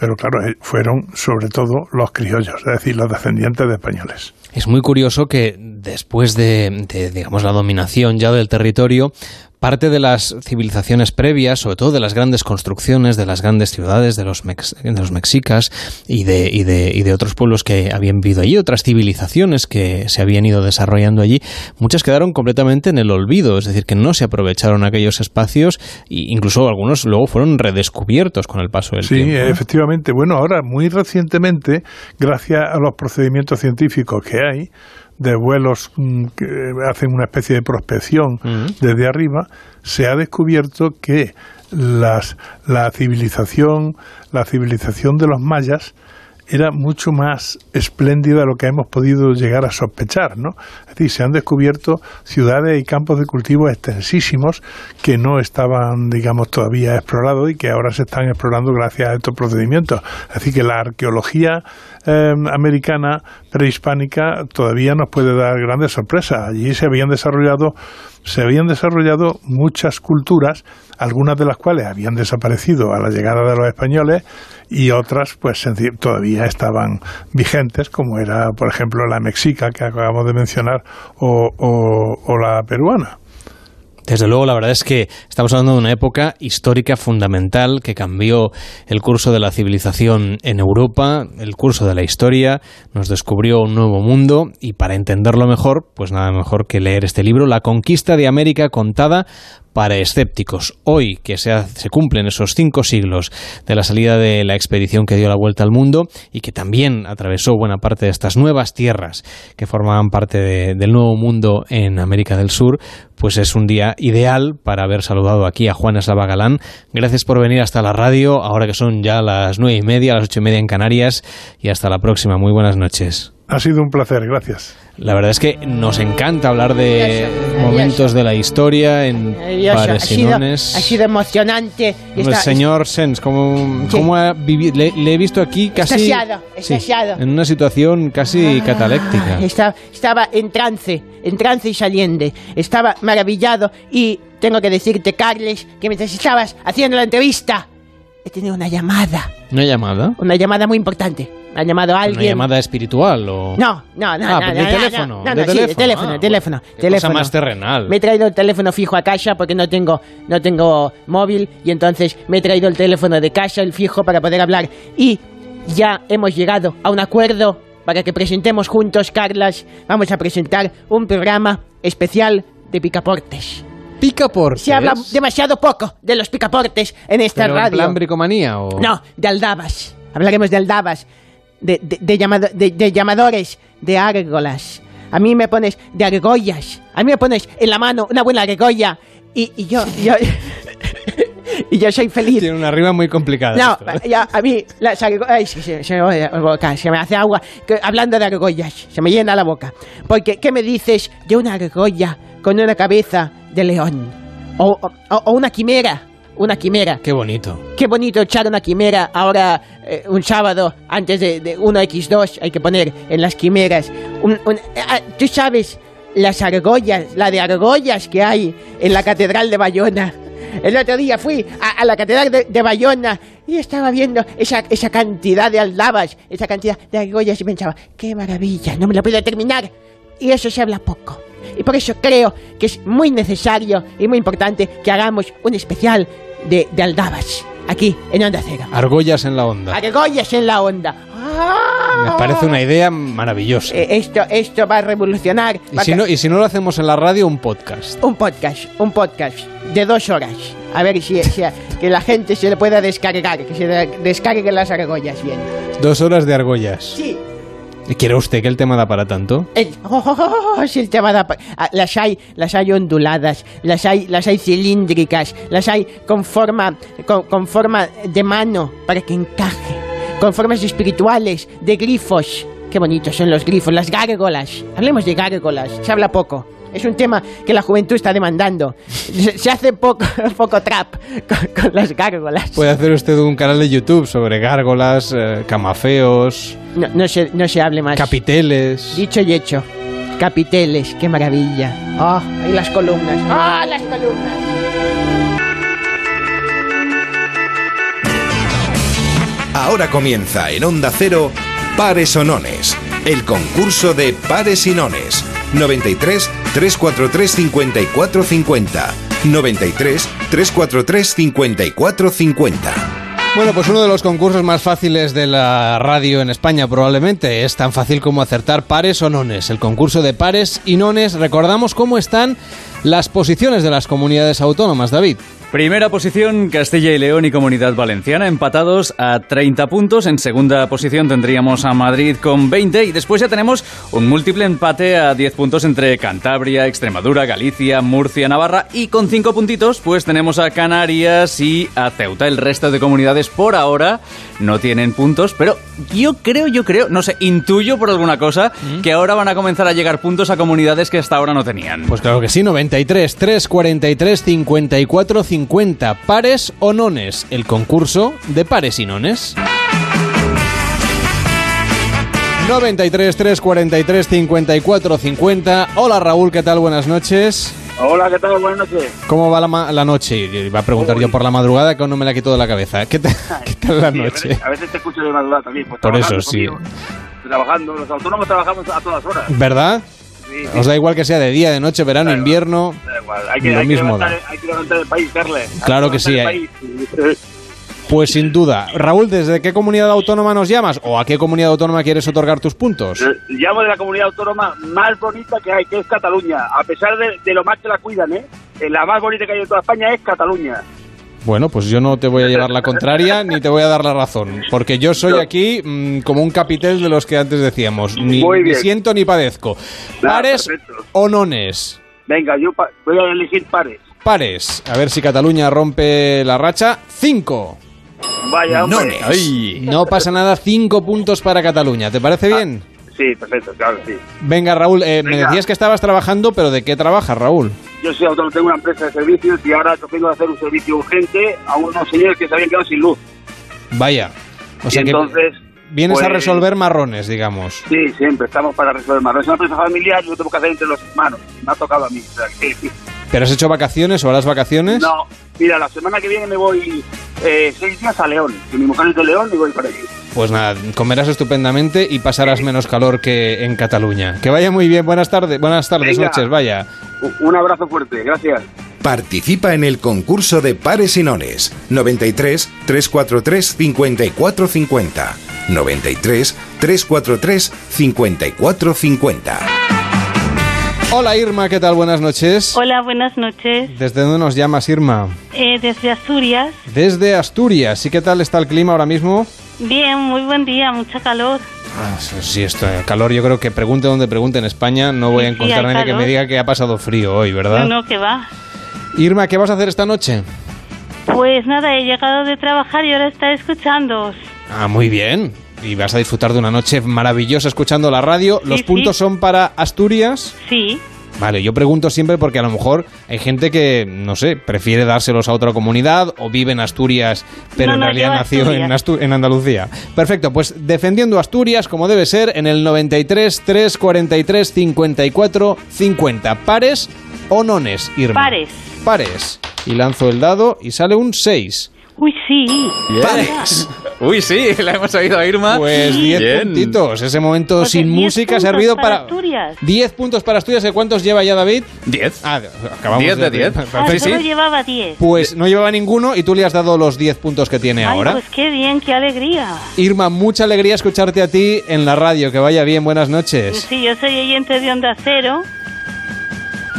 [SPEAKER 34] pero claro, eh, fueron sobre todo los criollos, es decir, los descendientes de españoles.
[SPEAKER 2] Es muy curioso que después de, de digamos, la dominación ya del territorio, parte de las civilizaciones previas, sobre todo de las grandes construcciones, de las grandes ciudades, de los, de los mexicas y de, y, de, y de otros pueblos que habían vivido allí, otras civilizaciones que se habían ido desarrollando allí, muchas quedaron completamente en el olvido, es decir, que no se aprovecharon aquellos espacios e incluso algunos luego fueron redescubiertos con el paso del tiempo.
[SPEAKER 34] Sí, efectivamente. Bueno, ahora, muy recientemente, gracias a los procedimientos científicos que hay, de vuelos mm, que hacen una especie de prospección desde arriba, se ha descubierto que las, la civilización, la civilización de los mayas era mucho más espléndida de lo que hemos podido llegar a sospechar, ¿no? Es decir, se han descubierto ciudades y campos de cultivo extensísimos que no estaban, digamos, todavía explorados y que ahora se están explorando gracias a estos procedimientos. Decir, que la arqueología eh, americana prehispánica todavía nos puede dar grandes sorpresas. Allí se habían desarrollado se habían desarrollado muchas culturas, algunas de las cuales habían desaparecido a la llegada de los españoles y otras pues todavía estaban vigentes, como era, por ejemplo, la mexica que acabamos de mencionar o, o la peruana.
[SPEAKER 2] Desde luego, la verdad es que estamos hablando de una época histórica fundamental que cambió el curso de la civilización en Europa, el curso de la historia, nos descubrió un nuevo mundo y para entenderlo mejor, pues nada mejor que leer este libro, La conquista de América contada para escépticos. Hoy que se, se, cumplen esos cinco siglos de la salida de la expedición que dio la vuelta al mundo y que también atravesó buena parte de estas nuevas tierras que formaban parte del nuevo mundo en América del Sur, pues es un día ideal para haber saludado aquí a Juan Eslava Galán. Gracias por venir hasta la radio, ahora que son ya las nueve y media, las ocho y media en Canarias, y hasta la próxima. Muy buenas noches.
[SPEAKER 34] Ha sido un placer, gracias.
[SPEAKER 2] La verdad es que nos encanta hablar de momentos de la historia en Pares y Nones.
[SPEAKER 10] Ha sido emocionante.
[SPEAKER 2] el señor Sens, ¿cómo, cómo ha vivido? Le, he visto aquí casi...
[SPEAKER 10] Estasiado, estasiado.
[SPEAKER 2] en una situación casi cataléctica.
[SPEAKER 10] Estaba, estaba en trance, en trance y saliendo. Estaba maravillado y tengo que decirte, Carles, que mientras estabas haciendo la entrevista, he tenido una llamada.
[SPEAKER 2] ¿Una llamada?
[SPEAKER 10] Una llamada muy importante ha llamado alguien.
[SPEAKER 2] ¿Una llamada espiritual o...?
[SPEAKER 10] No, no, no.
[SPEAKER 2] Ah,
[SPEAKER 10] no,
[SPEAKER 2] de teléfono.
[SPEAKER 10] No, no, sí, de teléfono,
[SPEAKER 2] ah,
[SPEAKER 10] teléfono,
[SPEAKER 2] qué
[SPEAKER 10] teléfono.
[SPEAKER 2] Cosa más terrenal.
[SPEAKER 10] Me he traído el teléfono fijo a casa porque no tengo, no tengo móvil y entonces me he traído el teléfono de casa, el fijo, para poder hablar. Y ya hemos llegado a un acuerdo para que presentemos juntos, Carlas. Vamos a presentar un programa especial de picaportes.
[SPEAKER 2] ¿Picaportes?
[SPEAKER 10] Se habla demasiado poco de los picaportes en esta
[SPEAKER 2] ¿Pero
[SPEAKER 10] radio.
[SPEAKER 2] ¿En plan bricomanía o...?
[SPEAKER 10] No, de aldabas. Hablaremos de aldabas de, de, de, de, llamadores, de árgolas. A mí me pones de argollas. A mí me pones en la mano una buena argolla. Y, y yo, yo y yo soy feliz.
[SPEAKER 2] Tiene una rima muy complicada.
[SPEAKER 10] No,
[SPEAKER 2] esto, ¿eh?
[SPEAKER 10] ya, a mí las argollas... Se, se, se, me hace agua. hablando de argollas, se me llena la boca. Porque, ¿qué me dices de una argolla con una cabeza de león? O, o, o una quimera una quimera.
[SPEAKER 2] Qué bonito.
[SPEAKER 10] Qué bonito echar una quimera ahora, eh, un sábado, antes de, de 1x2, hay que poner en las quimeras. Un, un, ah, Tú sabes, las argollas, la de argollas que hay en la Catedral de Bayona. El otro día fui a, a la Catedral de, de, Bayona y estaba viendo esa, esa cantidad de aldabas, esa cantidad de argollas y pensaba, qué maravilla, no me lo puedo terminar. Y eso se habla poco. Y por eso creo que es muy necesario y muy importante que hagamos un especial de, de Aldabas, aquí en Onda Cero.
[SPEAKER 2] Argollas en la onda.
[SPEAKER 10] Argollas en la onda.
[SPEAKER 2] Me parece una idea maravillosa.
[SPEAKER 10] Eh, esto, esto va a revolucionar.
[SPEAKER 2] ¿Y
[SPEAKER 10] va
[SPEAKER 2] si,
[SPEAKER 10] a...
[SPEAKER 2] no, y si no lo hacemos en la radio, un podcast.
[SPEAKER 10] Un podcast, un podcast de dos horas. A ver si, si que la gente se le pueda descargar, que se descarguen las argollas bien.
[SPEAKER 2] Dos horas de argollas.
[SPEAKER 10] Sí.
[SPEAKER 2] ¿Y quiere usted que el tema da para tanto?
[SPEAKER 10] El, oh, oh, oh, si el tema da para... Las hay, las hay onduladas, las hay, las hay cilíndricas, las hay con forma, con, con forma de mano para que encaje, con formas espirituales, de grifos. Qué bonitos son los grifos, las gárgolas. Hablemos de gárgolas, se habla poco. Es un tema que la juventud está demandando. Se, se hace poco, poco trap con, con, las gárgolas.
[SPEAKER 2] Puede hacer usted un canal de YouTube sobre gárgolas, eh, camafeos.
[SPEAKER 10] No, no, se, no se hable más.
[SPEAKER 2] Capiteles.
[SPEAKER 10] Dicho y hecho. Capiteles, qué maravilla. Ah, oh, y las columnas. Ah, oh, las columnas.
[SPEAKER 1] Ahora comienza en Onda Cero Pares o Nones, el concurso de pares y nones 93 343 54 50. 93 343 54 50.
[SPEAKER 2] Bueno, pues uno de los concursos más fáciles de la radio en España probablemente es tan fácil como acertar pares o nones. El concurso de pares y nones. Recordamos cómo están las posiciones de las comunidades autónomas, David.
[SPEAKER 8] Primera posición, Castilla y León y Comunidad Valenciana, empatados a 30 puntos. En segunda posición tendríamos a Madrid con 20 y después ya tenemos un múltiple empate a 10 puntos entre Cantabria, Extremadura, Galicia, Murcia, Navarra y con 5 puntitos pues tenemos a Canarias y a Ceuta. El resto de comunidades por ahora no tienen puntos, pero yo creo, yo creo, no sé, intuyo por alguna cosa que ahora van a comenzar a llegar puntos a comunidades que hasta ahora no tenían.
[SPEAKER 2] Pues claro que sí, 93, 3, 43, 54, 50. Pares o nones. El concurso de pares y nones. 93, 3, 43, 54, 50. Hola Raúl, ¿qué tal? Buenas noches.
[SPEAKER 35] Hola, ¿qué tal? Buenas noches.
[SPEAKER 2] ¿Cómo va la, ma- la noche? Iba a preguntar yo por la madrugada que aún no me la quito de la cabeza. ¿Qué, tal- qué tal la
[SPEAKER 35] Sí,
[SPEAKER 2] noche?
[SPEAKER 35] A veces te escucho de madrugada también. Pues,
[SPEAKER 2] Por eso, sí.
[SPEAKER 35] conmigo, Trabajando, los autónomos trabajamos a todas horas.
[SPEAKER 2] ¿Verdad?
[SPEAKER 35] Sí.
[SPEAKER 2] Os da igual que sea de día, de noche, verano, invierno.
[SPEAKER 35] Da igual, Hay que,
[SPEAKER 2] lo
[SPEAKER 35] hay, que
[SPEAKER 2] mismo
[SPEAKER 35] levantar,
[SPEAKER 2] da.
[SPEAKER 35] hay que levantar el país. Hay
[SPEAKER 2] Claro que sí, hay-
[SPEAKER 35] país.
[SPEAKER 2] Pues sin duda. Raúl, ¿desde qué comunidad autónoma nos llamas? ¿O a qué comunidad autónoma quieres otorgar tus puntos?
[SPEAKER 35] Llamo de la comunidad autónoma más bonita que hay, que es Cataluña. A pesar de, de lo más que la cuidan, ¿eh? Eh, La más bonita que hay en toda España es Cataluña.
[SPEAKER 2] Bueno, pues yo no te voy a llevar la contraria ni te voy a dar la razón, porque yo soy aquí mm, como un capitel de los que antes decíamos, ni, siento ni padezco. ¿Pares
[SPEAKER 35] perfecto.
[SPEAKER 2] o nones?
[SPEAKER 35] Venga, yo voy a elegir pares.
[SPEAKER 2] Pares. A ver si Cataluña rompe la racha. Cinco.
[SPEAKER 35] Vaya, hombre.
[SPEAKER 2] No pasa nada, cinco puntos para Cataluña. ¿Te parece bien?
[SPEAKER 35] Sí, perfecto, claro, sí.
[SPEAKER 2] Venga, Raúl, eh, me decías que estabas trabajando, pero ¿de qué trabajas, Raúl?
[SPEAKER 35] Yo soy autónomo, tengo una empresa de servicios y ahora vengo a hacer un servicio urgente a unos señores que se habían quedado sin luz.
[SPEAKER 2] Vaya. O
[SPEAKER 35] Y
[SPEAKER 2] sea que
[SPEAKER 35] entonces,
[SPEAKER 2] vienes a
[SPEAKER 35] pues,
[SPEAKER 2] resolver marrones, digamos.
[SPEAKER 35] Sí, siempre estamos para resolver más. Es una empresa familiar y lo tengo que hacer entre los hermanos. Me ha tocado a mí. o sea, que-
[SPEAKER 2] ¿Pero has hecho vacaciones o harás vacaciones?
[SPEAKER 35] No, mira, la semana que viene me voy eh, seis días a León. Que mi mujer es de León y voy para allí.
[SPEAKER 2] Pues nada, comerás estupendamente y pasarás menos calor que en Cataluña. Que vaya muy bien, buenas tardes, buenas tardes,
[SPEAKER 35] Venga.
[SPEAKER 2] noches, vaya.
[SPEAKER 35] Un- Un abrazo fuerte, gracias.
[SPEAKER 1] Participa en el concurso de pares y nones. 93 343 5450. 93 343 5450.
[SPEAKER 2] Hola Irma, ¿qué tal? Buenas noches.
[SPEAKER 36] Hola, buenas noches.
[SPEAKER 2] ¿Desde dónde nos llamas, Irma?
[SPEAKER 36] Eh, desde Asturias.
[SPEAKER 2] Desde Asturias. ¿Y qué tal está el clima ahora mismo?
[SPEAKER 36] Bien, muy buen día, mucha calor.
[SPEAKER 2] Ah, sí, esto, el calor, yo creo que pregunte donde pregunte en España, no voy a
[SPEAKER 36] Sí, sí,
[SPEAKER 2] encontrar a
[SPEAKER 36] hay
[SPEAKER 2] nadie que me diga que ha pasado frío hoy, ¿verdad?
[SPEAKER 36] No, no, que va.
[SPEAKER 2] Irma, ¿qué vas a hacer esta noche?
[SPEAKER 36] Pues nada, he llegado de trabajar y ahora está escuchando.
[SPEAKER 2] Ah, muy bien. Y vas a disfrutar de una noche maravillosa escuchando la radio. Los
[SPEAKER 36] sí.
[SPEAKER 2] puntos son para Asturias.
[SPEAKER 36] Sí,
[SPEAKER 2] Vale, yo pregunto siempre porque a lo mejor hay gente que, no sé, prefiere dárselos a otra comunidad o vive en Asturias, pero
[SPEAKER 36] No,
[SPEAKER 2] en
[SPEAKER 36] no,
[SPEAKER 2] realidad nació en. Astu- en Andalucía. Perfecto, pues defendiendo Asturias como debe ser en el 93 343 54 50. ¿Pares o nones, Irma?
[SPEAKER 36] pares.
[SPEAKER 2] Pares. Y lanzo el dado y sale un 6.
[SPEAKER 36] Uy, sí.
[SPEAKER 2] Pares.
[SPEAKER 8] Uy, sí, la hemos oído a Irma.
[SPEAKER 2] Pues 10
[SPEAKER 8] Bien.
[SPEAKER 2] puntitos. Ese momento
[SPEAKER 36] Porque
[SPEAKER 2] sin
[SPEAKER 36] 10
[SPEAKER 2] música ha servido
[SPEAKER 36] para
[SPEAKER 2] para...
[SPEAKER 36] Asturias.
[SPEAKER 2] 10 puntos para Asturias. ¿Y ¿Cuántos lleva ya David?
[SPEAKER 8] 10.
[SPEAKER 2] Ah, acabamos
[SPEAKER 8] 10 de 10.
[SPEAKER 36] Ah,
[SPEAKER 2] Perfecto.
[SPEAKER 36] solo llevaba 10.
[SPEAKER 2] Pues no llevaba ninguno y tú le has dado los 10 puntos que tiene
[SPEAKER 36] Ay,
[SPEAKER 2] ahora.
[SPEAKER 36] pues qué bien, qué alegría.
[SPEAKER 2] Irma, mucha alegría escucharte a ti en la radio. Que vaya bien, buenas noches.
[SPEAKER 36] Sí, yo soy oyente de Onda Cero.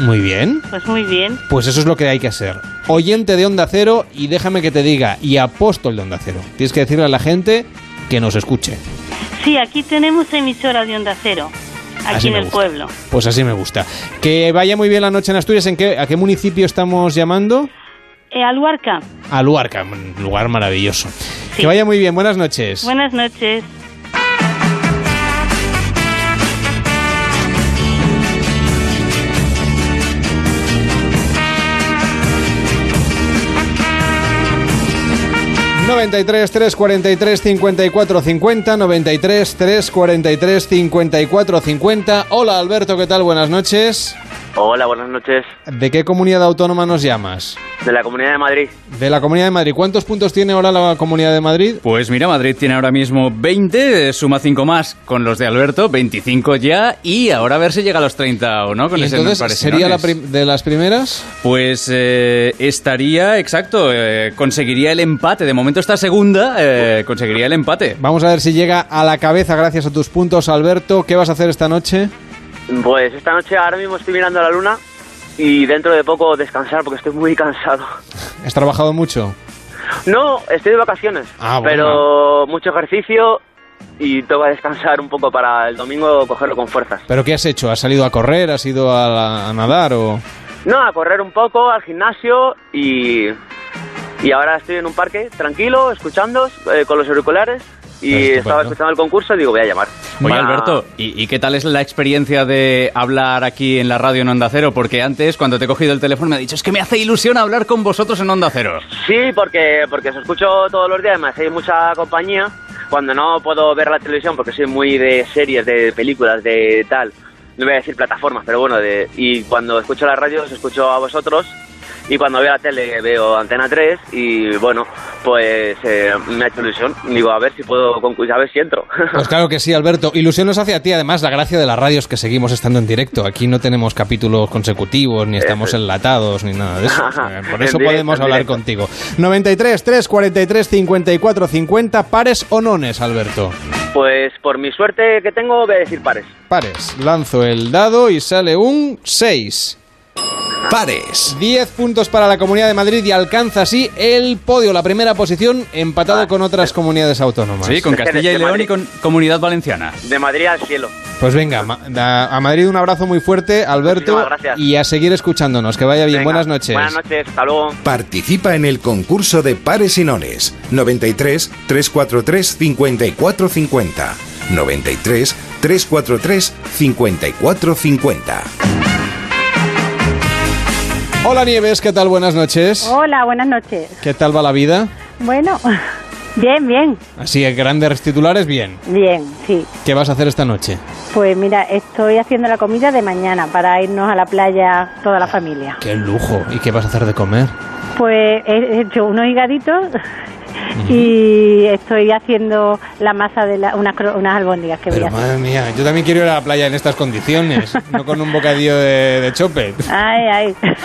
[SPEAKER 2] Muy bien.
[SPEAKER 36] Pues muy bien.
[SPEAKER 2] Pues eso es lo que hay que hacer. Oyente de Onda Cero y déjame que te diga, y apóstol de Onda Cero. Tienes que decirle a la gente que nos escuche.
[SPEAKER 36] Sí, aquí tenemos emisora de Onda Cero. Aquí
[SPEAKER 2] Así
[SPEAKER 36] en el
[SPEAKER 2] gusta.
[SPEAKER 36] pueblo.
[SPEAKER 2] Pues así me gusta. Que vaya muy bien la noche en Asturias. ¿En qué, ¿A qué municipio estamos llamando?
[SPEAKER 36] Eh, Aluarca.
[SPEAKER 2] A Luarca, un lugar maravilloso. Que vaya muy bien, buenas noches.
[SPEAKER 36] Buenas noches.
[SPEAKER 2] 93 343 54 50 93 343 54 50 Hola Alberto, ¿qué tal? Buenas noches.
[SPEAKER 37] Hola, buenas noches.
[SPEAKER 2] ¿De qué comunidad autónoma nos llamas?
[SPEAKER 37] De la Comunidad de Madrid.
[SPEAKER 2] De la Comunidad de Madrid. ¿Cuántos puntos tiene ahora la Comunidad de Madrid?
[SPEAKER 8] Pues mira, Madrid tiene ahora mismo 20, eh, suma 5 más con los de Alberto, 25 ya, y ahora a ver si llega a los 30 o no con
[SPEAKER 2] ¿Y
[SPEAKER 8] ese
[SPEAKER 2] entonces sería la de las primeras?
[SPEAKER 8] Pues eh, estaría, exacto, eh, conseguiría el empate. De momento esta segunda eh, conseguiría el empate.
[SPEAKER 2] Vamos a ver si llega a la cabeza gracias a tus puntos, Alberto. ¿Qué vas a hacer esta noche?
[SPEAKER 37] Pues esta noche ahora mismo estoy mirando a la luna y dentro de poco descansar porque estoy muy cansado.
[SPEAKER 2] ¿Has trabajado mucho?
[SPEAKER 37] No, estoy de vacaciones.
[SPEAKER 2] Ah, bueno.
[SPEAKER 37] Pero mucho ejercicio y que descansar un poco para el domingo cogerlo con fuerzas.
[SPEAKER 2] ¿Pero qué has hecho? ¿Has salido a correr? ¿Has ido a, la- a nadar o...?
[SPEAKER 37] No, a correr un poco, al gimnasio y, y ahora estoy en un parque tranquilo, escuchando eh, con los auriculares y
[SPEAKER 8] Estupendo.
[SPEAKER 37] estaba escuchando el concurso y digo, voy a llamar.
[SPEAKER 8] Oye, Alberto, ¿y, y qué tal es la experiencia de hablar aquí en la radio en Onda Cero? Porque antes, cuando te he cogido el teléfono, me ha dicho, es que me hace ilusión hablar con vosotros en Onda Cero.
[SPEAKER 37] Sí, porque, porque os escucho todos los días, me hacéis mucha compañía. Cuando no puedo ver la televisión, porque soy muy de series, de películas, de tal, no voy a decir plataformas, pero bueno, de, y cuando escucho la radio os escucho a vosotros. Y cuando veo la tele veo Antena 3 y bueno, pues eh, me ha hecho ilusión. Digo, a ver si puedo concluir, a ver si entro.
[SPEAKER 2] Pues claro que sí, Alberto. Ilusión nos hace a ti, además, la gracia de la radio es que seguimos estando en directo. Aquí no tenemos capítulos consecutivos, ni estamos enlatados, ni nada de eso. Por eso podemos hablar
[SPEAKER 37] directo.
[SPEAKER 2] contigo. 93 3 43 54 50, pares o nones, Alberto.
[SPEAKER 37] Pues por mi suerte que tengo, voy a decir pares.
[SPEAKER 2] Pares. Lanzo el dado y sale un 6.
[SPEAKER 1] Pares.
[SPEAKER 2] 10 puntos para la Comunidad de Madrid y alcanza así el podio, la primera posición, empatado con otras comunidades autónomas.
[SPEAKER 8] Sí, con Castilla y León
[SPEAKER 37] Madrid.
[SPEAKER 8] y con Comunidad Valenciana.
[SPEAKER 37] De Madrid al cielo.
[SPEAKER 2] Pues venga, a Madrid un abrazo muy fuerte, Alberto,
[SPEAKER 37] gracias.
[SPEAKER 2] y a seguir escuchándonos. Que vaya bien.
[SPEAKER 37] Venga,
[SPEAKER 2] Buenas noches.
[SPEAKER 37] Buenas noches, hasta luego.
[SPEAKER 1] Participa en el concurso de pares y nones. 93 343 5450. 93 343 5450.
[SPEAKER 2] Hola Nieves, ¿qué tal? Buenas noches.
[SPEAKER 38] Hola, buenas noches.
[SPEAKER 2] ¿Qué tal va la vida?
[SPEAKER 38] Bueno, bien, bien,
[SPEAKER 2] Así, en grandes titulares, bien.
[SPEAKER 38] bien, sí.
[SPEAKER 2] ¿Qué vas a hacer esta noche?
[SPEAKER 38] Pues mira, estoy haciendo la comida de mañana para irnos a la playa toda la familia.
[SPEAKER 2] ¡Qué lujo! ¿Y qué vas a hacer de comer?
[SPEAKER 38] Pues he hecho unos higaditos y estoy haciendo la masa de la, unas, unas albóndigas que voy a
[SPEAKER 2] Pero
[SPEAKER 38] hacer.
[SPEAKER 2] madre mía, yo también quiero ir a la playa en estas condiciones, no con un bocadillo de, de chope.
[SPEAKER 38] Ay, ay.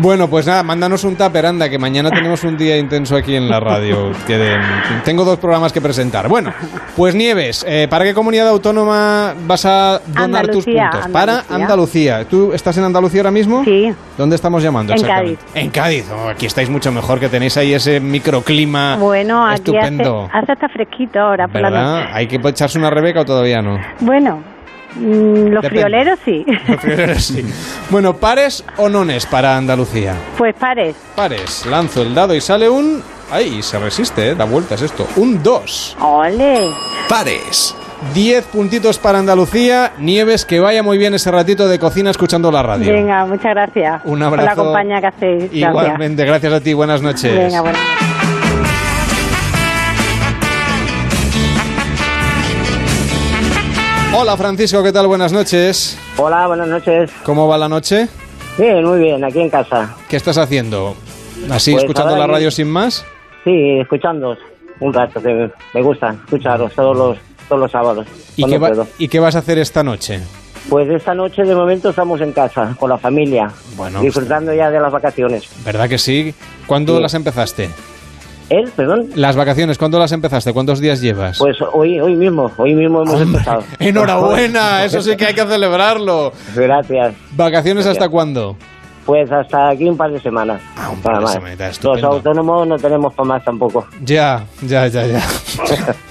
[SPEAKER 2] Bueno, pues nada, mándanos un tupper, anda, que mañana tenemos un día intenso aquí en la radio. que de- tengo dos programas que presentar. Bueno, pues Nieves, eh, ¿para qué comunidad autónoma vas a donar tus
[SPEAKER 38] Andalucía,
[SPEAKER 2] puntos? Para
[SPEAKER 38] Andalucía.
[SPEAKER 2] ¿Tú estás en Andalucía ahora mismo?
[SPEAKER 38] Sí.
[SPEAKER 2] ¿Dónde estamos llamando?
[SPEAKER 38] En
[SPEAKER 2] exactamente? En Cádiz. Oh, aquí estáis mucho mejor, que tenéis ahí ese microclima
[SPEAKER 38] Bueno, aquí hace,
[SPEAKER 2] estupendo.
[SPEAKER 38] hace hasta fresquito ahora por la
[SPEAKER 2] ¿Verdad?
[SPEAKER 38] noche.
[SPEAKER 2] ¿Hay que echarse una rebeca o todavía no?
[SPEAKER 38] Bueno, mm, los
[SPEAKER 2] Depende.
[SPEAKER 38] frioleros sí.
[SPEAKER 2] Sí. Bueno, ¿pares o nones para Andalucía?
[SPEAKER 38] Pues pares.
[SPEAKER 2] Pares. Lanzo el dado y sale un... ¡Ay! Se resiste, ¿eh? Da vueltas esto. Un 2.
[SPEAKER 38] ¡Ole!
[SPEAKER 1] Pares.
[SPEAKER 2] 10 puntitos para Andalucía. Nieves, que vaya muy bien ese ratito de cocina escuchando la radio.
[SPEAKER 38] Venga, muchas gracias.
[SPEAKER 2] Un
[SPEAKER 38] Por la
[SPEAKER 2] abrazo.
[SPEAKER 38] compañía que hacéis. Gracias.
[SPEAKER 2] Igualmente, gracias a ti. Buenas noches.
[SPEAKER 38] Venga, buenas noches.
[SPEAKER 2] Hola Francisco, ¿qué tal? Buenas noches.
[SPEAKER 39] Hola, buenas noches.
[SPEAKER 2] ¿Cómo va la noche?
[SPEAKER 39] Bien, muy bien, aquí en casa.
[SPEAKER 2] ¿Qué estás haciendo? ¿Así
[SPEAKER 39] Pues
[SPEAKER 2] escuchando la radio sin más?
[SPEAKER 39] Sí, escuchando un rato, que me- gusta escucharos todos los, todos los sábados.
[SPEAKER 2] ¿Y qué, va-. ¿Y qué vas a hacer esta noche?
[SPEAKER 39] Pues esta noche de momento estamos en casa, con la familia,
[SPEAKER 2] Bueno,
[SPEAKER 39] disfrutando ya de las vacaciones.
[SPEAKER 2] ¿Verdad que sí? ¿Cuándo
[SPEAKER 39] Sí.
[SPEAKER 2] las empezaste?
[SPEAKER 39] ¿Él, perdón?
[SPEAKER 2] Las vacaciones, ¿cuándo las empezaste? ¿Cuántos días llevas?
[SPEAKER 39] Pues hoy, hoy mismo, hoy mismo hemos empezado.
[SPEAKER 2] ¡Enhorabuena! Eso sí que hay que celebrarlo.
[SPEAKER 39] Gracias.
[SPEAKER 2] ¿Vacaciones
[SPEAKER 39] Gracias.
[SPEAKER 2] hasta cuándo?
[SPEAKER 39] Pues hasta aquí un par de semanas.
[SPEAKER 2] Ah, un par de
[SPEAKER 39] más.
[SPEAKER 2] semanitas,
[SPEAKER 39] Los autónomos no tenemos para más tampoco.
[SPEAKER 2] Ya, ya, ya, ya.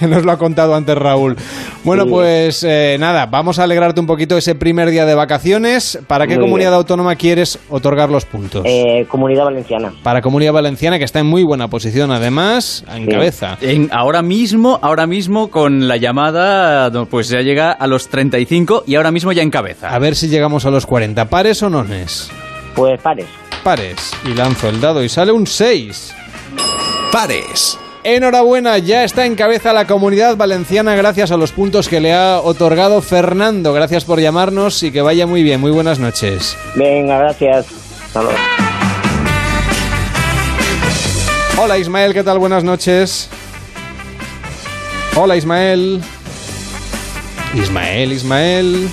[SPEAKER 2] Nos lo ha contado antes Raúl. Bueno,
[SPEAKER 39] Sí.
[SPEAKER 2] pues eh, nada, vamos a alegrarte un poquito ese primer día de vacaciones. ¿Para qué
[SPEAKER 39] Muy
[SPEAKER 2] comunidad
[SPEAKER 39] bien.
[SPEAKER 2] autónoma quieres otorgar los puntos?
[SPEAKER 39] Eh, Comunidad Valenciana.
[SPEAKER 2] Para Comunidad Valenciana, que está en muy buena posición, además, en cabeza.
[SPEAKER 8] En, ahora mismo, ahora mismo con la llamada, pues ya llega a los 35 y ahora mismo ya encabeza.
[SPEAKER 2] A ver si llegamos a los 40. ¿Pares o nones?
[SPEAKER 39] Pues pares.
[SPEAKER 2] Pares. Y lanzo el dado y sale un 6.
[SPEAKER 1] Pares.
[SPEAKER 2] Enhorabuena, ya está en cabeza la comunidad valenciana gracias a los puntos que le ha otorgado Fernando. Gracias por llamarnos y que vaya muy bien. Muy buenas noches.
[SPEAKER 39] Venga, gracias. Hasta luego.
[SPEAKER 2] Hola Ismael, ¿qué tal? Buenas noches. Hola Ismael. Ismael, Ismael.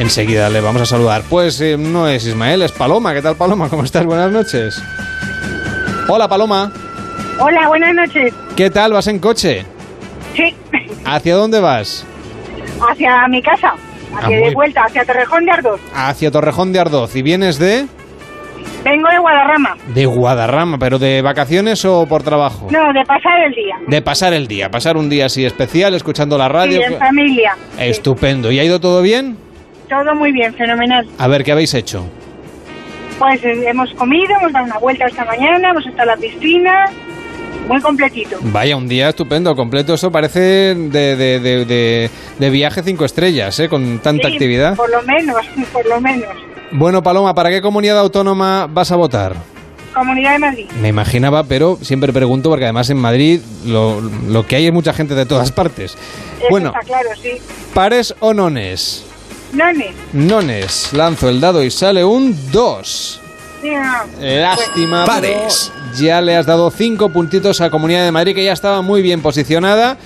[SPEAKER 2] Enseguida le vamos a saludar. Pues eh, no es Ismael, es Paloma. ¿Qué tal Paloma? ¿Cómo estás? Buenas noches. Hola Paloma.
[SPEAKER 40] Hola, buenas noches.
[SPEAKER 2] ¿Qué tal? ¿Vas en coche?
[SPEAKER 40] Sí,
[SPEAKER 2] ¿Hacia dónde vas?
[SPEAKER 40] hacia mi casa. Hacia
[SPEAKER 2] Ah,
[SPEAKER 40] de vuelta, hacia Torrejón de Ardoz.
[SPEAKER 2] Hacia Torrejón de Ardoz. ¿Y vienes de...?
[SPEAKER 40] Vengo de Guadarrama.
[SPEAKER 2] De Guadarrama, pero de vacaciones o por trabajo?
[SPEAKER 40] No, de pasar el día.
[SPEAKER 2] De pasar el día, pasar un día así especial, escuchando la radio.
[SPEAKER 40] Sí, en familia.
[SPEAKER 2] Estupendo. ¿Y ha ido todo bien?
[SPEAKER 40] Todo muy bien, fenomenal.
[SPEAKER 2] A ver, ¿qué habéis hecho?
[SPEAKER 40] Pues eh, hemos comido, hemos dado una vuelta esta mañana, hemos estado en la piscina, muy completito.
[SPEAKER 2] Vaya, un día estupendo, completo. Eso parece de, de, de, de, de viaje cinco estrellas, ¿eh? Con tanta
[SPEAKER 40] Sí,
[SPEAKER 2] actividad.
[SPEAKER 40] Por lo menos, por lo menos.
[SPEAKER 2] Bueno, Paloma, ¿para qué comunidad autónoma vas a votar?
[SPEAKER 40] Comunidad de Madrid.
[SPEAKER 2] Me imaginaba, pero siempre pregunto porque además en Madrid lo, lo que hay es mucha gente de todas partes.
[SPEAKER 40] Eso
[SPEAKER 2] Bueno,
[SPEAKER 40] está claro, sí.
[SPEAKER 2] ¿pares o nones?
[SPEAKER 40] None.
[SPEAKER 2] Nones. Lanzo el dado y sale un 2.
[SPEAKER 40] Sí, no.
[SPEAKER 2] Lástima.
[SPEAKER 1] Pares.
[SPEAKER 2] pero Ya le has dado 5 puntitos a Comunidad de Madrid, que ya estaba muy bien posicionada.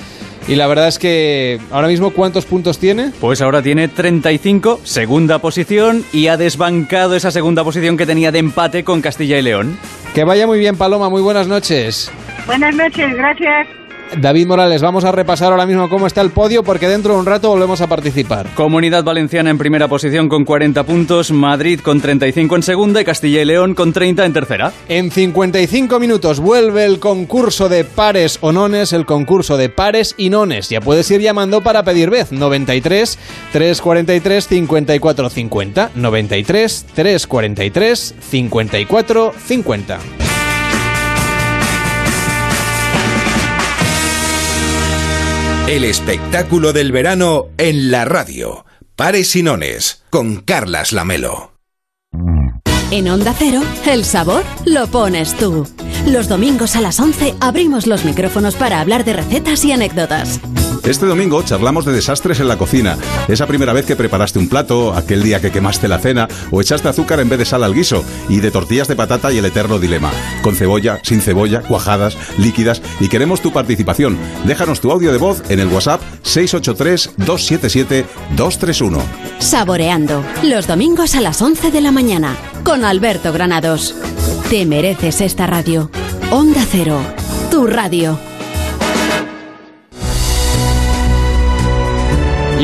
[SPEAKER 2] Y la verdad es que ahora mismo, ¿cuántos puntos tiene?
[SPEAKER 8] Pues ahora tiene 35, segunda posición, y ha desbancado esa segunda posición que tenía de empate con Castilla y León.
[SPEAKER 2] Que vaya muy bien, Paloma. Muy buenas noches.
[SPEAKER 40] Buenas noches, gracias.
[SPEAKER 2] David Morales, vamos a repasar ahora mismo cómo está el podio porque dentro de un rato volvemos a participar.
[SPEAKER 8] Comunidad Valenciana en primera posición con 40 puntos, Madrid con 35 en segunda y Castilla y León con 30 en tercera.
[SPEAKER 2] En 55 minutos vuelve el concurso de pares o nones, el concurso de pares y nones. Ya puedes ir llamando para pedir vez. 93 343 54 50. 93 343 54 50.
[SPEAKER 1] El espectáculo del verano en la radio. Pares y nones con Carlas Lamelo.
[SPEAKER 41] En Onda Cero, el sabor lo pones tú. Los domingos a las 11 abrimos los micrófonos para hablar de recetas y anécdotas.
[SPEAKER 42] Este domingo charlamos de desastres en la cocina. Esa primera vez que preparaste un plato, aquel día que quemaste la cena o echaste azúcar en vez de sal al guiso y de tortillas de patata y el eterno dilema. Con cebolla, sin cebolla, cuajadas, líquidas y queremos tu participación. Déjanos tu audio de voz en el WhatsApp 683-277-231.
[SPEAKER 41] Saboreando, los domingos a las 11 de la mañana, con Alberto Granados. Te mereces esta radio. Onda Cero, tu radio.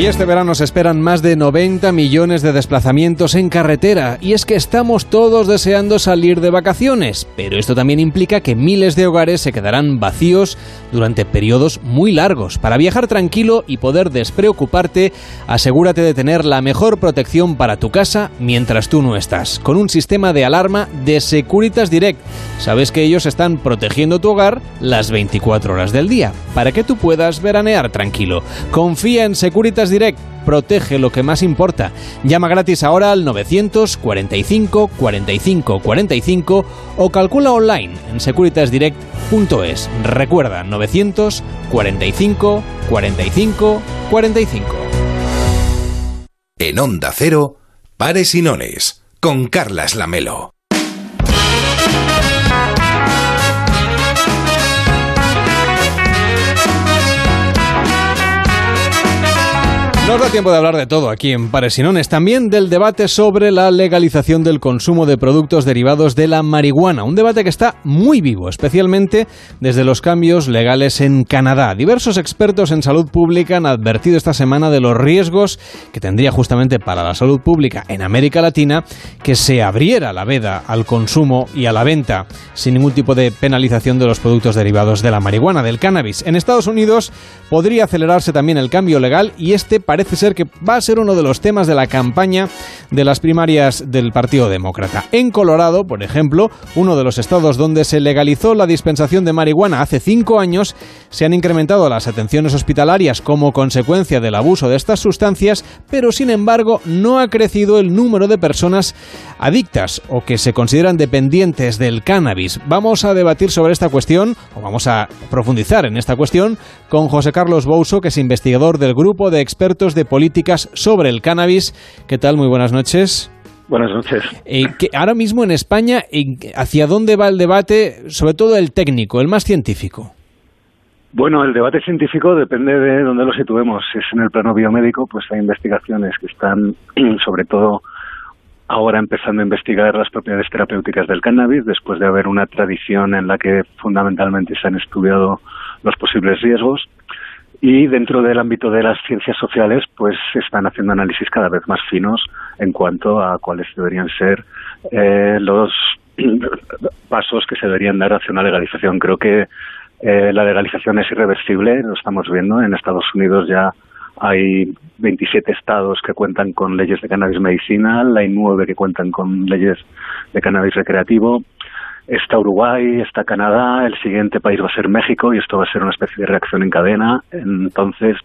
[SPEAKER 2] Y este verano se esperan más de 90 millones de desplazamientos en carretera. Y es que estamos todos deseando salir de vacaciones. Pero esto también implica que miles de hogares se quedarán vacíos durante periodos muy largos. Para viajar tranquilo y poder despreocuparte, asegúrate de tener la mejor protección para tu casa mientras tú no estás. Con un sistema de alarma de Securitas Direct. Sabes que ellos están protegiendo tu hogar las 24 horas del día. Para que tú puedas veranear tranquilo. Confía en Securitas Direct. Protege lo que más importa. Llama gratis ahora al 945 45 45 o calcula online en securitasdirect.es. Recuerda 945 45 45.
[SPEAKER 1] En Onda Cero, Pares y con Carlas Lamelo.
[SPEAKER 2] Nos da tiempo de hablar de todo aquí en Paresinones, también del debate sobre la legalización del consumo de productos derivados de la marihuana, un debate que está muy vivo, especialmente desde los cambios legales en Canadá. Diversos expertos en salud pública han advertido esta semana de los riesgos que tendría justamente para la salud pública en América Latina que se abriera la veda al consumo y a la venta sin ningún tipo de penalización de los productos derivados de la marihuana, del cannabis. En Estados Unidos podría acelerarse también el cambio legal y este parece ser que va a ser uno de los temas de la campaña de las primarias del Partido Demócrata. En Colorado, por ejemplo, uno de los estados donde se legalizó la dispensación de marihuana hace cinco años, se han incrementado las atenciones hospitalarias como consecuencia del abuso de estas sustancias, pero sin embargo no ha crecido el número de personas adictas o que se consideran dependientes del cannabis. Vamos a debatir sobre esta cuestión, o vamos a profundizar en esta cuestión, con José Carlos Bouso, que es investigador del Grupo de Expertos de Políticas sobre el Cannabis. ¿Qué tal? Muy buenas noches.
[SPEAKER 43] Buenas noches.
[SPEAKER 2] Eh, que ahora mismo en España, ¿hacia dónde va el debate, sobre todo el técnico, el más científico?
[SPEAKER 43] Bueno, el debate científico depende de dónde lo situemos. Si es en el plano biomédico, pues hay investigaciones que están, sobre todo, ahora empezando a investigar las propiedades terapéuticas del cannabis, después de haber una tradición en la que fundamentalmente se han estudiado los posibles riesgos. Y dentro del ámbito de las ciencias sociales, pues están haciendo análisis cada vez más finos en cuanto a cuáles deberían ser eh, los pasos que se deberían dar hacia una legalización. Creo que eh, la legalización es irreversible, lo estamos viendo. En Estados Unidos ya hay 27 estados que cuentan con leyes de cannabis medicinal, hay nueve que cuentan con leyes de cannabis recreativo. Está Uruguay, está Canadá, el siguiente país va a ser México y esto va a ser una especie de reacción en cadena. Entonces,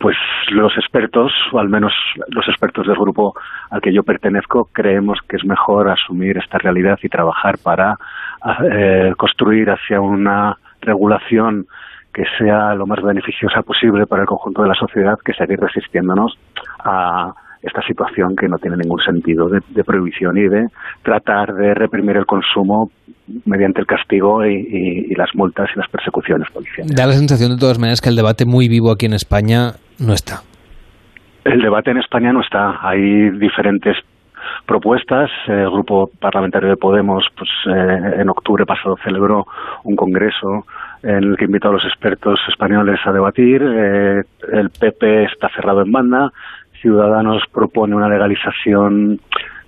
[SPEAKER 43] pues los expertos, o al menos los expertos del grupo al que yo pertenezco, creemos que es mejor asumir esta realidad y trabajar para eh, construir hacia una regulación que sea lo más beneficiosa posible para el conjunto de la sociedad que seguir resistiéndonos a esta situación que no tiene ningún sentido de, prohibición y de tratar de reprimir el consumo mediante el castigo y, las multas y las persecuciones policiales.
[SPEAKER 2] Da la sensación de todas maneras que el debate muy vivo aquí en España no está.
[SPEAKER 43] El debate en España no está. Hay diferentes propuestas. El grupo parlamentario de Podemos, pues eh, en octubre pasado celebró un congreso en el que invitó a los expertos españoles a debatir. Eh, el PP está cerrado en banda. Ciudadanos propone una legalización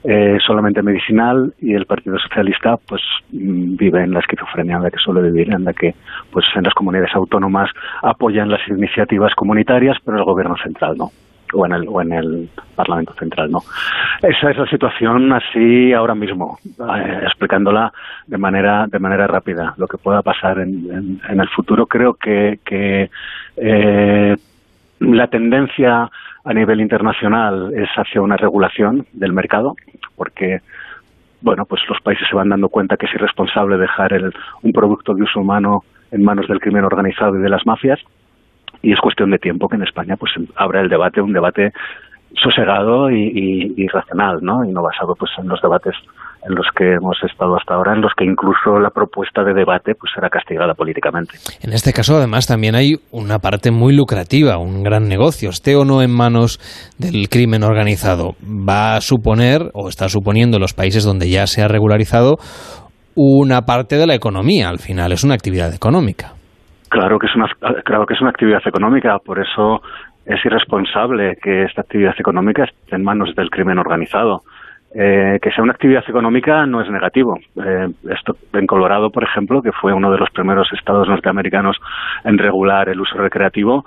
[SPEAKER 43] eh, solamente medicinal y el Partido Socialista pues mm, vive en la esquizofrenia en la que suele vivir, en la que pues en las comunidades autónomas apoyan las iniciativas comunitarias, pero el gobierno central no o en el o en el Parlamento Central, ¿no? Esa es la situación así ahora mismo, eh, explicándola de manera de manera rápida. Lo que pueda pasar en, en, el futuro creo que, eh, la tendencia a nivel internacional es hacia una regulación del mercado, porque bueno, pues los países se van dando cuenta que es irresponsable dejar el, un producto de uso humano en manos del crimen organizado y de las mafias y es cuestión de tiempo que en España pues abra el debate, un debate sosegado y, racional, ¿no? Y no basado pues en los debates en los que hemos estado hasta ahora, en los que incluso la propuesta de debate pues será castigada políticamente.
[SPEAKER 2] En este caso, además, también hay una parte muy lucrativa, un gran negocio, esté o no en manos del crimen organizado. Va a suponer, o está suponiendo los países donde ya se ha regularizado, una parte de la economía, al final, es una actividad económica.
[SPEAKER 43] Claro que es una, claro que es una actividad económica, por eso es irresponsable que esta actividad económica esté en manos del crimen organizado. Eh, que sea una actividad económica no es negativo. Eh, esto en Colorado, por ejemplo, que fue uno de los primeros estados norteamericanos en regular el uso recreativo,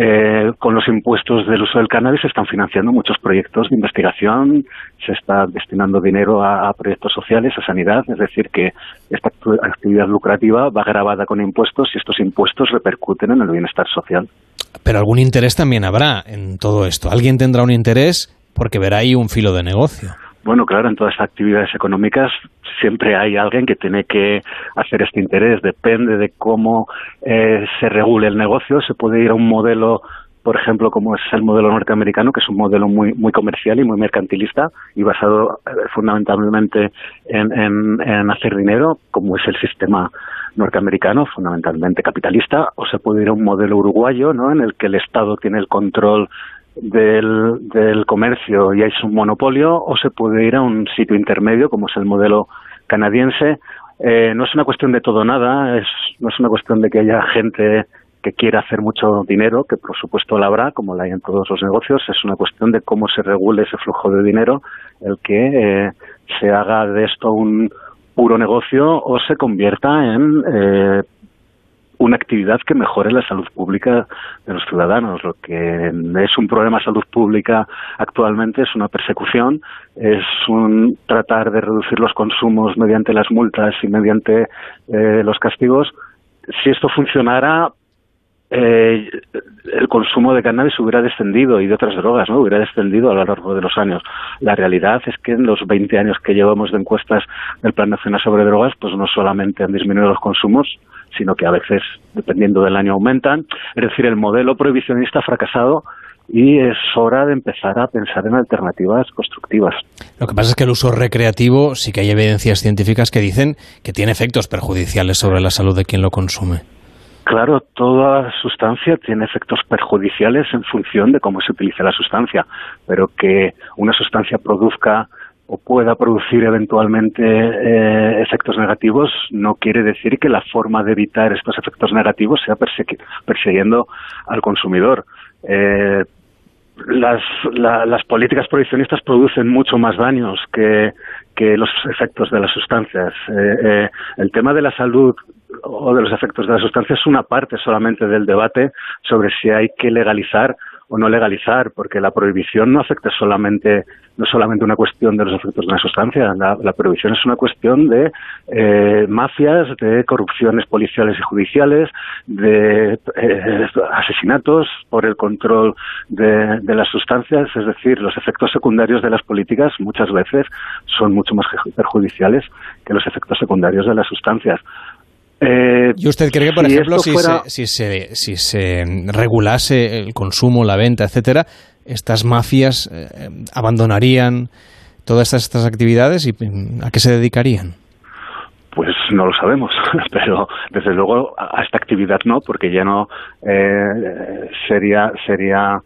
[SPEAKER 43] eh, con los impuestos del uso del cannabis se están financiando muchos proyectos de investigación, se está destinando dinero a, proyectos sociales, a sanidad, es decir, que esta actividad lucrativa va grabada con impuestos y estos impuestos repercuten en el bienestar social.
[SPEAKER 2] Pero algún interés también habrá en todo esto. Alguien tendrá un interés porque verá ahí un filo de negocio.
[SPEAKER 43] Bueno, claro, en todas estas actividades económicas siempre hay alguien que tiene que hacer este interés. Depende de cómo eh, se regule el negocio. Se puede ir a un modelo, por ejemplo, como es el modelo norteamericano, que es un modelo muy, muy comercial y muy mercantilista y basado eh, fundamentalmente en, en hacer dinero, como es el sistema norteamericano, fundamentalmente capitalista, o se puede ir a un modelo uruguayo, ¿no? en el que el Estado tiene el control del, del comercio y hay un monopolio o se puede ir a un sitio intermedio como es el modelo canadiense. Eh, no es una cuestión de todo nada, es, no es una cuestión de que haya gente que quiera hacer mucho dinero, que por supuesto la habrá, como la hay en todos los negocios, es una cuestión de cómo se regule ese flujo de dinero, el que eh, se haga de esto un puro negocio o se convierta en eh, una actividad que mejore la salud pública de los ciudadanos. Lo que es un problema de salud pública actualmente es una persecución, es un tratar de reducir los consumos mediante las multas y mediante eh, los castigos. Si esto funcionara, eh, el consumo de cannabis hubiera descendido y de otras drogas, ¿no? Hubiera descendido a lo largo de los años. La realidad es que en los 20 años que llevamos de encuestas del Plan Nacional sobre Drogas, pues no solamente han disminuido los consumos, sino que a veces, dependiendo del año, aumentan. Es decir, el modelo prohibicionista ha fracasado y es hora de empezar a pensar en alternativas constructivas.
[SPEAKER 2] Lo que pasa es que el uso recreativo sí que hay evidencias científicas que dicen que tiene efectos perjudiciales sobre la salud de quien lo consume.
[SPEAKER 43] Claro, toda sustancia tiene efectos perjudiciales en función de cómo se utiliza la sustancia, pero que una sustancia produzca o pueda producir eventualmente eh, efectos negativos no quiere decir que la forma de evitar estos efectos negativos sea persiguiendo al consumidor. Eh, las, las políticas prohibicionistas producen mucho más daños que, que los efectos de las sustancias. Eh, el tema de la salud o de los efectos de las sustancias es una parte solamente del debate sobre si hay que legalizar o no legalizar, porque la prohibición no afecta solamente, no solamente una cuestión de los efectos de una sustancia, la, prohibición es una cuestión de eh, mafias, de corrupciones policiales y judiciales, de eh, asesinatos por el control de las sustancias, es decir, los efectos secundarios de las políticas muchas veces son mucho más perjudiciales que los efectos secundarios de las sustancias.
[SPEAKER 2] Eh, ¿Y usted cree que, por ejemplo, si, se, si, se, regulase el consumo, la venta, etcétera, estas mafias eh, abandonarían todas estas, actividades y mm, a qué se dedicarían?
[SPEAKER 43] Pues no lo sabemos, pero desde luego a esta actividad no, porque ya no eh, sería sería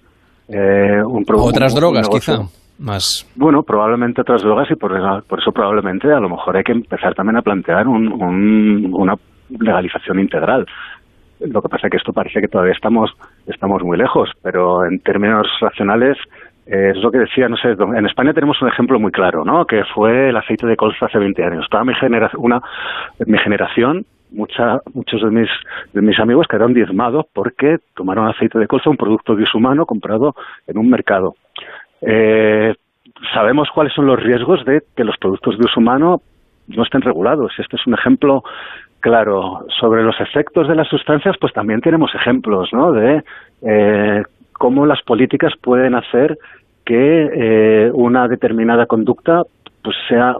[SPEAKER 43] un
[SPEAKER 2] producto. Otras drogas, quizá. Más.
[SPEAKER 43] Bueno, probablemente otras drogas y por, por, eso probablemente a lo mejor hay que empezar también a plantear un, un, una legalización integral. Lo que pasa es que esto parece que todavía estamos, estamos muy lejos, pero en términos racionales eh, es lo que decía, no sé, en España tenemos un ejemplo muy claro, ¿no? Que fue el aceite de colza hace 20 años. Toda mi, generación, una, mi generación, mucha, muchos de mis, de mis amigos quedaron diezmados porque tomaron aceite de colza, un producto de uso comprado en un mercado. Eh, sabemos cuáles son los riesgos de que los productos de uso humano no estén regulados. Este es un ejemplo Claro, sobre los efectos de las sustancias, pues también tenemos ejemplos, ¿no? De eh, cómo las políticas pueden hacer que eh, una determinada conducta pues sea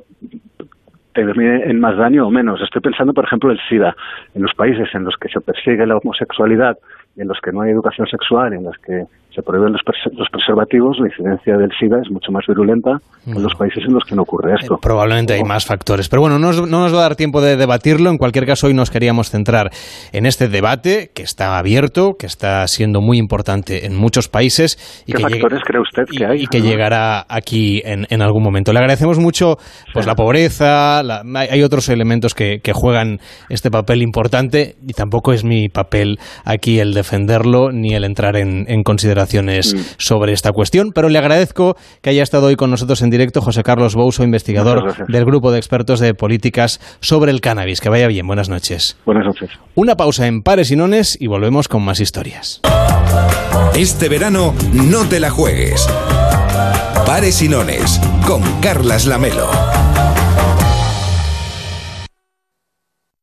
[SPEAKER 43] termine en más daño o menos. Estoy pensando, por ejemplo, el SIDA. En los países en los que se persigue la homosexualidad en los que no hay educación sexual, en los que se prohíben los, preservativos, la incidencia del SIDA es mucho más virulenta en los países en los que no ocurre esto. Eh,
[SPEAKER 2] probablemente hay más factores. Pero bueno, no nos, va a dar tiempo de debatirlo. En cualquier caso, hoy nos queríamos centrar en este debate que está abierto, que está siendo muy importante en muchos países.
[SPEAKER 43] Y ¿Qué que factores cree usted que hay?
[SPEAKER 2] Y que llegará aquí en, algún momento. Le agradecemos mucho pues la pobreza, hay otros elementos que, juegan este papel importante y tampoco es mi papel aquí el defenderlo ni el entrar en, en consideración Mm. sobre esta cuestión, pero le agradezco que haya estado hoy con nosotros en directo José Carlos Bouso, investigador del Grupo de Expertos de Políticas sobre el Cannabis. Que vaya bien, buenas noches.
[SPEAKER 43] Buenas noches.
[SPEAKER 2] Una pausa en Pares y Nones y volvemos con más historias.
[SPEAKER 1] Este verano no te la juegues. Pares y Nones con Carlas Lamelo.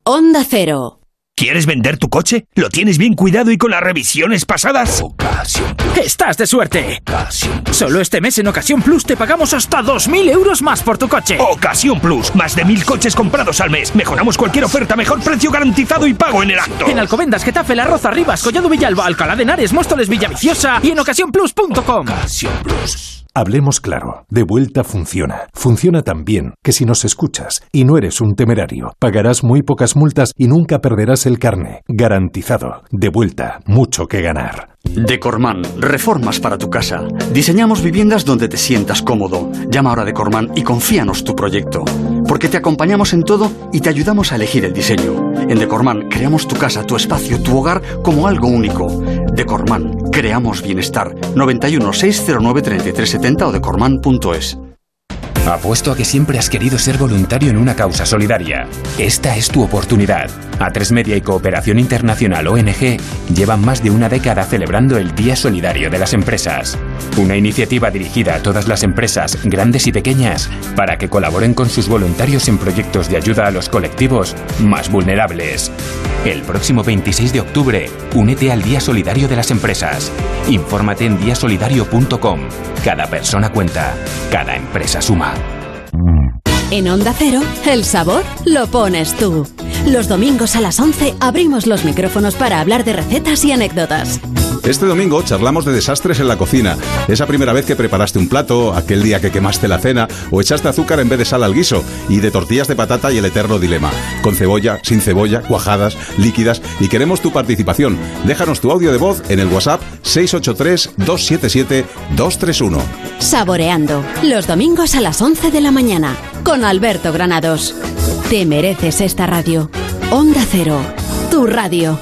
[SPEAKER 41] Onda Cero.
[SPEAKER 44] ¿Quieres vender tu coche? ¿Lo tienes bien cuidado y con las revisiones pasadas? Ocasión ¡Estás de suerte! Solo este mes en Ocasión Plus te pagamos hasta 2.000 euros más por tu coche. Ocasión Plus. Más de 1.000 coches comprados al mes. Mejoramos cualquier oferta, mejor precio garantizado y pago en el acto. En Alcobendas, Getafe, La Roza, Rivas, Collado Villalba, Alcalá de Henares, Móstoles, Villaviciosa y en ocasiónplus.com. Ocasión
[SPEAKER 45] Plus. Hablemos claro, de vuelta funciona. Funciona tan bien que si nos escuchas y no eres un temerario, pagarás muy pocas multas y nunca perderás el carne. Garantizado. De vuelta, mucho que ganar.
[SPEAKER 46] Decorman, reformas para tu casa. Diseñamos viviendas donde te sientas cómodo. Llama ahora a Decorman y confíanos tu proyecto. Porque te acompañamos en todo y te ayudamos a elegir el diseño. En Decorman creamos tu casa, tu espacio, tu hogar como algo único. Decorman, creamos bienestar. 91 609 3370 o decorman.es.
[SPEAKER 47] Apuesto a que siempre has querido ser voluntario en una causa solidaria. Esta es tu oportunidad. A3 Media y Cooperación Internacional ONG llevan más de una década celebrando el Día Solidario de las Empresas. Una iniciativa dirigida a todas las empresas, grandes y pequeñas, para que colaboren con sus voluntarios en proyectos de ayuda a los colectivos más vulnerables. El próximo 26 de octubre, únete al Día Solidario de las Empresas. Infórmate en diasolidario.com. Cada persona cuenta, cada empresa suma.
[SPEAKER 41] うん En Onda Cero, el sabor lo pones tú. Los domingos a las 11 abrimos los micrófonos para hablar de recetas y anécdotas.
[SPEAKER 42] Este domingo charlamos de desastres en la cocina. Esa primera vez que preparaste un plato, aquel día que quemaste la cena o echaste azúcar en vez de sal al guiso y de tortillas de patata y el eterno dilema. Con cebolla, sin cebolla, cuajadas, líquidas y queremos tu participación. Déjanos tu audio de voz en el WhatsApp 683-277-231.
[SPEAKER 41] Saboreando, los domingos a las 11 de la mañana, con Alberto Granados. Te mereces esta radio. Onda Cero, tu radio.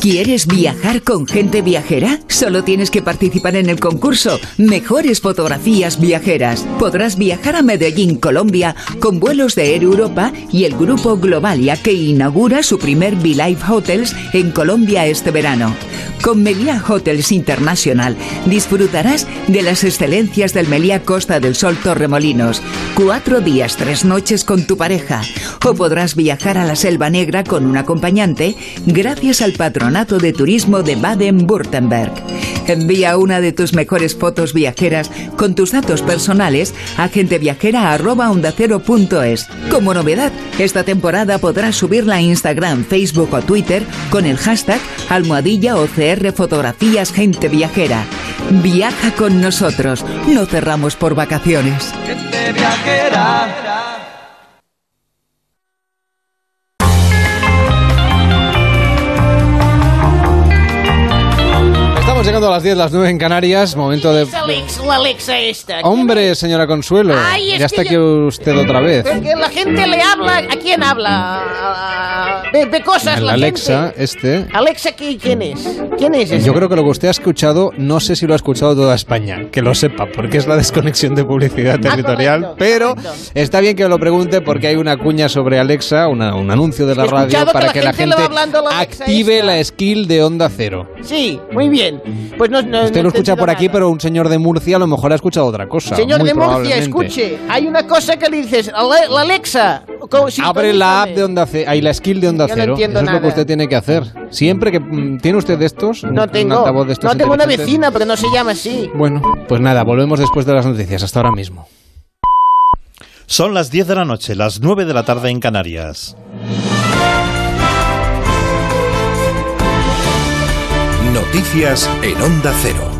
[SPEAKER 48] ¿Quieres viajar con gente viajera? Solo tienes que participar en el concurso Mejores Fotografías Viajeras. Podrás viajar a Medellín, Colombia, con vuelos de Air Europa y el grupo Globalia que inaugura su primer V-Live Hotels en Colombia este verano. Con Meliá Hotels International disfrutarás de las excelencias del Meliá Costa del Sol Torremolinos. Cuatro días, tres noches con tu pareja. O podrás viajar a la Selva Negra con un acompañante gracias al Patronato de Turismo de Baden-Württemberg. Envía una de tus mejores fotos viajeras con tus datos personales a genteviajera.ondacero.es. Como novedad, esta temporada podrás subirla a Instagram, Facebook o Twitter con el hashtag almohadilla OCR Fotografías Gente Viajera. Viaja con nosotros, no cerramos por vacaciones.
[SPEAKER 2] Estamos llegando a las 10, las 9 en Canarias, momento de...
[SPEAKER 10] La Alexa, la Alexa esta.
[SPEAKER 2] Hombre, señora Consuelo,
[SPEAKER 10] Ay, es
[SPEAKER 2] ya
[SPEAKER 10] que
[SPEAKER 2] está
[SPEAKER 10] yo-
[SPEAKER 2] aquí usted otra vez.
[SPEAKER 10] Porque la gente le habla. ¿A quién habla? De, de cosas
[SPEAKER 2] El
[SPEAKER 10] la
[SPEAKER 2] Alexa,
[SPEAKER 10] gente.
[SPEAKER 2] este...
[SPEAKER 10] Alexa, ¿qui- ¿quién es? ¿Quién es ese?
[SPEAKER 2] Yo creo que lo que usted ha escuchado, no sé si lo ha escuchado toda España, que lo sepa, porque es la desconexión de publicidad territorial,
[SPEAKER 10] correcto,
[SPEAKER 2] pero está bien que lo pregunte porque hay una cuña sobre Alexa, una- un anuncio de la radio para
[SPEAKER 10] que
[SPEAKER 2] que
[SPEAKER 10] la
[SPEAKER 2] la
[SPEAKER 10] gente la
[SPEAKER 2] active
[SPEAKER 10] esta.
[SPEAKER 2] la skill de Onda Cero.
[SPEAKER 10] Sí, muy bien. Pues no, no,
[SPEAKER 2] Usted
[SPEAKER 10] no
[SPEAKER 2] lo escucha por aquí, pero un señor de Murcia a lo mejor ha escuchado otra cosa.
[SPEAKER 10] Señor de Murcia, escuche. Hay una cosa que le dices. La Alexa.
[SPEAKER 2] Abre la app de Onda Cero, ahí la skill de Onda
[SPEAKER 10] Yo no
[SPEAKER 2] Cero.
[SPEAKER 10] entiendo
[SPEAKER 2] Eso es lo que usted tiene que hacer. Siempre que mm, tiene usted de estos, un-
[SPEAKER 10] No
[SPEAKER 2] un
[SPEAKER 10] tengo.
[SPEAKER 2] altavoz de estos
[SPEAKER 10] No tengo una vecina, pero no se llama así.
[SPEAKER 2] Bueno, pues nada, volvemos después de las noticias. Hasta ahora mismo.
[SPEAKER 22] Son las 10 de la noche, las 9 de la tarde en Canarias.
[SPEAKER 1] Noticias en Onda Cero.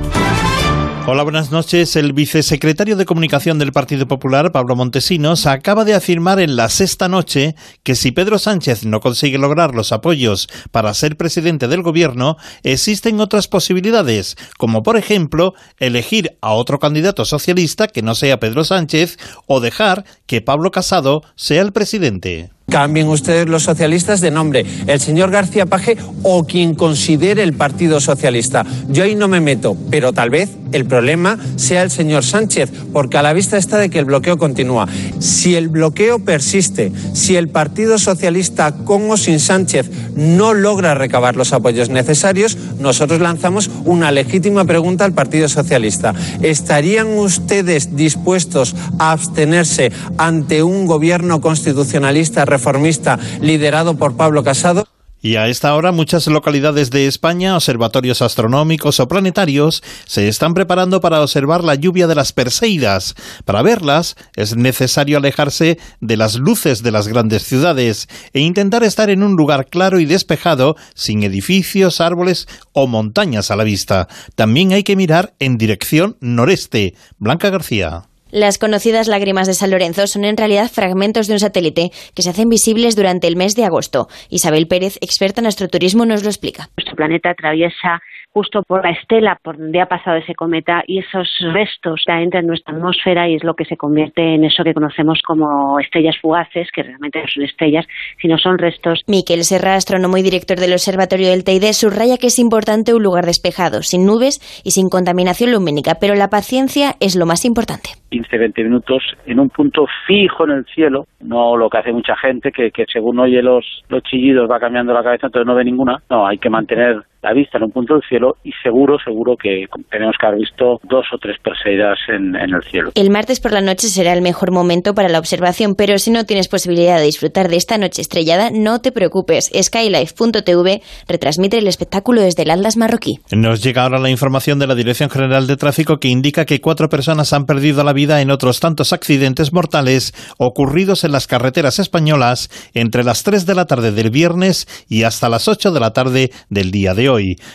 [SPEAKER 22] Hola, buenas noches. El vicesecretario de Comunicación del Partido Popular, Pablo Montesinos, acaba de afirmar en la sexta noche que si Pedro Sánchez no consigue lograr los apoyos para ser presidente del gobierno, existen otras posibilidades, como por ejemplo elegir a otro candidato socialista que no sea Pedro Sánchez o dejar que Pablo Casado sea el presidente.
[SPEAKER 49] Cambien ustedes los socialistas de nombre, el señor García Paje o quien considere el Partido Socialista. Yo ahí no me meto, pero tal vez el problema sea el señor Sánchez, porque a la vista está de que el bloqueo continúa. Si el bloqueo persiste, si el Partido Socialista con o sin Sánchez no logra recabar los apoyos necesarios, nosotros lanzamos una legítima pregunta al Partido Socialista. ¿Estarían ustedes dispuestos a abstenerse ante un gobierno constitucionalista reformista liderado por Pablo Casado?
[SPEAKER 22] Y a esta hora muchas localidades de España, observatorios astronómicos o planetarios, se están preparando para observar la lluvia de las Perseidas. Para verlas es necesario alejarse de las luces de las grandes ciudades e intentar estar en un lugar claro y despejado, sin edificios, árboles o montañas a la vista. También hay que mirar en dirección noreste. Blanca García.
[SPEAKER 50] Las conocidas lágrimas de San Lorenzo son en realidad fragmentos de un satélite que se hacen visibles durante el mes de agosto. Isabel Pérez, experta en astroturismo, nos lo explica.
[SPEAKER 51] Nuestro planeta atraviesa justo por la estela por donde ha pasado ese cometa y esos restos que entran en nuestra atmósfera y es lo que se convierte en eso que conocemos como estrellas fugaces, que realmente no son estrellas, sino son restos.
[SPEAKER 50] Miquel Serra, astrónomo y director del Observatorio del Teide, subraya que es importante un lugar despejado, sin nubes y sin contaminación lumínica, pero la paciencia es lo más importante.
[SPEAKER 52] 15, 20 minutos en un punto fijo en el cielo, no lo que hace mucha gente, que, que según oye los, los chillidos va cambiando la cabeza, entonces no ve ninguna. No, hay que mantener la vista en un punto del cielo y seguro, seguro que tenemos que haber visto dos o tres perseidas en, en el cielo.
[SPEAKER 50] El martes por la noche será el mejor momento para la observación, pero si no tienes posibilidad de disfrutar de esta noche estrellada, no te preocupes. Skylife.tv retransmite el espectáculo desde el Atlas marroquí.
[SPEAKER 22] Nos llega ahora la información de la Dirección General de Tráfico que indica que cuatro personas han perdido la vida en otros tantos accidentes mortales ocurridos en las carreteras españolas entre las 3 de la tarde del viernes y hasta las 8 de la tarde del día de de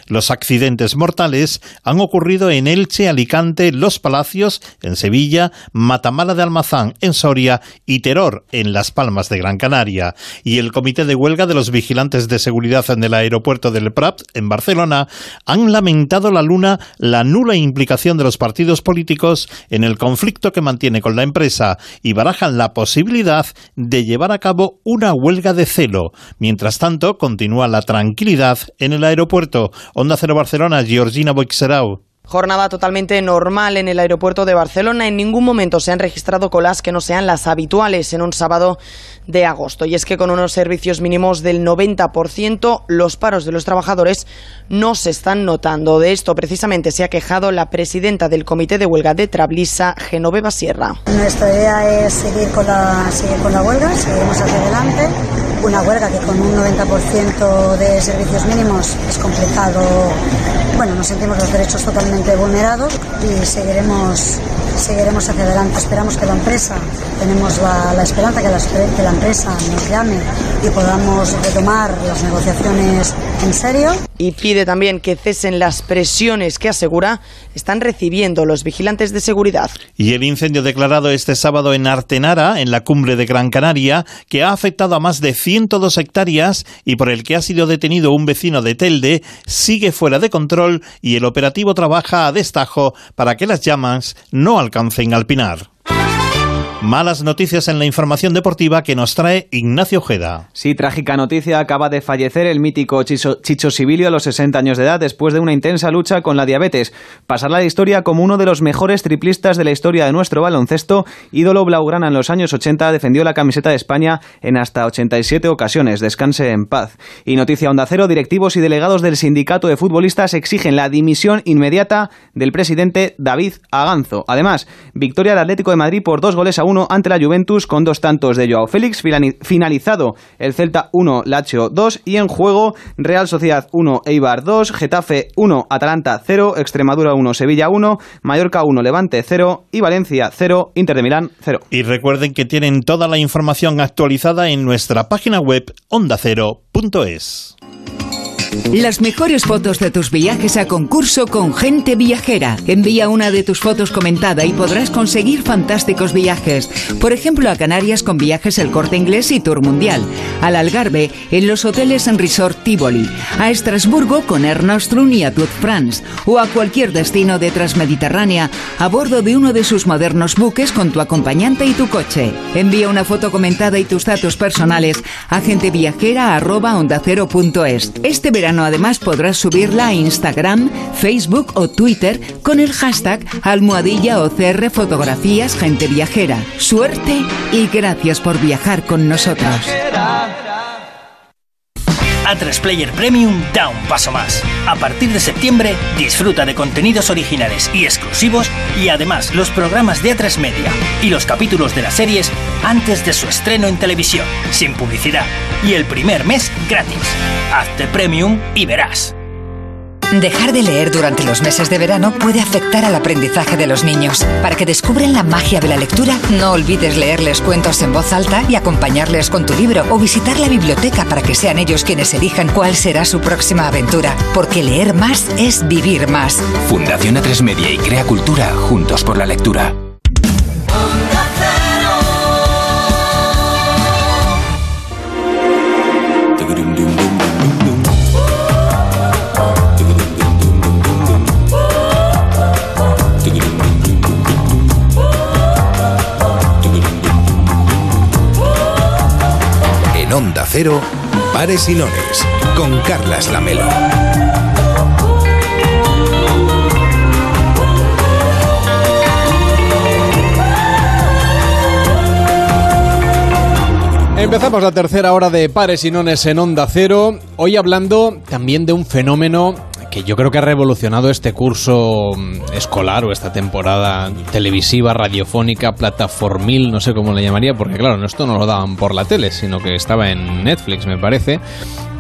[SPEAKER 22] Los accidentes mortales han ocurrido en Elche, Alicante, Los Palacios, en Sevilla, Matamala de Almazán, en Soria y Teror, en Las Palmas de Gran Canaria. Y el Comité de Huelga de los Vigilantes de Seguridad en el aeropuerto del Prat, en Barcelona, han lamentado la luna la nula implicación de los partidos políticos en el conflicto que mantiene con la empresa y barajan la posibilidad de llevar a cabo una huelga de celo. Mientras tanto, continúa la tranquilidad en el aeropuerto. Onda Cero Barcelona, Georgina Boixerau.
[SPEAKER 53] Jornada totalmente normal en el aeropuerto de Barcelona. En ningún momento se han registrado colas que no sean las habituales en un sábado de agosto. Y es que con unos servicios mínimos del 90%, los paros de los trabajadores no se están notando. De esto precisamente se ha quejado la presidenta del Comité de Huelga de Trablisa, Genoveva Sierra.
[SPEAKER 54] Nuestra idea es seguir con la, seguir con la huelga, seguimos hacia adelante. Una huelga que con un 90% de servicios mínimos es complicado. Bueno, nos sentimos los derechos totalmente vulnerados y seguiremos seguiremos hacia adelante. Esperamos que la empresa, tenemos la, esperanza que la empresa nos llame y podamos retomar las negociaciones en serio.
[SPEAKER 53] Y pide también que cesen las presiones que asegura están recibiendo los vigilantes de seguridad.
[SPEAKER 22] Y el incendio declarado este sábado en Artenara, en la cumbre de Gran Canaria, que ha afectado a más de 102 hectáreas y por el que ha sido detenido un vecino de Telde, sigue fuera de control y el operativo trabaja a destajo para que las llamas no alcancen al pinar. Malas noticias en la información deportiva que nos trae Ignacio Ojeda.
[SPEAKER 27] Sí, trágica noticia. Acaba de fallecer el mítico Chicho, Chicho Sibilio a los 60 años de edad después de una intensa lucha con la diabetes. Pasará la historia como uno de los mejores triplistas de la historia de nuestro baloncesto. Ídolo blaugrana en los años 80 defendió la camiseta de España en hasta 87 ocasiones. Descanse en paz. Y noticia Onda Cero, directivos y delegados del sindicato de futbolistas exigen la dimisión inmediata del presidente David Aganzo. Además, victoria del Atlético de Madrid por dos goles a uno ante la Juventus con dos tantos de Joao Félix, finalizado el Celta 1, Lazio 2 y en juego Real Sociedad 1, Eibar 2, Getafe 1, Atalanta 0, Extremadura 1, Sevilla 1, Mallorca 1, Levante 0 y Valencia 0, Inter de Milán 0.
[SPEAKER 22] Y recuerden que tienen toda la información actualizada en nuestra página web ondacero.es.
[SPEAKER 48] Las mejores fotos de tus viajes a concurso con gente viajera. Envía una de tus fotos comentada y podrás conseguir fantásticos viajes. Por ejemplo, a Canarias con viajes El Corte Inglés y Tour Mundial. Al Algarve en los hoteles en Resort Tivoli. A Estrasburgo con Air Nostrum y a Tour France. O a cualquier destino de Transmediterránea a bordo de uno de sus modernos buques con tu acompañante y tu coche. Envía una foto comentada y tus datos personales a genteviajera.ondacero.es. Este además podrás subirla a Instagram, Facebook o Twitter con el hashtag almohadilla OCR Fotografías Gente Viajera. Suerte y gracias por viajar con nosotros.
[SPEAKER 44] A3 Player Premium da un paso más. A partir de septiembre, disfruta de contenidos originales y exclusivos y además los programas de A3 Media y los capítulos de las series antes de su estreno en televisión, sin publicidad. Y el primer mes gratis. Hazte Premium y verás.
[SPEAKER 12] Dejar de leer durante los meses de verano puede afectar al aprendizaje de los niños. Para que descubran la magia de la lectura, no olvides leerles cuentos en voz alta y acompañarles con tu libro o visitar la biblioteca para que sean ellos quienes elijan cuál será su próxima aventura. Porque leer más es vivir más.
[SPEAKER 47] Fundación A3 Media y Crea Cultura juntos por la lectura.
[SPEAKER 1] Cero, Pares y Lones, con Carlas Lamelo.
[SPEAKER 2] Empezamos la tercera hora de Pares y Nones en Onda Cero, hoy hablando también de un fenómeno que yo creo que ha revolucionado este curso mm, escolar o esta temporada televisiva, radiofónica, plataformil, no sé cómo le llamaría, porque claro, esto no lo daban por la tele, sino que estaba en Netflix, me parece.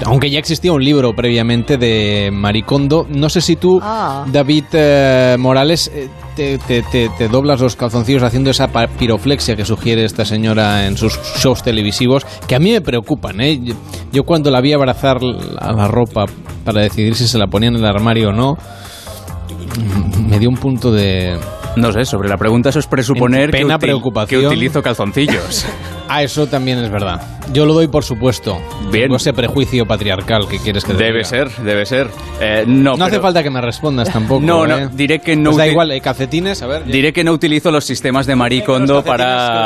[SPEAKER 2] Aunque ya existía un libro previamente de Maricondo. No sé si tú,
[SPEAKER 53] Ah.
[SPEAKER 2] David eh, Morales, eh, te, te- te- te doblas los calzoncillos haciendo esa piroflexia que sugiere esta señora en sus shows televisivos, que a mí me preocupan. ¿eh? Yo, cuando la vi abrazar a la ropa para decidir si se la ponía en el armario o no, me dio un punto de...
[SPEAKER 55] No sé, sobre la pregunta eso es presuponer que,
[SPEAKER 2] Pena,
[SPEAKER 55] util-
[SPEAKER 2] preocupación.
[SPEAKER 55] que utilizo calzoncillos.
[SPEAKER 2] Ah, eso también es verdad. Yo lo doy por supuesto.
[SPEAKER 55] Bien.
[SPEAKER 2] Tengo ese prejuicio patriarcal que quieres que te
[SPEAKER 55] debe
[SPEAKER 2] diga.
[SPEAKER 55] ser, debe ser. Eh, no,
[SPEAKER 2] No hace falta que me respondas tampoco.
[SPEAKER 55] No, no,
[SPEAKER 2] ¿eh?
[SPEAKER 55] diré que no
[SPEAKER 2] Pues da igual, eh, calcetines, a ver.
[SPEAKER 55] Diré que no utilizo los sistemas de Maricondo
[SPEAKER 2] Los
[SPEAKER 55] para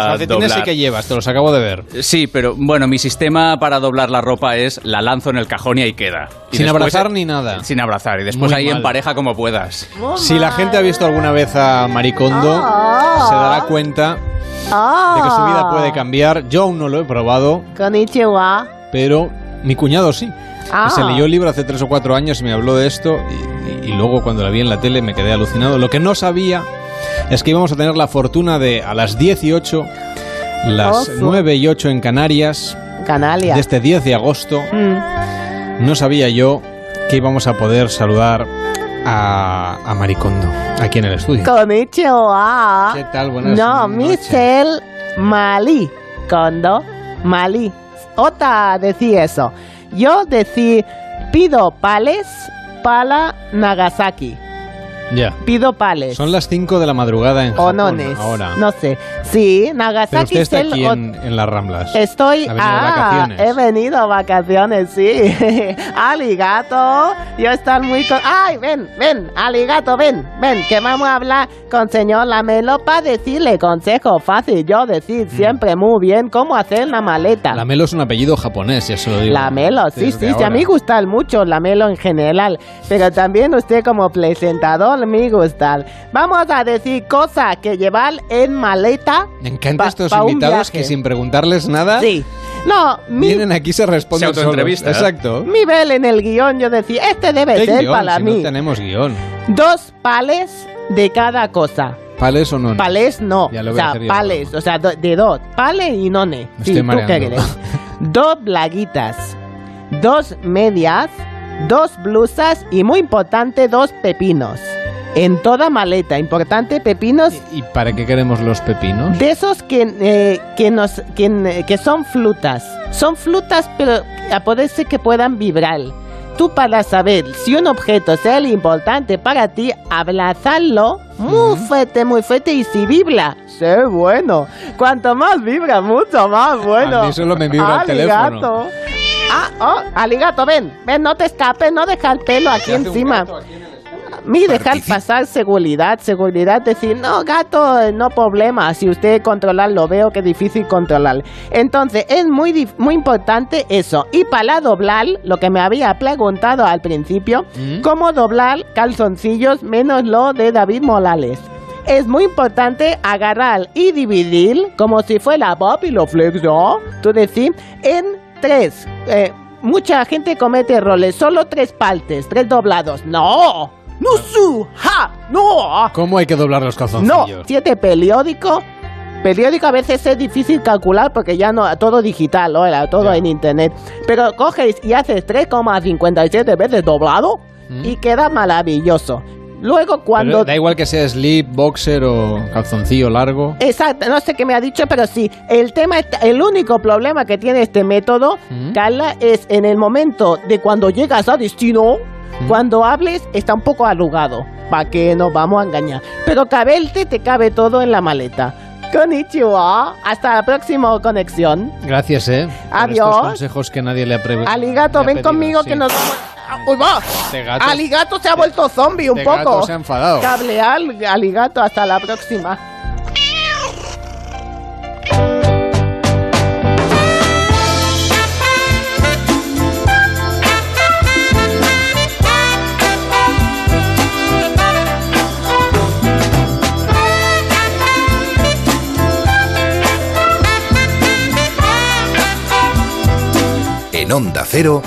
[SPEAKER 2] calcetines
[SPEAKER 55] doblar.
[SPEAKER 2] sí que llevas, te los acabo de ver.
[SPEAKER 55] Sí, pero bueno, mi sistema para doblar la ropa es la lanzo en el cajón y ahí queda. Y
[SPEAKER 2] Sin
[SPEAKER 55] después-
[SPEAKER 2] abrazar ni nada.
[SPEAKER 55] Sin abrazar. Y después
[SPEAKER 2] Muy
[SPEAKER 55] ahí en pareja como puedas.
[SPEAKER 2] Si la gente ha visto alguna vez a Maricondo, se dará cuenta de que su vida puede cambiar. Yo aún no lo he probado,
[SPEAKER 10] Konnichiwa.
[SPEAKER 2] pero mi cuñado sí.
[SPEAKER 10] Ah.
[SPEAKER 2] Se leyó el libro hace tres o cuatro años y me habló de esto y, y- y luego cuando la vi en la tele me quedé alucinado. Lo que no sabía es que íbamos a tener la fortuna de a las 18, las
[SPEAKER 10] Ojo.
[SPEAKER 2] 9 y 8 en Canarias,
[SPEAKER 10] Canalia.
[SPEAKER 2] de este 10 de agosto.
[SPEAKER 10] Mm.
[SPEAKER 2] No sabía yo que íbamos a poder saludar a, a Maricondo aquí en el estudio.
[SPEAKER 10] Konnichiwa.
[SPEAKER 2] ¿Qué tal? Buenas
[SPEAKER 10] No. Michel Mali. Kondo Mali. Otra decía eso. Yo decía, pido pales para Nagasaki.
[SPEAKER 2] Ya.
[SPEAKER 10] Pido pales.
[SPEAKER 2] Son las 5 de la madrugada en Japón
[SPEAKER 10] Onones.
[SPEAKER 2] ahora.
[SPEAKER 10] No sé. Sí,
[SPEAKER 2] Pero
[SPEAKER 10] Nagasaki
[SPEAKER 2] usted está aquí en, en las Ramblas.
[SPEAKER 10] Estoy
[SPEAKER 2] Ha
[SPEAKER 10] ah,
[SPEAKER 2] vacaciones.
[SPEAKER 10] he venido a vacaciones, sí. Aligato, yo estoy muy con... Ay, ven, ven, Aligato, ven, ven, que vamos a hablar con señor Lamelo para decirle consejo fácil. Yo decir siempre muy bien cómo hacer la maleta.
[SPEAKER 2] Lamelo es un apellido japonés, ya se lo digo.
[SPEAKER 10] Lamelo, sí, sí, sí, a mí gusta mucho Lamelo en general, pero también usted como presentador me gusta. Vamos a decir cosas que llevar en maleta.
[SPEAKER 2] Me encantan
[SPEAKER 10] pa-
[SPEAKER 2] estos invitados que sin preguntarles nada
[SPEAKER 10] Sí. No, mi,
[SPEAKER 2] vienen aquí y se responden
[SPEAKER 55] Se. ¿eh?
[SPEAKER 2] Exacto.
[SPEAKER 10] mi vel en el guion yo decía, este debe
[SPEAKER 2] ¿Qué
[SPEAKER 10] ser
[SPEAKER 2] guion?
[SPEAKER 10] para
[SPEAKER 2] Si
[SPEAKER 10] mí.
[SPEAKER 2] No tenemos guion.
[SPEAKER 10] Dos pales de cada cosa.
[SPEAKER 2] ¿Pales o no?
[SPEAKER 10] Pales no,
[SPEAKER 2] Ya lo
[SPEAKER 10] o sea, pales, o sea, do- de dos. Pales y none.
[SPEAKER 2] Me
[SPEAKER 10] Sí,
[SPEAKER 2] estoy
[SPEAKER 10] ¿tú qué crees? dos blaguitas, dos medias, dos blusas y muy importante, dos pepinos. En toda maleta, importante, pepinos
[SPEAKER 2] ¿Y para qué queremos los pepinos?
[SPEAKER 10] de esos que, eh, que, nos, que, que son frutas. Son frutas, pero a poder ser que puedan vibrar. Tú para saber si un objeto es el importante para ti, abrazarlo muy fuerte, muy fuerte y si vibra, sé bueno. Cuanto más vibra, mucho más bueno.
[SPEAKER 2] A mí solo me vibra el teléfono.
[SPEAKER 10] Ah, oh, aligato, ven, ven, no te escapes, no deja el pelo aquí encima. Mi dejar pasar seguridad, seguridad, decir, no, gato, no problema, si usted controlarlo, veo que es difícil controlar. Entonces, es muy, muy importante eso. Y para doblar, lo que me había preguntado al principio,
[SPEAKER 2] ¿Mm?
[SPEAKER 10] cómo doblar calzoncillos menos lo de David Morales. Es muy importante agarrar y dividir, como si fuera Bob y lo flexo, tú decir, en tres. Eh, mucha gente comete errores, solo tres partes, tres doblados. ¡No! ¡No su! ¡Ja! ¡No!
[SPEAKER 2] ¿Cómo hay que doblar los
[SPEAKER 10] No,
[SPEAKER 2] calzoncillos?
[SPEAKER 10] siete periódico. Periódico a veces es difícil calcular porque ya no, todo digital, ¿no? Era todo en internet. Pero coges y haces 3,57 veces doblado y queda maravilloso. Luego
[SPEAKER 2] Pero
[SPEAKER 10] cuando...
[SPEAKER 2] da igual que sea slip, boxer o calzoncillo largo.
[SPEAKER 10] Exacto, no sé qué me ha dicho, pero sí, el tema, el único problema que tiene este método, Carla, es en el momento de cuando llegas a destino, cuando hables está un poco arrugado, para que nos vamos a engañar. Pero caberte te cabe todo en la maleta. Konnichiwa, hasta la próxima conexión.
[SPEAKER 2] Gracias, ¿eh? Por
[SPEAKER 10] Adiós.
[SPEAKER 2] estos consejos que nadie le ha preguntado.
[SPEAKER 10] Aligato, ven conmigo que nos vamos... ¡Uy, va!
[SPEAKER 2] Este gato-
[SPEAKER 10] Aligato se ha vuelto zombie un
[SPEAKER 2] este gato
[SPEAKER 10] poco.
[SPEAKER 2] se ha enfadado.
[SPEAKER 10] Cablear, aligato, hasta la próxima.
[SPEAKER 1] En Onda Cero,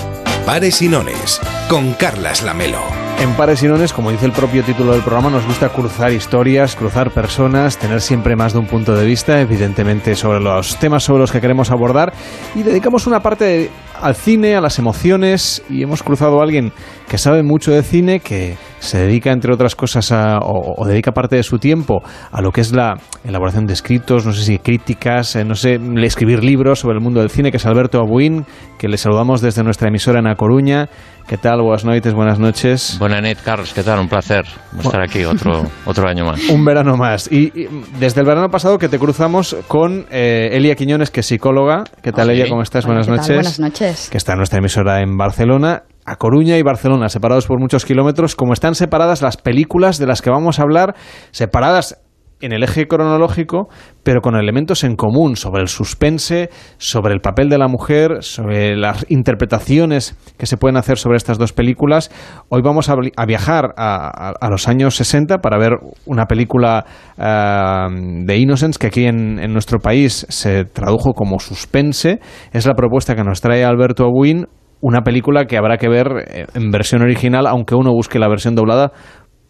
[SPEAKER 1] Pares y Nones, con Carlas Lamelo.
[SPEAKER 2] En Pares y Nones, como dice el propio título del programa, nos gusta cruzar historias, cruzar personas, tener siempre más de un punto de vista, evidentemente sobre los temas sobre los que queremos abordar, y dedicamos una parte al cine, a las emociones y hemos cruzado a alguien que sabe mucho de cine, que se dedica, entre otras cosas, o, dedica parte de su tiempo a lo que es la elaboración de escritos, no sé si críticas, eh, no sé, escribir libros sobre el mundo del cine, que es Alberto Abuín, que le saludamos desde nuestra emisora en A Coruña. ¿Qué tal? Buenas noches, buenas noches.
[SPEAKER 56] Buenas noches, Carlos. ¿Qué tal? Un placer estar aquí otro, otro año más.
[SPEAKER 2] Un verano más. Y, desde el verano pasado que te cruzamos con eh, Elia Quiñones, que es psicóloga. ¿Qué tal, Elia? ¿Cómo estás? buenas noches.
[SPEAKER 57] Buenas noches.
[SPEAKER 2] Que está en nuestra emisora en Barcelona. A Coruña y Barcelona, separados por muchos kilómetros, como están separadas las películas de las que vamos a hablar, separadas en el eje cronológico, pero con elementos en común sobre el suspense, sobre el papel de la mujer, sobre las interpretaciones que se pueden hacer sobre estas dos películas. Hoy vamos a, viajar a, los años 60 para ver una película eh, de Innocence que aquí en, nuestro país se tradujo como suspense. Es la propuesta que nos trae Alberto Abuin, una película que habrá que ver eh, en versión original, aunque uno busque la versión doblada,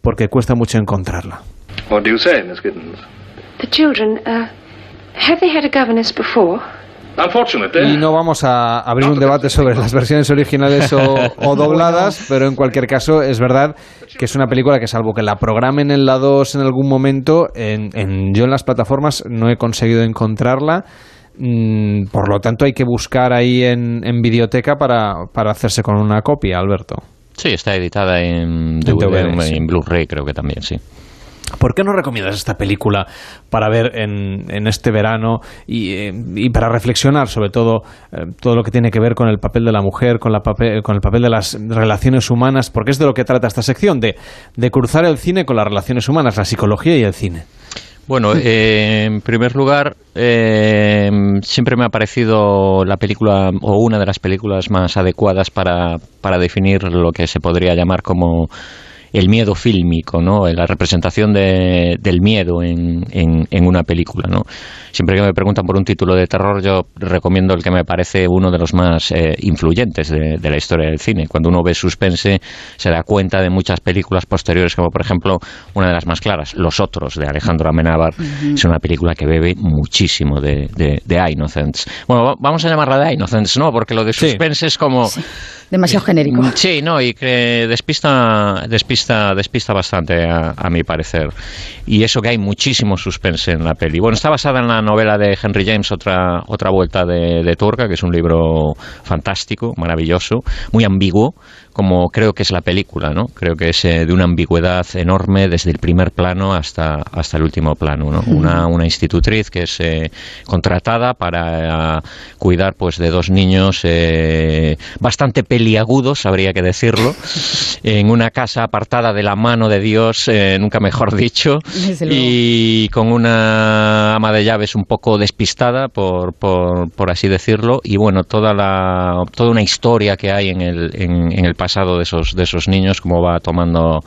[SPEAKER 2] porque cuesta mucho encontrarla.
[SPEAKER 58] What do you say, Miss Giddens?
[SPEAKER 57] The children, uh, have they had a governess before?
[SPEAKER 2] Y no vamos a abrir un debate sobre las versiones originales o, dobladas, pero en cualquier caso es verdad que es una película que salvo que la programen en la 2 en algún momento, en, yo en las plataformas no he conseguido encontrarla. Mm, por lo tanto hay que buscar ahí en, en videoteca para, para hacerse con una copia, Alberto.
[SPEAKER 56] Sí, está editada en en Blu-ray creo que también, sí.
[SPEAKER 2] ¿Por qué no recomiendas esta película para ver en, este verano eh, y, para reflexionar sobre todo eh, todo lo que tiene que ver con el papel de la mujer, con, la papel, con el papel de las relaciones humanas? Porque es de lo que trata esta sección, de, cruzar el cine con las relaciones humanas, la psicología y el cine.
[SPEAKER 56] Bueno, eh, en primer lugar, siempre me ha parecido la película o una de las películas más adecuadas para, para definir lo que se podría llamar como el miedo fílmico, ¿no? la representación de, del miedo en, en, una película. ¿no? Siempre que me preguntan por un título de terror, yo recomiendo el que me parece uno de los más eh, influyentes de, la historia del cine. Cuando uno ve suspense, se da cuenta de muchas películas posteriores, como por ejemplo una de las más claras, Los Otros, de Alejandro Amenábar. Es una película que bebe muchísimo de, de, de Innocence. Bueno, vamos a llamarla de Innocence, ¿no? Porque lo de suspense es como
[SPEAKER 57] demasiado genérico. Mm,
[SPEAKER 56] sí, no, y que despista, despista, despista bastante, a, mi parecer. Y eso que hay muchísimo suspense en la peli. Bueno, está basada en la novela de Henry James, otra, otra vuelta de, de Turca, que es un libro fantástico, maravilloso, muy ambiguo, como creo que es la película, ¿no? Creo que es eh, de una ambigüedad enorme desde el primer plano hasta, hasta el último plano, ¿no? Una, una institutriz que es eh, contratada para eh, cuidar pues de dos niños bastante peliagudos, habría que decirlo, en una casa apartada de la mano de Dios, nunca mejor dicho, y con una ama de llaves un poco despistada, por, por, por así decirlo, y bueno, toda, la, toda una historia que hay en el, en, en el pasado de esos, de esos niños, cómo va tomando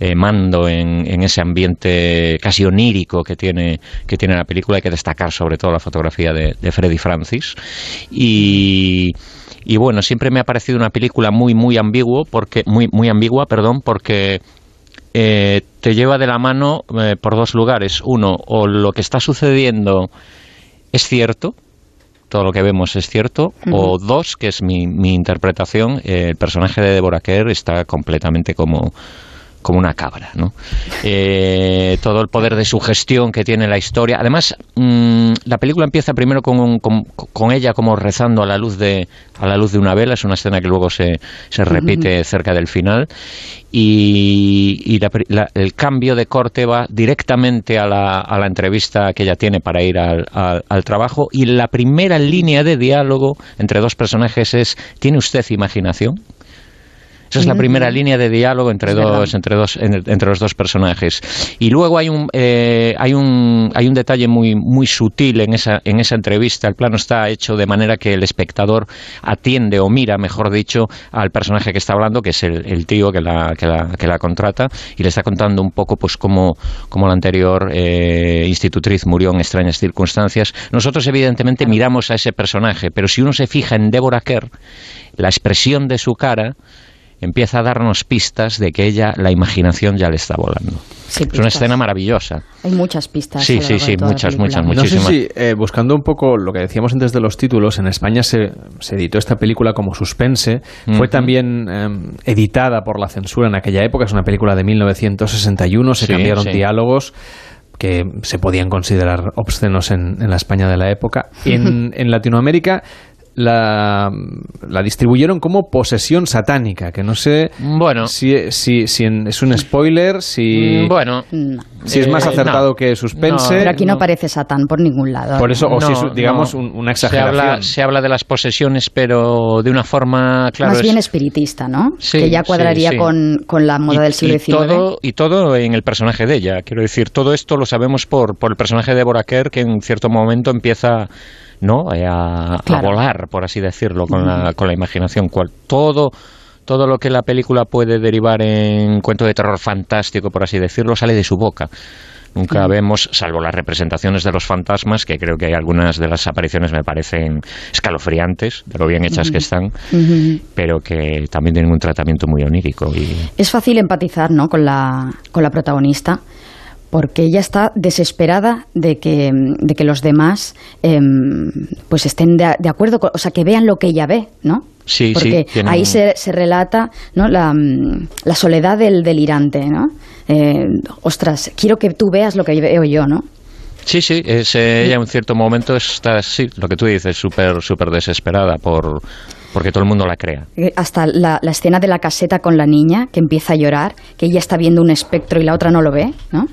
[SPEAKER 56] eh, mando en, en, ese ambiente casi onírico que tiene, que tiene la película. Hay que destacar sobre todo la fotografía de, Freddy Francis. Y, y bueno, siempre me ha parecido una película muy, muy ambiguo, porque, muy, muy ambigua, perdón, porque eh, te lleva de la mano eh, por dos lugares. Uno, o lo que está sucediendo es cierto, todo lo que vemos es cierto, o dos, que es mi, mi interpretación, eh, el personaje de Deborah Kerr está completamente como como una cabra, ¿no? Eh, todo el poder de sugestión que tiene la historia. Además, mm, la película empieza primero con, con, ella como rezando a la luz de a la luz de una vela. Es una escena que luego se, se repite cerca del final y, el cambio de corte va directamente a la, a la entrevista que ella tiene para ir al, al trabajo y la primera línea de diálogo entre dos personajes es ¿tiene usted imaginación? Esa es la primera línea de diálogo entre dos, entre dos, entre los dos personajes. Y luego hay un, eh, hay un, hay un detalle muy, muy sutil en esa, en esa entrevista. El plano está hecho de manera que el espectador atiende o mira, mejor dicho, al personaje que está hablando, que es el, tío que la, que la, que la contrata, y le está contando un poco, pues, cómo, cómo la anterior eh, institutriz murió en extrañas circunstancias. Nosotros, evidentemente, miramos a ese personaje, pero si uno se fija en Deborah Kerr, la expresión de su cara empieza a darnos pistas de que ella, la imaginación ya le está volando.
[SPEAKER 59] Sí,
[SPEAKER 56] es una escena maravillosa.
[SPEAKER 59] Hay muchas pistas.
[SPEAKER 56] Sí, sí, sí, muchas, muchas,
[SPEAKER 2] No sé
[SPEAKER 56] muchísimas.
[SPEAKER 2] si, eh, buscando un poco lo que decíamos antes de los títulos, en España se, se editó esta película como suspense. Fue también eh, editada por la censura en aquella época. Es una película de 1961. Se
[SPEAKER 56] Sí,
[SPEAKER 2] cambiaron
[SPEAKER 56] sí.
[SPEAKER 2] diálogos que se podían considerar obscenos en, en la España de la época. En, en Latinoamérica la, la distribuyeron como posesión satánica, que no sé
[SPEAKER 56] bueno.
[SPEAKER 2] si, si, si en- es un spoiler, si,
[SPEAKER 56] Mm, bueno,
[SPEAKER 2] si es más
[SPEAKER 56] eh,
[SPEAKER 2] acertado
[SPEAKER 56] no.
[SPEAKER 2] que suspense.
[SPEAKER 59] Pero aquí no, aparece Satán por ningún lado.
[SPEAKER 2] Por eso, o si es, digamos,
[SPEAKER 56] no.
[SPEAKER 2] un- una
[SPEAKER 56] Se
[SPEAKER 2] exageración.
[SPEAKER 56] habla, se habla de las posesiones, pero de una forma, claro,
[SPEAKER 59] Más
[SPEAKER 56] es-
[SPEAKER 59] bien espiritista, ¿no?
[SPEAKER 56] Sí,
[SPEAKER 59] que ya
[SPEAKER 56] sí,
[SPEAKER 59] cuadraría
[SPEAKER 56] sí.
[SPEAKER 59] Con, con la moda
[SPEAKER 56] y,
[SPEAKER 59] del siglo
[SPEAKER 56] y
[SPEAKER 59] XIX.
[SPEAKER 56] todo, y todo en el personaje de ella. Quiero decir, todo esto lo sabemos por, por el personaje de Deborah Kerr, que en cierto momento empieza ¿no? Eh, a, volar, por así decirlo, con, la, con la imaginación. Cual, todo, todo lo que la película puede derivar en cuento de terror fantástico, por así decirlo, sale de su boca. Nunca vemos, salvo las representaciones de los fantasmas, que creo que hay algunas de las apariciones me parecen escalofriantes, de lo bien hechas que están, pero que también tienen un tratamiento muy onírico. Y,
[SPEAKER 59] Es fácil empatizar ¿no? con, la, con la protagonista porque ella está desesperada de que, de que los demás em, pues estén de, de acuerdo, con- o sea, que vean lo que ella ve, ¿no?
[SPEAKER 56] Sí,
[SPEAKER 59] Porque
[SPEAKER 56] sí, tiene
[SPEAKER 59] ahí se, se relata ¿no? la, mm, la soledad del delirante, ¿no? Eh, ostras, quiero que tú veas lo que veo yo, ¿no?
[SPEAKER 56] Sí, sí, es, eh, ella en un cierto momento está, sí, lo que tú dices, súper súper desesperada por porque todo el mundo la crea.
[SPEAKER 59] Eh, Hasta la, la escena de la caseta con la niña que empieza a llorar, que ella está viendo un espectro y la otra no lo ve, ¿no?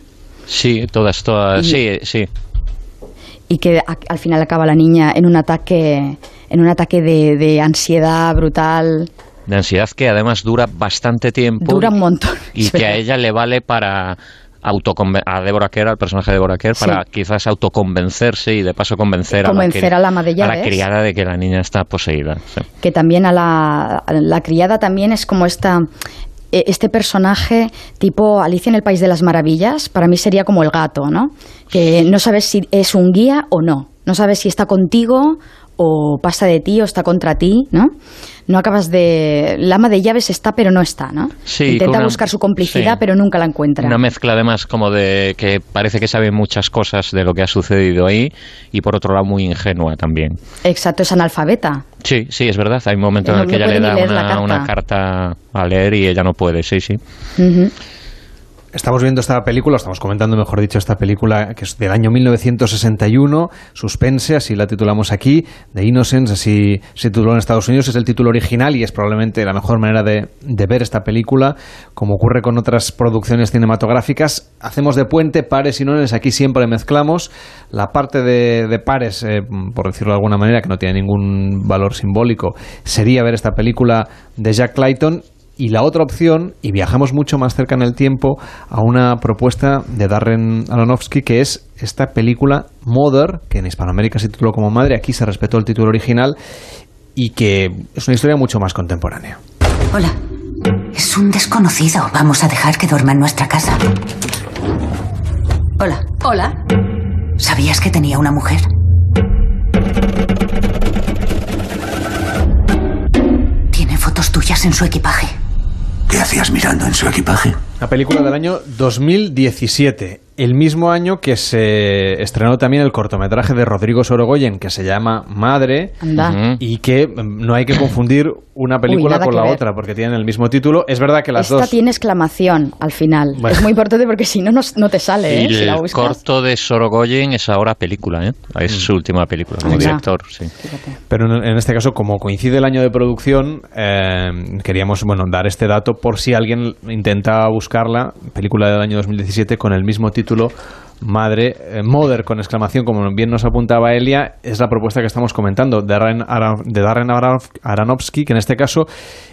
[SPEAKER 56] Sí, todas, todas,
[SPEAKER 59] Y-
[SPEAKER 56] sí, sí.
[SPEAKER 59] y que a- al final acaba la niña en un ataque en un ataque de, de ansiedad brutal
[SPEAKER 56] De ansiedad que además dura bastante tiempo.
[SPEAKER 59] dura un montón
[SPEAKER 56] y que a ella le vale para a Deborah Kerr, al personaje de Deborah Kerr,
[SPEAKER 59] Sí.
[SPEAKER 56] para quizás autoconvencerse y de paso convencer,
[SPEAKER 59] Convencer
[SPEAKER 56] a, la,
[SPEAKER 59] al ama de
[SPEAKER 56] a la criada de que la niña está poseída. sí.
[SPEAKER 59] que también a la, a la criada también es como esta este personaje tipo Alicia en el País de las Maravillas, para mí sería como el gato, ¿no? Que no sabes si es un guía o no, no sabes si está contigo o pasa de ti o está contra ti, ¿no? No acabas de... La ama de llaves está pero no está, ¿no?
[SPEAKER 56] Sí,
[SPEAKER 59] Intenta
[SPEAKER 56] una-
[SPEAKER 59] buscar su complicidad
[SPEAKER 56] sí.
[SPEAKER 59] pero nunca la encuentra.
[SPEAKER 56] Una mezcla además como de que parece que sabe muchas cosas de lo que ha sucedido ahí y por otro lado muy ingenua también.
[SPEAKER 59] Exacto, es analfabeta.
[SPEAKER 56] Sí, sí, es verdad. Hay un momento en
[SPEAKER 59] No-
[SPEAKER 56] el que ella le da una,
[SPEAKER 59] carta.
[SPEAKER 56] una carta a leer y ella no puede, sí, sí.
[SPEAKER 2] Estamos viendo esta película, estamos comentando, mejor dicho, esta película que es del año 1961, Suspense, así la titulamos aquí, The Innocence, así se tituló en Estados Unidos, es el título original y es probablemente la mejor manera de, ver esta película. Como ocurre con otras producciones cinematográficas, hacemos de puente pares y nones, aquí siempre mezclamos la parte de, de pares, eh, por decirlo de alguna manera, que no tiene ningún valor simbólico, sería ver esta película de Jack Clayton y la otra opción, y viajamos mucho más cerca en el tiempo, a una propuesta de Darren Aronofsky, que es esta película Mother, que en Hispanoamérica se tituló como Madre, aquí se respetó el título original, y que es una historia mucho más contemporánea.
[SPEAKER 60] Hola. Es un desconocido. Vamos a dejar que duerma en nuestra casa. Hola. Hola. ¿Sabías que tenía una mujer? Tiene fotos tuyas en su equipaje.
[SPEAKER 61] ¿Qué hacías mirando en su equipaje?
[SPEAKER 2] Una película del año 2017, el mismo año que se estrenó también el cortometraje de Rodrigo Sorogoyen, que se llama Madre,
[SPEAKER 59] Anda.
[SPEAKER 2] y que mm, no hay que confundir una película con la
[SPEAKER 59] ver.
[SPEAKER 2] otra, porque tienen el mismo título. Es verdad que las
[SPEAKER 59] Esta
[SPEAKER 2] dos...
[SPEAKER 59] tiene exclamación al final.
[SPEAKER 2] Bueno.
[SPEAKER 59] Es muy importante porque si no, no, no te sale, ¿eh?
[SPEAKER 56] y
[SPEAKER 59] Si la
[SPEAKER 56] el corto de Sorogoyen es ahora película, ¿eh? Es su última película como
[SPEAKER 2] Anda.
[SPEAKER 56] director, sí.
[SPEAKER 2] Pero en, en este caso, como coincide el año de producción, eh, queríamos bueno, dar este dato por si alguien intenta buscarla, película del año 2017 con el mismo título, Madre, eh, Mother con exclamación, como bien nos apuntaba Elia, es la propuesta que estamos comentando de Darren, Aron- de Darren Aronof- Aronofsky, que en este caso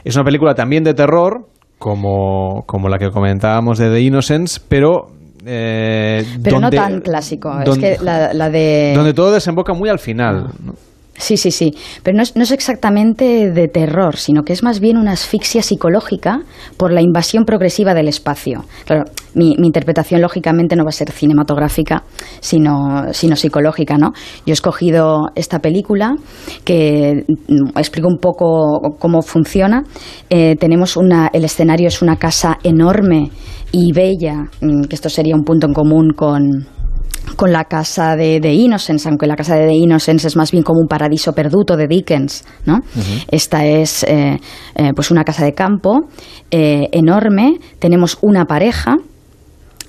[SPEAKER 2] es una película también de terror, como, como la que comentábamos de The Innocence, pero... eh,
[SPEAKER 59] Pero
[SPEAKER 2] donde-
[SPEAKER 59] no tan clásico.
[SPEAKER 2] donde-
[SPEAKER 59] es que la, la de...
[SPEAKER 2] donde todo desemboca muy al final. ¿no?
[SPEAKER 59] Sí, sí, sí. Pero no es, no es exactamente de terror, sino que es más bien una asfixia psicológica por la invasión progresiva del espacio. Claro, mi, interpretación lógicamente no va a ser cinematográfica, sino, sino psicológica, ¿no? Yo he escogido esta película que mm, explico un poco cómo funciona. Eh, tenemos una, el escenario es una casa enorme y bella, mm, que esto sería un punto en común con con la casa de, de, Innocence, aunque la casa de The Innocence es más bien como un paraíso perduto de Dickens, ¿no? Esta es eh, eh, pues una casa de campo eh, enorme, tenemos una pareja,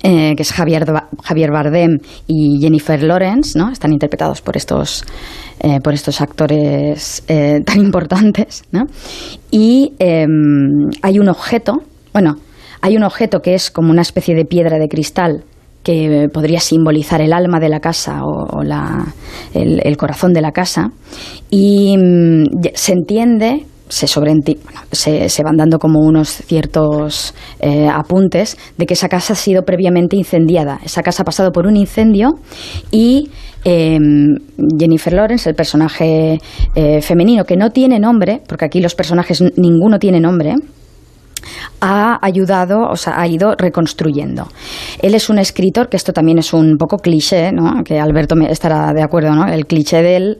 [SPEAKER 59] eh, que es Javier, Javier Bardem y Jennifer Lawrence, ¿no? Están interpretados por estos, eh, por estos actores eh, tan importantes, ¿no? Y em, hay un objeto, bueno, hay un objeto que es como una especie de piedra de cristal que podría simbolizar el alma de la casa o, o la, el, corazón de la casa y mm, se entiende se, bueno, se, se, van dando como unos ciertos eh, apuntes de que esa casa ha sido previamente incendiada. Esa casa ha pasado por un incendio y eh, Jennifer Lawrence, el personaje eh, femenino, que no tiene nombre, porque aquí los personajes ninguno tiene nombre, ha ayudado, o sea, ha ido reconstruyendo. Él es un escritor, que esto también es un poco cliché, ¿no? que Alberto me estará de acuerdo, ¿no? el cliché de él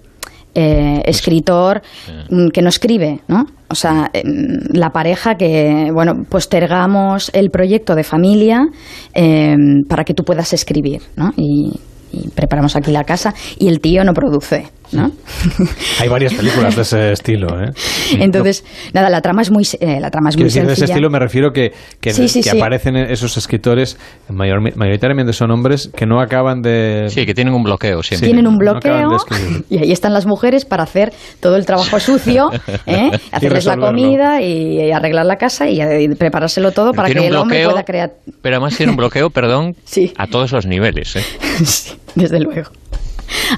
[SPEAKER 59] eh, escritor mm, que no escribe, ¿no? O sea, em, la pareja que, bueno, postergamos el proyecto de familia eh, para que tú puedas escribir, ¿no? Y, y preparamos aquí la casa y el tío no produce. ¿No?
[SPEAKER 2] Hay varias películas de ese estilo. ¿eh?
[SPEAKER 59] Entonces, nada, la trama es muy, eh, la trama es muy
[SPEAKER 2] decir,
[SPEAKER 59] sencilla.
[SPEAKER 2] De ese estilo me refiero que, que,
[SPEAKER 59] sí, sí,
[SPEAKER 2] que
[SPEAKER 59] sí.
[SPEAKER 2] aparecen esos escritores, mayor, mayoritariamente son hombres que no acaban de...
[SPEAKER 56] Sí, que tienen un bloqueo siempre.
[SPEAKER 59] Tienen un bloqueo no y ahí están las mujeres para hacer todo el trabajo sucio, ¿eh? hacerles la comida y, y, arreglar la casa y, y preparárselo todo para que el
[SPEAKER 56] bloqueo,
[SPEAKER 59] hombre pueda crear...
[SPEAKER 56] Pero además tiene un bloqueo, perdón,
[SPEAKER 59] sí.
[SPEAKER 56] a todos los niveles. ¿eh?
[SPEAKER 59] sí, desde luego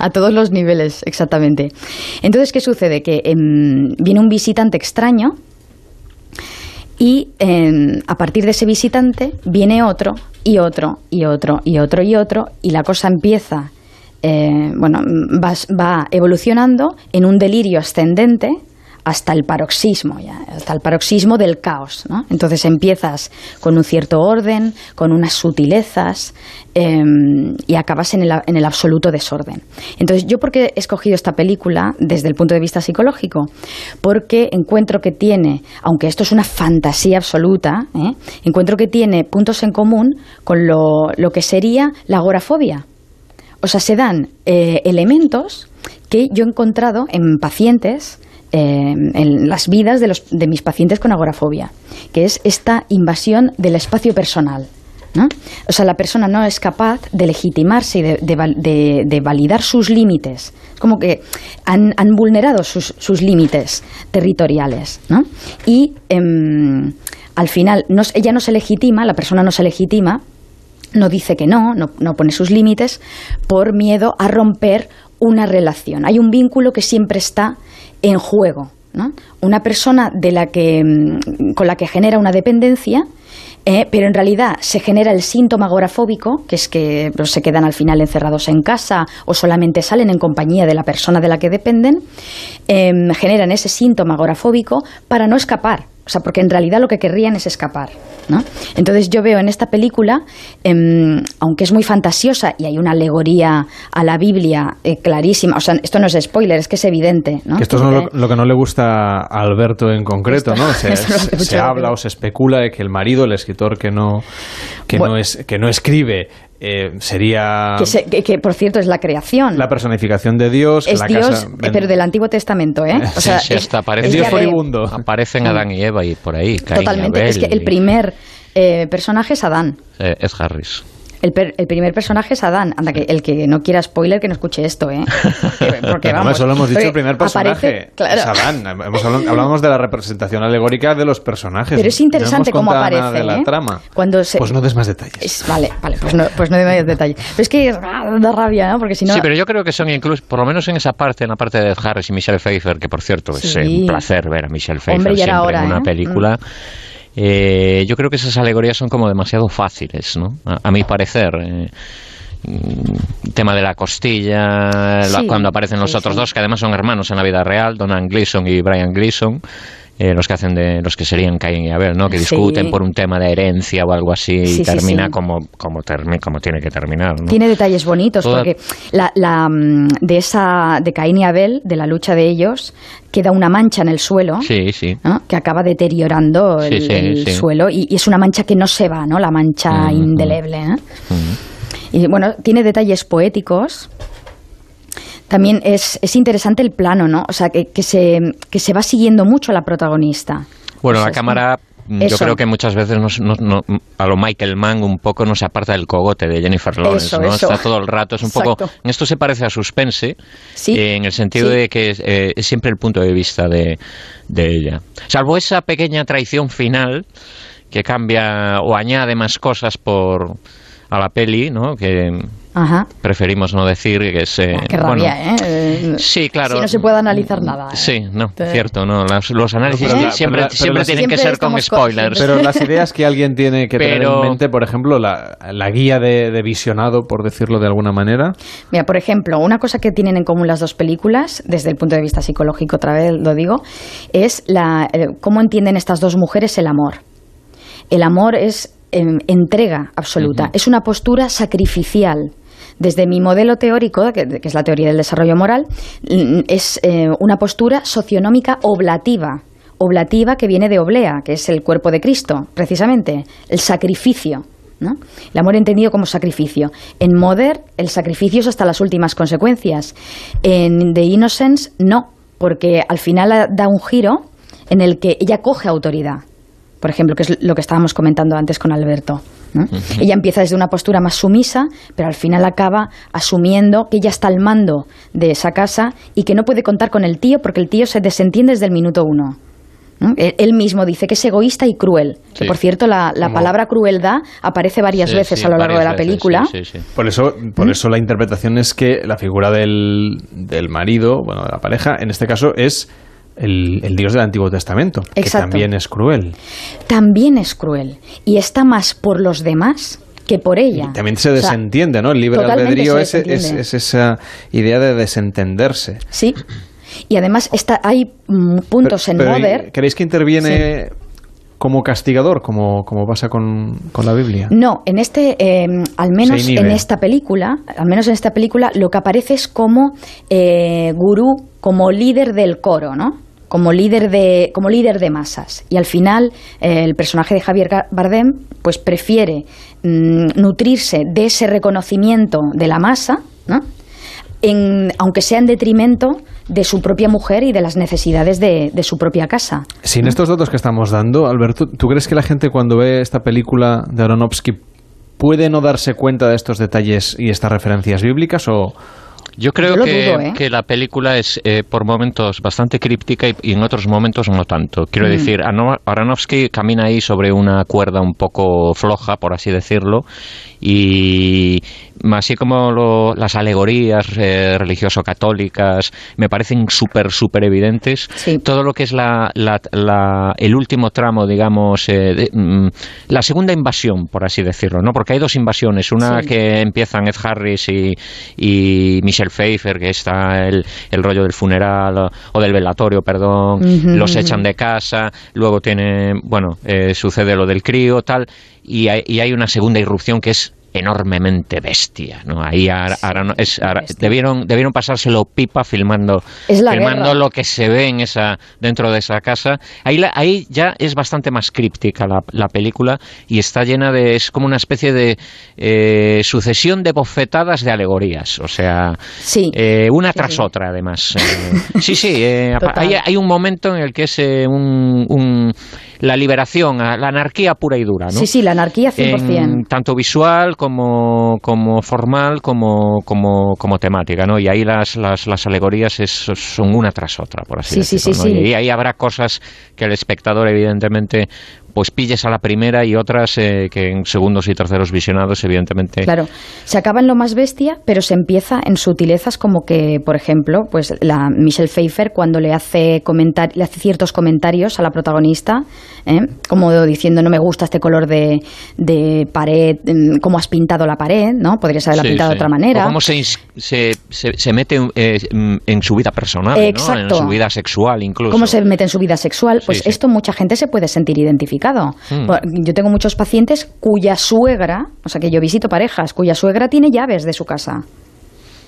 [SPEAKER 59] a todos los niveles, exactamente. Entonces, ¿qué sucede? Que eh, viene un visitante extraño y eh, a partir de ese visitante viene otro y otro y otro y otro y otro y la cosa empieza, eh, bueno, va evolucionando en un delirio ascendente hasta el paroxismo, ya, hasta el paroxismo del caos. ¿no? Entonces empiezas con un cierto orden, con unas sutilezas eh, y acabas en el, en el, absoluto desorden. Entonces, ¿yo por qué he escogido esta película desde el punto de vista psicológico? Porque encuentro que tiene, aunque esto es una fantasía absoluta, ¿eh? encuentro que tiene puntos en común con lo, lo, que sería la agorafobia. O sea, se dan eh, elementos que yo he encontrado en pacientes eh, en las vidas de, los, de mis pacientes con agorafobia, que es esta invasión del espacio personal. ¿no? O sea, la persona no es capaz de legitimarse y de, de, de validar sus límites. Es como que han, han vulnerado sus, sus, límites territoriales. ¿no? Y eh, al final no, ella no se legitima, la persona no se legitima, no dice que no, no, no pone sus límites por miedo a romper una relación. Hay un vínculo que siempre está en juego. ¿no? Una persona de la que, con la que genera una dependencia, eh, pero en realidad se genera el síntoma agorafóbico, que es que pues, se quedan al final encerrados en casa o solamente salen en compañía de la persona de la que dependen, eh, generan ese síntoma agorafóbico para no escapar. O sea, porque en realidad lo que querrían es escapar, ¿no? Entonces yo veo en esta película, eh, aunque es muy fantasiosa y hay una alegoría a la Biblia eh, clarísima, o sea, esto no es spoiler, es que es evidente, ¿no?
[SPEAKER 2] Que esto es lo, lo, que no le gusta a Alberto en concreto, esto, ¿no? Se, no se habla o se especula de que el marido, el escritor que no, que bueno, no, es, que no escribe, eh, sería...
[SPEAKER 59] Que, se, que, que, por cierto, es la creación.
[SPEAKER 2] La personificación de Dios.
[SPEAKER 59] Es
[SPEAKER 2] la
[SPEAKER 59] Dios,
[SPEAKER 2] casa,
[SPEAKER 59] pero del Antiguo Testamento, ¿eh?
[SPEAKER 56] O sea, sí, sí, hasta aparece,
[SPEAKER 2] Dios furibundo.
[SPEAKER 56] Aparecen Adán y Eva y por ahí. Caín
[SPEAKER 59] Totalmente.
[SPEAKER 56] Abel
[SPEAKER 59] es que el primer eh, personaje es Adán.
[SPEAKER 56] Eh, es Harris.
[SPEAKER 59] El, per, el, primer personaje es Adán. Anda, que el que no quiera spoiler, que no escuche esto, ¿eh?
[SPEAKER 2] Porque vamos. No, eso lo hemos dicho, el primer personaje
[SPEAKER 59] aparece, claro.
[SPEAKER 2] es Adán. Hemos hablado, hablamos de la representación alegórica de los personajes.
[SPEAKER 59] Pero es interesante
[SPEAKER 2] no
[SPEAKER 59] cómo aparece.
[SPEAKER 2] Nada de la
[SPEAKER 59] ¿eh?
[SPEAKER 2] trama.
[SPEAKER 59] Cuando se...
[SPEAKER 2] Pues no des más detalles.
[SPEAKER 59] Es, vale, vale, pues no, pues no des más detalles. Pero es que ah, da rabia, ¿no? Porque si no.
[SPEAKER 56] Sí, pero yo creo que son incluso, por lo menos en esa parte, en la parte de Ed Harris y Michelle Pfeiffer, que por cierto
[SPEAKER 59] sí.
[SPEAKER 56] es un placer ver a Michelle Pfeiffer
[SPEAKER 59] Hombre,
[SPEAKER 56] siempre
[SPEAKER 59] ahora,
[SPEAKER 56] en una
[SPEAKER 59] ¿eh?
[SPEAKER 56] película. Mm. Eh, yo creo que esas alegorías son como demasiado fáciles, ¿no? A, a mi parecer. Eh, mm, tema de la costilla, la- cuando aparecen los
[SPEAKER 59] sí,
[SPEAKER 56] otros
[SPEAKER 59] sí.
[SPEAKER 56] dos, que además son hermanos en la vida real, Donan Gleason y Brian Gleason. Eh, los que hacen de los que serían Cain y Abel, ¿no? Que
[SPEAKER 59] Sí.
[SPEAKER 56] discuten por un tema de herencia o algo así
[SPEAKER 59] Sí,
[SPEAKER 56] y termina
[SPEAKER 59] sí.
[SPEAKER 56] como como, termi- como tiene que terminar, ¿no?
[SPEAKER 59] Tiene detalles bonitos
[SPEAKER 56] Toda-
[SPEAKER 59] porque la, la, mm, de esa de Caín y Abel, de la lucha de ellos, queda una mancha en el suelo. Que acaba deteriorando el, suelo y, y es una mancha que no se va, ¿no? La mancha indeleble. ¿eh? Y bueno, tiene detalles poéticos. También es, es interesante el plano, ¿no? O sea, que, que se, que se va siguiendo mucho a la protagonista.
[SPEAKER 56] Bueno,
[SPEAKER 59] Pues
[SPEAKER 56] la cámara, mm, yo
[SPEAKER 59] Eso.
[SPEAKER 56] creo que muchas veces nos- nos- no- a lo Michael Mann un poco nos aparta del cogote de Jennifer Lawrence,
[SPEAKER 59] Eso,
[SPEAKER 56] ¿no?
[SPEAKER 59] eso.
[SPEAKER 56] Está todo el rato, es un poco...
[SPEAKER 59] Exacto.
[SPEAKER 56] Esto se parece a Suspense,
[SPEAKER 59] Sí,
[SPEAKER 56] eh, en el sentido
[SPEAKER 59] sí.
[SPEAKER 56] de que eh, es siempre el punto de vista de, de ella. Salvo esa pequeña traición final que cambia o añade más cosas por a la peli, ¿no? Que
[SPEAKER 59] Ajá.
[SPEAKER 56] preferimos no decir que es... eh,
[SPEAKER 59] Qué
[SPEAKER 56] bueno,
[SPEAKER 59] rabia, ¿eh? Eh,
[SPEAKER 56] Sí, claro.
[SPEAKER 59] Si no se puede analizar nada. ¿eh?
[SPEAKER 56] Sí, no, cierto, no. Las- los análisis
[SPEAKER 2] Pero
[SPEAKER 56] siempre,
[SPEAKER 2] pero la- pero
[SPEAKER 56] siempre
[SPEAKER 2] las-
[SPEAKER 56] tienen que ser con spoilers.
[SPEAKER 2] Pero las ideas que alguien tiene que tener en mente, por ejemplo, la, la guía de, de visionado, por decirlo de alguna manera.
[SPEAKER 59] Mira, por ejemplo, una cosa que tienen en común las dos películas, desde el punto de vista psicológico, otra vez lo digo, es la, eh, cómo entienden estas dos mujeres el amor. El amor es em, entrega absoluta, es una postura sacrificial. Desde mi modelo teórico, que, es la teoría del desarrollo moral, mm, es eh, una postura socionómica oblativa. Oblativa que viene de oblea, que es el cuerpo de Cristo, precisamente, el sacrificio. ¿no? El amor entendido como sacrificio. En Mother, el sacrificio es hasta las últimas consecuencias. En The Innocence, no, porque al final da un giro en el que ella coge autoridad. Por ejemplo, que es lo que estábamos comentando antes con Alberto. ¿No? Ella empieza desde una postura más sumisa, pero al final acaba asumiendo que ella está al mando de esa casa y que no puede contar con el tío porque el tío se desentiende desde el minuto uno. ¿no? Él, mismo dice que es egoísta y cruel. Que por cierto, la, la
[SPEAKER 2] Como-
[SPEAKER 59] palabra crueldad aparece varias
[SPEAKER 56] Sí,
[SPEAKER 59] veces
[SPEAKER 56] sí,
[SPEAKER 59] a lo largo de la
[SPEAKER 56] veces,
[SPEAKER 59] película.
[SPEAKER 56] sí, sí, sí.
[SPEAKER 2] Por eso, por eso la interpretación es que la figura del, del marido, bueno, de la pareja, en este caso es el, el Dios del Antiguo Testamento, que
[SPEAKER 59] Exacto.
[SPEAKER 2] también es cruel.
[SPEAKER 59] También es cruel y está más por los demás que por ella.
[SPEAKER 2] También se
[SPEAKER 59] O sea,
[SPEAKER 2] desentiende, ¿no? El libre albedrío es, es, es esa idea de desentenderse.
[SPEAKER 59] Sí. Y además está, hay puntos en
[SPEAKER 2] Pero,
[SPEAKER 59] Mother.
[SPEAKER 2] ¿Creéis que interviene como castigador, como, como pasa con, con la Biblia?
[SPEAKER 59] No, en este, eh, al menos en esta película, al menos en esta película, lo que aparece es como eh, gurú, como líder del coro, ¿no? Como líder de, como líder de masas. Y al final, eh, el personaje de Javier Bardem, pues prefiere mm, nutrirse de ese reconocimiento de la masa, ¿no? En- aunque sea en detrimento de su propia mujer y de las necesidades de, de su propia casa.
[SPEAKER 2] Sin estos datos que estamos dando, Alberto, ¿tú crees que la gente cuando ve esta película de Aronofsky puede no darse cuenta de estos detalles y estas referencias bíblicas o,
[SPEAKER 56] Yo creo
[SPEAKER 59] Yo
[SPEAKER 56] que,
[SPEAKER 59] dudo, ¿eh?
[SPEAKER 56] que la película es eh, por momentos bastante críptica y, y en otros momentos no tanto. Quiero
[SPEAKER 59] Mm.
[SPEAKER 56] decir, Aronofsky camina ahí sobre una cuerda un poco floja, por así decirlo, y así como lo- las alegorías eh, religioso-católicas me parecen súper, súper evidentes, todo lo que es la, la- la- el último tramo, digamos, eh, de- mm, la segunda invasión, por así decirlo, ¿no? Porque hay dos invasiones, una
[SPEAKER 62] Sí.
[SPEAKER 56] que empiezan Ed Harris y, y Michelle Pfeiffer, que está el, el rollo del funeral o, o del velatorio, perdón, los echan de casa, luego tiene, bueno, eh, sucede lo del crío, tal, y hay, y hay una segunda irrupción que es enormemente bestia, ¿no? Ahí ahora- es- ahora- debieron debieron pasárselo pipa filmando filmando
[SPEAKER 59] guerra.
[SPEAKER 56] lo que se ve en esa dentro de esa casa. Ahí la- ahí ya es bastante más críptica la, la película y está llena de es como una especie de eh, sucesión de bofetadas de alegorías, o sea, eh, una tras otra además. Eh, sí, sí, eh, hay, hay un momento en el que es eh, un, un- la liberación, a- la anarquía pura y dura, ¿no?
[SPEAKER 59] Sí, sí, la anarquía 100%.
[SPEAKER 56] en tanto visual como, como formal como, como, como temática, ¿no? Y ahí las, las, las alegorías es- son una tras otra, por así
[SPEAKER 59] Sí, sí,
[SPEAKER 56] decirlo.
[SPEAKER 59] sí,
[SPEAKER 56] ¿no?
[SPEAKER 59] sí.
[SPEAKER 56] Y ahí habrá cosas que el espectador, evidentemente, pues pilles a la primera y otras eh, que en segundos y terceros visionados, evidentemente.
[SPEAKER 59] Claro, se acaba en lo más bestia, pero se empieza en sutilezas como que, por ejemplo, pues la Michelle Pfeiffer cuando le hace comentar, le hace ciertos comentarios a la protagonista, ¿eh? como diciendo no me gusta este color de, de pared, mm, cómo has pintado la pared, ¿no? Podrías haberla
[SPEAKER 56] Sí,
[SPEAKER 59] pintado
[SPEAKER 56] sí.
[SPEAKER 59] de otra manera.
[SPEAKER 56] O cómo se, se, se, se mete eh, mm, en su vida personal, ¿no? en su vida sexual incluso.
[SPEAKER 59] cómo se mete en su vida sexual, pues
[SPEAKER 56] sí.
[SPEAKER 59] esto mucha gente se puede sentir
[SPEAKER 56] Mm.
[SPEAKER 59] Por- Yo tengo muchos pacientes cuya suegra, o sea que yo visito parejas, cuya suegra tiene llaves de su casa.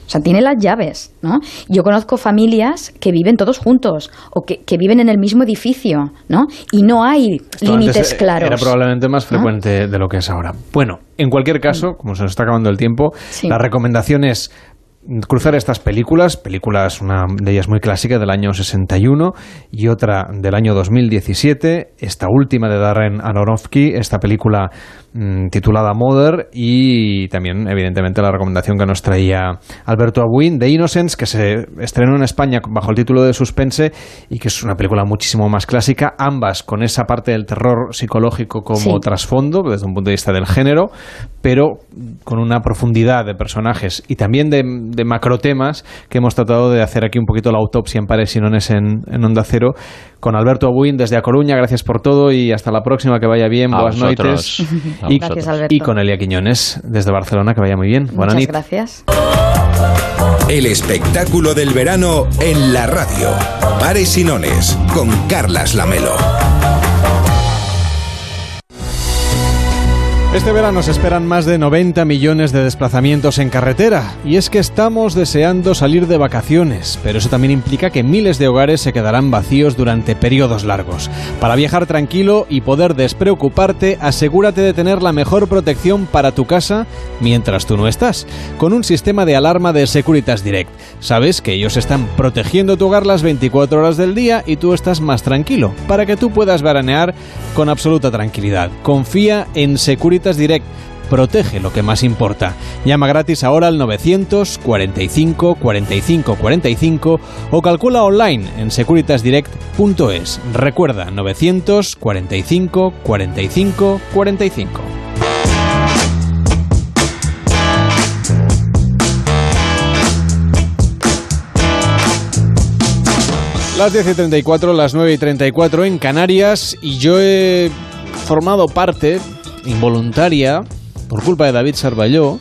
[SPEAKER 59] O sea, tiene las llaves, ¿no? Yo conozco familias que viven todos juntos o que, que viven en el mismo edificio, ¿no? Y no hay
[SPEAKER 2] Esto
[SPEAKER 59] límites claros.
[SPEAKER 2] Era probablemente más
[SPEAKER 59] ¿no?
[SPEAKER 2] frecuente de lo que es ahora. Bueno, en cualquier caso, como se nos está acabando el tiempo,
[SPEAKER 59] Sí.
[SPEAKER 2] la recomendación es cruzar estas películas, películas, una de ellas muy clásica del año 61 y otra del año 2017, esta última de Darren Aronofsky, esta película mm, titulada Mother y también evidentemente la recomendación que nos traía Alberto Abuin de Innocence que se estrenó en España bajo el título de Suspense y que es una película muchísimo más clásica, ambas con esa parte del terror psicológico como
[SPEAKER 59] Sí.
[SPEAKER 2] trasfondo desde un punto de vista del género, pero con una profundidad de personajes y también de, de macrotemas que hemos tratado de hacer aquí un poquito la autopsia en pares y nones en, en Onda Cero con Alberto Abuin desde A Coruña. Gracias por todo y hasta la próxima. Que vaya bien.
[SPEAKER 56] A
[SPEAKER 2] Buenas
[SPEAKER 56] vosotros.
[SPEAKER 2] noites.
[SPEAKER 56] A
[SPEAKER 2] Y,
[SPEAKER 59] Gracias, Alberto.
[SPEAKER 2] y con Elia Quiñones desde Barcelona. Que vaya muy bien. Buenas
[SPEAKER 59] Muchas
[SPEAKER 2] noches.
[SPEAKER 59] gracias.
[SPEAKER 1] El espectáculo del verano en la radio. Pares y nones con Carlas Lamelo.
[SPEAKER 2] Este verano se esperan más de 90 millones de desplazamientos en carretera y es que estamos deseando salir de vacaciones, pero eso también implica que miles de hogares se quedarán vacíos durante periodos largos. Para viajar tranquilo y poder despreocuparte, asegúrate de tener la mejor protección para tu casa mientras tú no estás, con un sistema de alarma de Securitas Direct. Sabes que ellos están protegiendo tu hogar las 24 horas del día y tú estás más tranquilo, para que tú puedas veranear con absoluta tranquilidad. Confía en Securitas Direct. Protege lo que más importa. Llama gratis ahora al 945 45 45 o calcula online en securitasdirect.es. Recuerda 945 45 45. Las 10 y 34, las 9 y 34 en Canarias y yo he formado parte involuntaria por culpa de David Sarballó.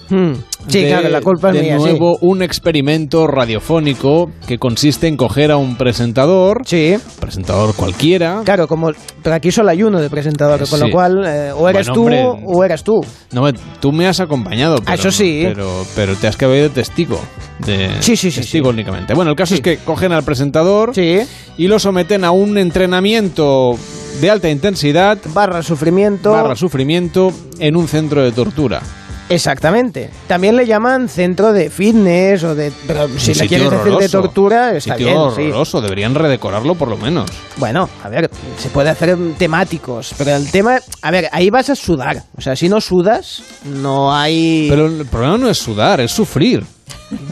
[SPEAKER 10] Sí,
[SPEAKER 2] de,
[SPEAKER 10] claro, la culpa es
[SPEAKER 2] de
[SPEAKER 10] mía, sí.
[SPEAKER 2] nuevo un experimento radiofónico que consiste en coger a un presentador,
[SPEAKER 10] sí.
[SPEAKER 2] presentador cualquiera.
[SPEAKER 10] Claro, como pero aquí solo hay uno de presentador, con
[SPEAKER 2] Sí.
[SPEAKER 10] lo cual eh, o eres
[SPEAKER 2] Bueno,
[SPEAKER 10] tú
[SPEAKER 2] hombre.
[SPEAKER 10] o eres tú.
[SPEAKER 2] No, tú me has acompañado, pero,
[SPEAKER 10] eso sí.
[SPEAKER 2] pero, pero te has quedado de testigo. De
[SPEAKER 10] Sí, sí, sí,
[SPEAKER 2] Testigo únicamente. Bueno, el caso es que cogen al presentador y lo someten a un entrenamiento de alta intensidad.
[SPEAKER 10] Barra sufrimiento.
[SPEAKER 2] Barra sufrimiento en un centro de tortura.
[SPEAKER 10] Exactamente. También le llaman centro de fitness o de. Pero si le quieres decir de tortura, está
[SPEAKER 2] Sitio
[SPEAKER 10] bien. sí.
[SPEAKER 2] horroroso, deberían redecorarlo por lo menos.
[SPEAKER 10] Bueno, a ver, se puede hacer temáticos, pero el tema. A ver, ahí vas a sudar. O sea, si no sudas, no hay.
[SPEAKER 2] Pero el problema no es sudar, es sufrir.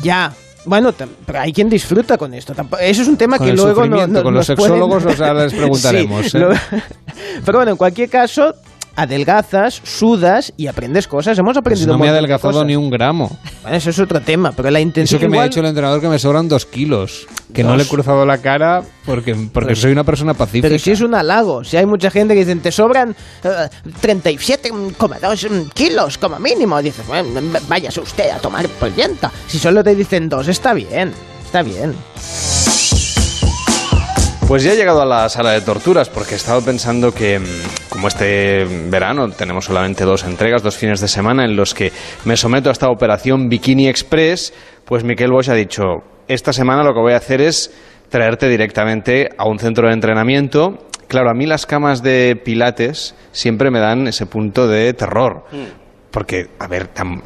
[SPEAKER 10] Ya. Bueno, hay quien disfruta con esto. Eso es un tema
[SPEAKER 2] Con
[SPEAKER 10] que luego no, no-
[SPEAKER 2] con los
[SPEAKER 10] nos pueden-
[SPEAKER 2] sexólogos, o sea, les preguntaremos,
[SPEAKER 10] Sí,
[SPEAKER 2] ¿eh?
[SPEAKER 10] lo- Pero bueno, en cualquier caso, adelgazas, sudas y aprendes cosas. Hemos
[SPEAKER 2] Pues
[SPEAKER 10] aprendido
[SPEAKER 2] no
[SPEAKER 10] un
[SPEAKER 2] me
[SPEAKER 10] de
[SPEAKER 2] adelgazado
[SPEAKER 10] cosas.
[SPEAKER 2] ni un gramo.
[SPEAKER 10] Bueno, eso es otro tema, pero la intención
[SPEAKER 2] Eso que me ha dicho el entrenador que me sobran dos kilos. Que no le he cruzado la cara porque, porque
[SPEAKER 10] Pero-
[SPEAKER 2] soy una persona pacífica.
[SPEAKER 10] Pero si es un halago, si hay mucha gente que dicen te sobran eh, 37,2 mm, kilos como mínimo, dices, bueno, váyase usted a tomar por viento. Si solo te dicen dos, está bien, está bien.
[SPEAKER 62] Pues ya he llegado a la sala de torturas porque he estado pensando que mm, como este verano tenemos solamente dos entregas, dos fines de semana en los que me someto a esta operación Bikini Express, pues Miquel Bosch ha dicho, esta semana lo que voy a hacer es traerte directamente a un centro de entrenamiento. Claro, a mí las camas de pilates siempre me dan ese punto de terror. Porque, a ver, tan-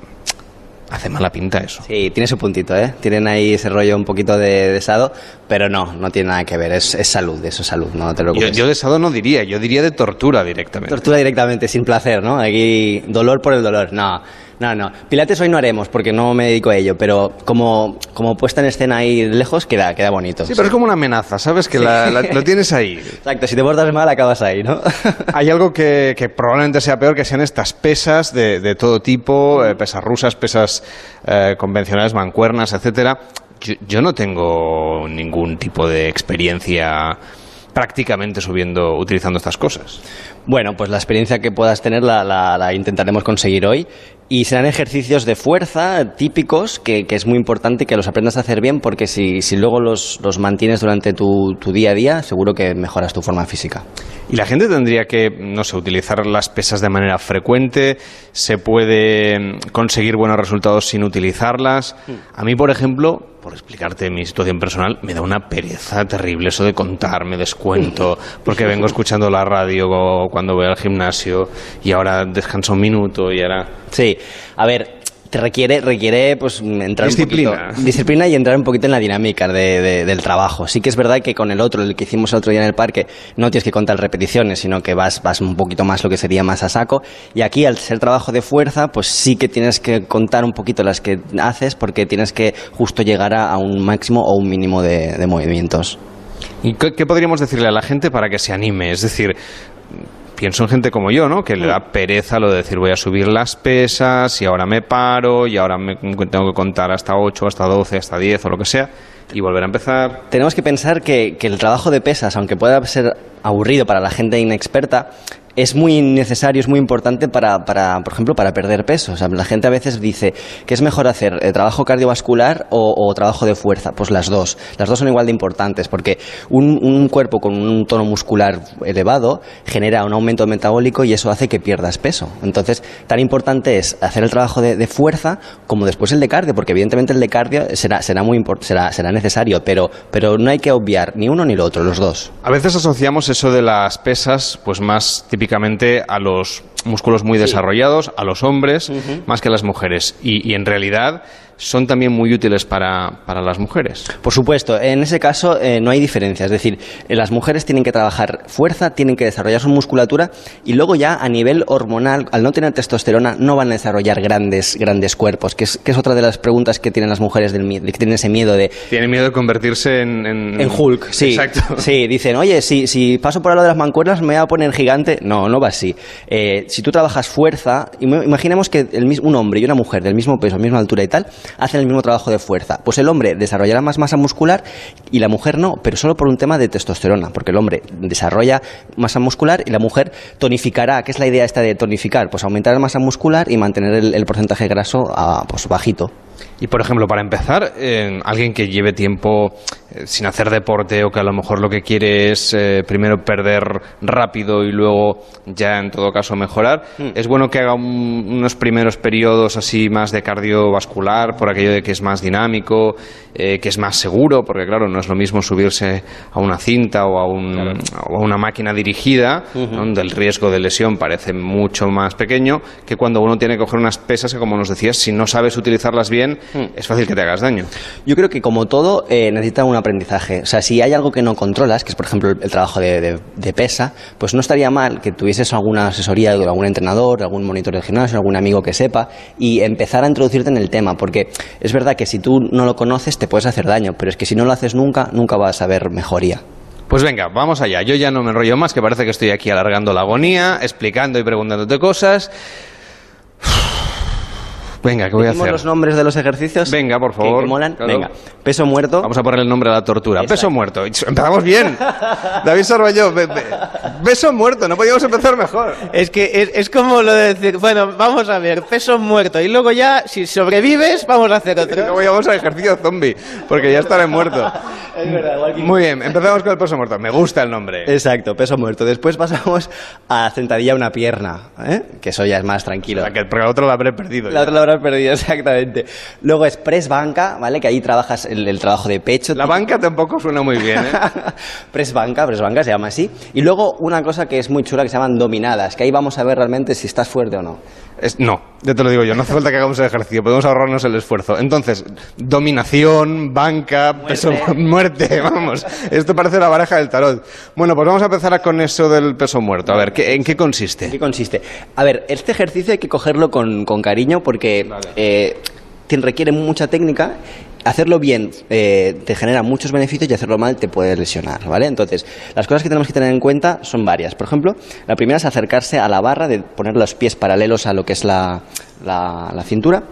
[SPEAKER 62] hace mala pinta eso.
[SPEAKER 63] Sí, tiene su puntito, ¿eh? Tienen ahí ese rollo un poquito de desado, pero no, no tiene nada que ver, es, es salud, eso es salud, no te
[SPEAKER 62] Yo,
[SPEAKER 63] preocupes.
[SPEAKER 62] yo de sado no diría, yo diría de tortura directamente.
[SPEAKER 63] Tortura directamente, sin placer, ¿no? Aquí, dolor por el dolor, no. No, no. Pilates hoy no haremos porque no me dedico a ello, pero como, como puesta en escena ahí lejos queda, queda bonito.
[SPEAKER 2] Sí, pero es como una amenaza, ¿sabes? Que la- la- lo tienes ahí.
[SPEAKER 63] Exacto, si te portas mal acabas ahí, ¿no?
[SPEAKER 2] Hay algo que, que probablemente sea peor, que sean estas pesas de, de todo tipo, eh, pesas rusas, pesas eh, convencionales, mancuernas, etcétera. Yo, yo no tengo ningún tipo de experiencia prácticamente subiendo, utilizando estas cosas.
[SPEAKER 63] Bueno, pues la experiencia que puedas tener la, la- la intentaremos conseguir hoy. Y serán ejercicios de fuerza típicos que, que es muy importante que los aprendas a hacer bien porque si, si luego los, los mantienes durante tu, tu día a día, seguro que mejoras tu forma física.
[SPEAKER 2] Y la gente tendría que, no sé, utilizar las pesas de manera frecuente, se puede mm, conseguir buenos resultados sin utilizarlas. A mí, por ejemplo, por explicarte mi situación personal, me da una pereza terrible eso de contar, me descuento, porque vengo escuchando la radio cuando voy al gimnasio y ahora descanso un minuto y ahora...
[SPEAKER 63] Sí, a ver, requiere, requiere pues entrar
[SPEAKER 2] Disciplina.
[SPEAKER 63] un poquito, disciplina y entrar un poquito en la dinámica de- de- del trabajo. Sí que es verdad que con el otro, el que hicimos el otro día en el parque, no tienes que contar repeticiones, sino que vas, vas un poquito más lo que sería más a saco. Y aquí, al ser trabajo de fuerza, pues sí que tienes que contar un poquito las que haces porque tienes que justo llegar a, a un máximo o un mínimo de, de movimientos.
[SPEAKER 2] ¿Y qué, qué podríamos decirle a la gente para que se anime? Es decir, pienso en gente como yo, ¿no? Que le da pereza lo de decir voy a subir las pesas y ahora me paro y ahora me tengo que contar hasta 8, hasta 12, hasta 10 o lo que sea y volver a empezar.
[SPEAKER 63] Tenemos que pensar que, que el trabajo de pesas, aunque pueda ser aburrido para la gente inexperta, es muy necesario, es muy importante para, para, por ejemplo, para perder peso. La gente a veces dice que es mejor hacer eh, trabajo cardiovascular o, trabajo de fuerza. Pues las dos. Las dos son igual de importantes porque un, cuerpo con un tono muscular elevado genera un aumento metabólico y eso hace que pierdas peso. Entonces, tan importante es hacer el trabajo de, fuerza como después el de cardio, porque evidentemente el de cardio será, será, muy será, será necesario, pero, pero no hay que obviar ni uno ni lo otro, los dos.
[SPEAKER 2] A veces asociamos eso de las pesas, pues más a los músculos muy desarrollados, a los hombres, más que a las mujeres. Y, y en realidad son también muy útiles para, para las mujeres.
[SPEAKER 63] Por supuesto, en ese caso eh, no hay diferencia. Es decir, eh, las mujeres tienen que trabajar fuerza, tienen que desarrollar su musculatura y luego ya a nivel hormonal, al no tener testosterona, no van a desarrollar grandes, grandes cuerpos, que es, que es otra de las preguntas que tienen las mujeres, del, mie- que tienen ese miedo de,
[SPEAKER 2] Tienen miedo de convertirse en... En,
[SPEAKER 63] en Hulk, sí.
[SPEAKER 2] Exacto.
[SPEAKER 63] Sí, dicen, oye, si, si paso por lo de las mancuernas me voy a poner gigante. No, no va así. Eh, si tú trabajas fuerza, im- imaginemos que el un hombre y una mujer del mismo peso, misma altura y tal, hacen el mismo trabajo de fuerza. Pues el hombre desarrollará más masa muscular y la mujer no, pero solo por un tema de testosterona, porque el hombre desarrolla masa muscular y la mujer tonificará. ¿Qué es la idea esta de tonificar? Pues aumentar la masa muscular y mantener el, el porcentaje graso a, pues, bajito.
[SPEAKER 2] Y por ejemplo, para empezar, eh, alguien que lleve tiempo eh, sin hacer deporte o que a lo mejor lo que quiere es eh, primero perder rápido y luego ya en todo caso mejorar, es bueno que haga un- unos primeros periodos así más de cardiovascular, por aquello de que es más dinámico, eh, que es más seguro, porque claro, no es lo mismo subirse a una cinta o a, un- o a una máquina dirigida, donde el riesgo de lesión parece mucho más pequeño, que cuando uno tiene que coger unas pesas que, como nos decías, si no sabes utilizarlas bien, es fácil que te hagas daño.
[SPEAKER 63] Yo creo que como todo eh, necesita un aprendizaje. O sea, si hay algo que no controlas, que es por ejemplo el, el trabajo de, de- de pesa, pues no estaría mal que tuvieses alguna asesoría de algún entrenador, algún monitor del gimnasio, algún amigo que sepa y empezar a introducirte en el tema, porque es verdad que si tú no lo conoces te puedes hacer daño, pero es que si no lo haces nunca, nunca vas a ver mejoría.
[SPEAKER 2] Pues venga, vamos allá. Yo ya no me enrollo más, que parece que estoy aquí alargando la agonía, explicando y preguntándote cosas. Venga, ¿qué voy a
[SPEAKER 63] ¿Decimos
[SPEAKER 2] hacer?
[SPEAKER 63] los nombres de los ejercicios?
[SPEAKER 2] Venga, por favor.
[SPEAKER 63] que molan?
[SPEAKER 2] Claro.
[SPEAKER 63] Venga, peso muerto.
[SPEAKER 2] Vamos a poner el nombre a la tortura. Peso muerto. Empezamos bien. David Sarballo, be- be- peso muerto. No podíamos empezar mejor.
[SPEAKER 10] Es que es, es como lo de decir, bueno, vamos a ver, peso muerto. Y luego ya, si sobrevives, vamos a hacer otro.
[SPEAKER 2] Luego ya vamos al ejercicio zombie, porque ya estaré muerto.
[SPEAKER 63] Es verdad, igual que-
[SPEAKER 2] Muy bien, empezamos con el peso muerto. Me gusta el nombre.
[SPEAKER 63] Exacto, peso muerto. Después pasamos a sentadilla una pierna, ¿eh? que eso ya es más tranquilo.
[SPEAKER 2] que porque la otra la habré perdido.
[SPEAKER 63] La otra la perdido, exactamente. Luego es press banca, ¿vale? Que ahí trabajas el, el trabajo de pecho.
[SPEAKER 2] La banca tampoco suena muy bien, ¿eh?
[SPEAKER 63] press banca, press banca se llama así. Y luego una cosa que es muy chula que se llaman dominadas, que ahí vamos a ver realmente si estás fuerte o no.
[SPEAKER 2] Es- no. Ya te lo digo yo, no hace falta que hagamos el ejercicio, podemos ahorrarnos el esfuerzo. Entonces, dominación, banca, peso, muerte, vamos. Esto parece la baraja del tarot. Bueno, pues vamos a empezar con eso del peso muerto. A ver, ¿qué- ¿en qué consiste?
[SPEAKER 63] ¿En qué consiste? A ver, este ejercicio hay que cogerlo con, con cariño porque eh, requiere mucha técnica. Hacerlo bien eh, te genera muchos beneficios y hacerlo mal te puede lesionar, ¿vale? Entonces, las cosas que tenemos que tener en cuenta son varias. Por ejemplo, la primera es acercarse a la barra, de poner los pies paralelos a lo que es la, la- la cintura,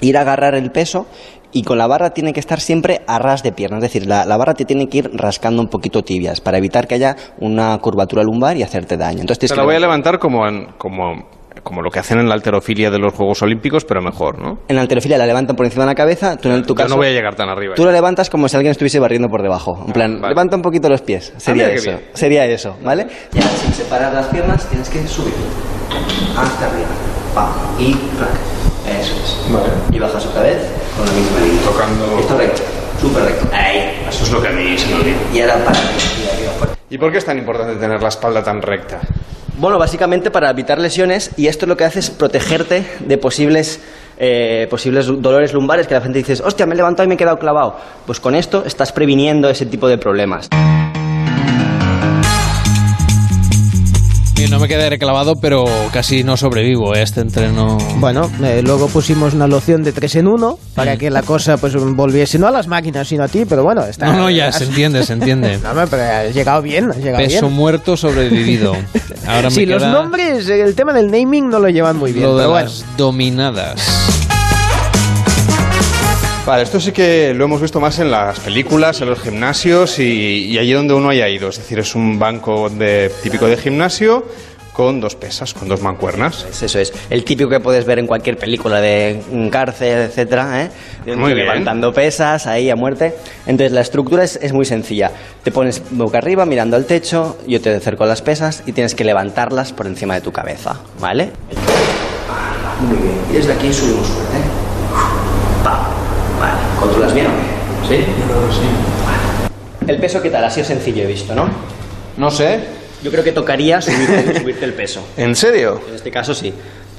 [SPEAKER 63] ir a agarrar el peso y con la barra tiene que estar siempre a ras de pierna, es decir, la, la barra te tiene que ir rascando un poquito tibias para evitar que haya una curvatura lumbar y hacerte daño. Entonces,
[SPEAKER 2] Te la voy a levantar como, en- como, como lo que hacen en la alterofilia de los Juegos Olímpicos, pero mejor, ¿no?
[SPEAKER 63] En la alterofilia la levantan por encima de la cabeza, tú en tu
[SPEAKER 2] Yo
[SPEAKER 63] caso...
[SPEAKER 2] no voy a llegar tan arriba.
[SPEAKER 63] Tú lo levantas como si alguien estuviese barriendo por debajo. En plan, levanta un poquito los pies. Sería
[SPEAKER 2] mira qué
[SPEAKER 63] eso. Sería eso, ¿vale? Y ahora, sin separar las piernas, tienes que subir. Hasta arriba. Pa. Y clac. Eso es. Y bajas otra vez con la misma línea.
[SPEAKER 2] Tocando.
[SPEAKER 63] Esto recto. Súper recto. Ahí.
[SPEAKER 2] Eso es lo que a mí se me olvida.
[SPEAKER 63] Y ahora para. Y arriba fuerte.
[SPEAKER 2] ¿Y por qué es tan importante tener la espalda tan recta?
[SPEAKER 63] Bueno, básicamente para evitar lesiones y esto lo que hace es protegerte de posibles, eh, posibles dolores lumbares que la gente dice, hostia, me he levantado y me he quedado clavado. Pues con esto estás previniendo ese tipo de problemas.
[SPEAKER 64] No me quedaré clavado, pero casi no sobrevivo a este entreno.
[SPEAKER 10] Bueno, eh, luego pusimos una loción de 3 en 1 para que la cosa pues volviese no a las máquinas sino a ti, pero bueno, está.
[SPEAKER 64] No, no, ya se entiende, se entiende.
[SPEAKER 10] No, pero has llegado bien, has llegado
[SPEAKER 64] Peso
[SPEAKER 10] bien.
[SPEAKER 64] muerto sobrevivido. Ahora me
[SPEAKER 10] Sí, los nombres, eh, el tema del naming no lo llevan muy bien,
[SPEAKER 64] lo de
[SPEAKER 10] pero bueno.
[SPEAKER 64] las dominadas.
[SPEAKER 2] Vale, esto sí que lo hemos visto más en las películas, en los gimnasios y, y allí donde uno haya ido. Es decir, es un banco de, típico de gimnasio con dos pesas, con dos mancuernas.
[SPEAKER 63] Pues eso es. El típico que puedes ver en cualquier película de cárcel, etcétera, ¿eh? De un
[SPEAKER 2] Muy bien.
[SPEAKER 63] Levantando pesas ahí a muerte. Entonces la estructura es, es muy sencilla. Te pones boca arriba mirando al techo, yo te acerco a las pesas y tienes que levantarlas por encima de tu cabeza, ¿vale? Muy bien. Y desde aquí subimos fuerte. ¿Controlas bien o qué? ¿Sí? Yo creo que sí. Vale. El peso, ¿qué tal? Ha sido sencillo, he visto, ¿no?
[SPEAKER 2] No sé.
[SPEAKER 63] Yo creo que tocaría subirte, subirte el peso.
[SPEAKER 2] ¿En serio?
[SPEAKER 63] En este caso sí.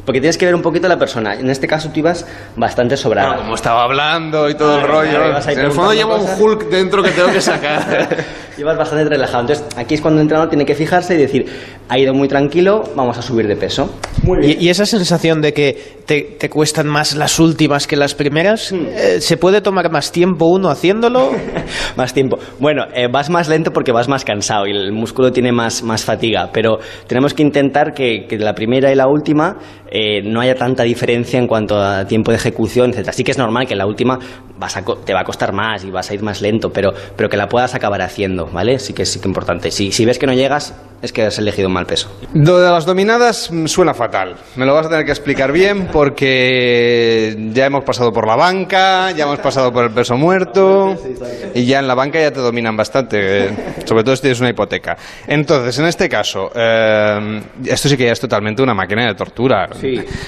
[SPEAKER 63] Porque tienes que ver un poquito a la persona. En este caso tú ibas bastante sobrada.
[SPEAKER 2] Como estaba hablando y todo el
[SPEAKER 63] Ah,
[SPEAKER 2] rollo.
[SPEAKER 63] claro,
[SPEAKER 2] En el fondo llevo un. Hulk dentro que tengo que sacar.
[SPEAKER 63] Ibas bastante relajado. Entonces, aquí es cuando el entrenador tiene que fijarse y decir, ha ido muy tranquilo, vamos a subir de peso.
[SPEAKER 10] Y, y esa sensación de que te, te cuestan más las últimas que las primeras,
[SPEAKER 63] Hmm.
[SPEAKER 10] eh, ¿se puede tomar más tiempo uno haciéndolo?
[SPEAKER 63] más tiempo. Bueno, eh, vas más lento porque vas más cansado y el músculo tiene más, más fatiga, pero tenemos que intentar que, que la primera y la última eh, no haya tanta diferencia en cuanto a tiempo de ejecución, etc. Así que es normal que la última vas a te va a costar más y vas a ir más lento, pero, pero que la puedas acabar haciendo, ¿vale? Sí que es sí que importante. Si, si ves que no llegas, es que has elegido un mal peso.
[SPEAKER 2] Lo de las dominadas mm, suena fatal. Me lo vas a tener que explicar bien porque ya hemos pasado por la banca, ya hemos pasado por el peso muerto y ya en la banca ya te dominan bastante, eh, sobre todo si tienes una hipoteca. Entonces, en este caso, eh, esto sí que ya es totalmente una máquina de tortura.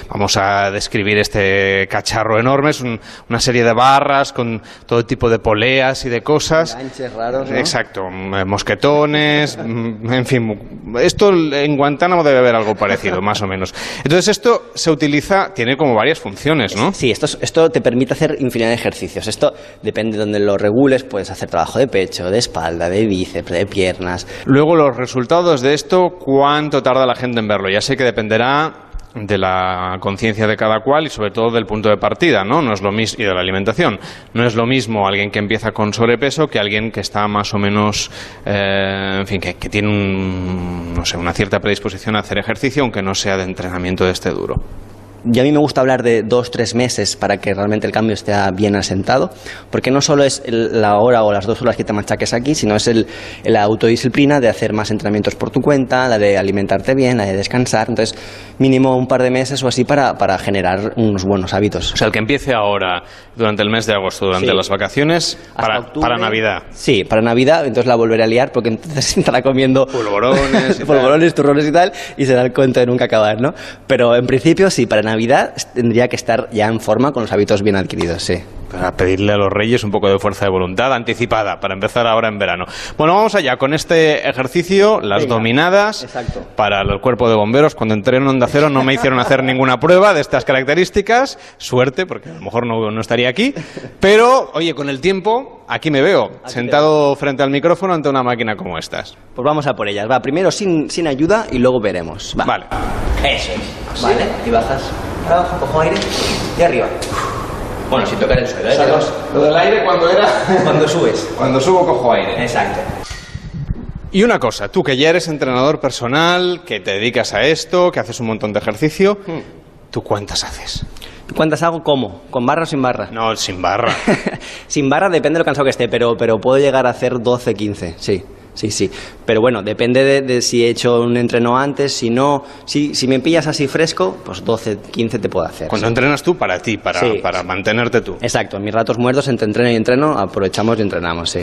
[SPEAKER 2] Vamos a describir este cacharro enorme, es un- una serie de barras con todo tipo de poleas y de cosas.
[SPEAKER 63] Ganches raros, ¿no?
[SPEAKER 2] Exacto, mm, mosquetones, mm, en fin, esto en Guantánamo debe haber algo parecido, más o menos. Entonces esto se utiliza, tiene como varias funciones, ¿no?
[SPEAKER 63] Sí, esto, es- esto te permite hacer infinidad de ejercicios. Esto depende de donde lo regules, puedes hacer trabajo de pecho, de espalda, de bíceps, de piernas.
[SPEAKER 2] Luego los resultados de esto, ¿cuánto tarda la gente en verlo? Ya sé que dependerá de la conciencia de cada cual y sobre todo del punto de partida, ¿no? No es lo mismo y de la alimentación. No es lo mismo alguien que empieza con sobrepeso que alguien que está más o menos, eh, en fin, que, que tiene un, no sé, una cierta predisposición a hacer ejercicio, aunque no sea de entrenamiento de este duro.
[SPEAKER 63] Y a mí me gusta hablar de dos, tres meses para que realmente el cambio esté bien asentado, porque no solo es el- la hora o las dos horas que te machaques aquí, sino es el, la autodisciplina de hacer más entrenamientos por tu cuenta, la de alimentarte bien, la de descansar. Entonces, mínimo un par de meses o así para, para generar unos buenos hábitos.
[SPEAKER 2] O sea, el que empiece ahora, durante el mes de agosto, durante
[SPEAKER 63] Sí.
[SPEAKER 2] las vacaciones, para,
[SPEAKER 63] octubre.
[SPEAKER 2] para Navidad.
[SPEAKER 63] Sí, para Navidad, entonces la volveré a liar porque entonces estará comiendo
[SPEAKER 2] polvorones,
[SPEAKER 63] polvorones, turrones y tal, y se da el cuento de nunca acabar, ¿no? Pero en principio sí, para Navidad tendría que estar ya en forma con los hábitos bien adquiridos, sí.
[SPEAKER 62] Para pedirle a los reyes un poco de fuerza de voluntad anticipada para empezar ahora en verano. Bueno, vamos allá con este ejercicio, las
[SPEAKER 63] Venga.
[SPEAKER 62] dominadas
[SPEAKER 63] Exacto.
[SPEAKER 62] para el cuerpo de bomberos. Cuando entré en Onda Cero no me hicieron hacer ninguna prueba de estas características. Suerte, porque a lo mejor no, no estaría aquí. Pero, oye, con el tiempo, aquí me veo, sentado frente al micrófono ante una máquina como estas.
[SPEAKER 63] Pues vamos a por ellas. Va, primero sin, sin ayuda y luego veremos. Va.
[SPEAKER 62] Vale.
[SPEAKER 63] Eso es. Vale. Y bajas abajo, cojo aire y arriba. Bueno, sin tocar el suelo. ¿eh?
[SPEAKER 62] Lo del aire cuando era...
[SPEAKER 63] Cuando subes.
[SPEAKER 62] Cuando subo cojo aire.
[SPEAKER 63] Exacto.
[SPEAKER 62] Y una cosa, tú que ya eres entrenador personal, que te dedicas a esto, que haces un montón de ejercicio, ¿tú cuántas haces?
[SPEAKER 63] ¿Cuántas hago? ¿Cómo? ¿Con barra o sin barra?
[SPEAKER 62] No, sin barra.
[SPEAKER 63] sin barra depende de lo cansado que esté, pero, pero puedo llegar a hacer 12, 15, sí. Sí, sí. Pero bueno, depende de, de si he hecho un entreno antes, si no. Si, si me pillas así fresco, pues 12, 15 te puedo hacer.
[SPEAKER 62] Cuando
[SPEAKER 63] sí.
[SPEAKER 62] entrenas tú, para ti, para,
[SPEAKER 63] Sí.
[SPEAKER 62] para mantenerte tú.
[SPEAKER 63] Exacto, en mis ratos muertos entre entreno y entreno aprovechamos y entrenamos, sí.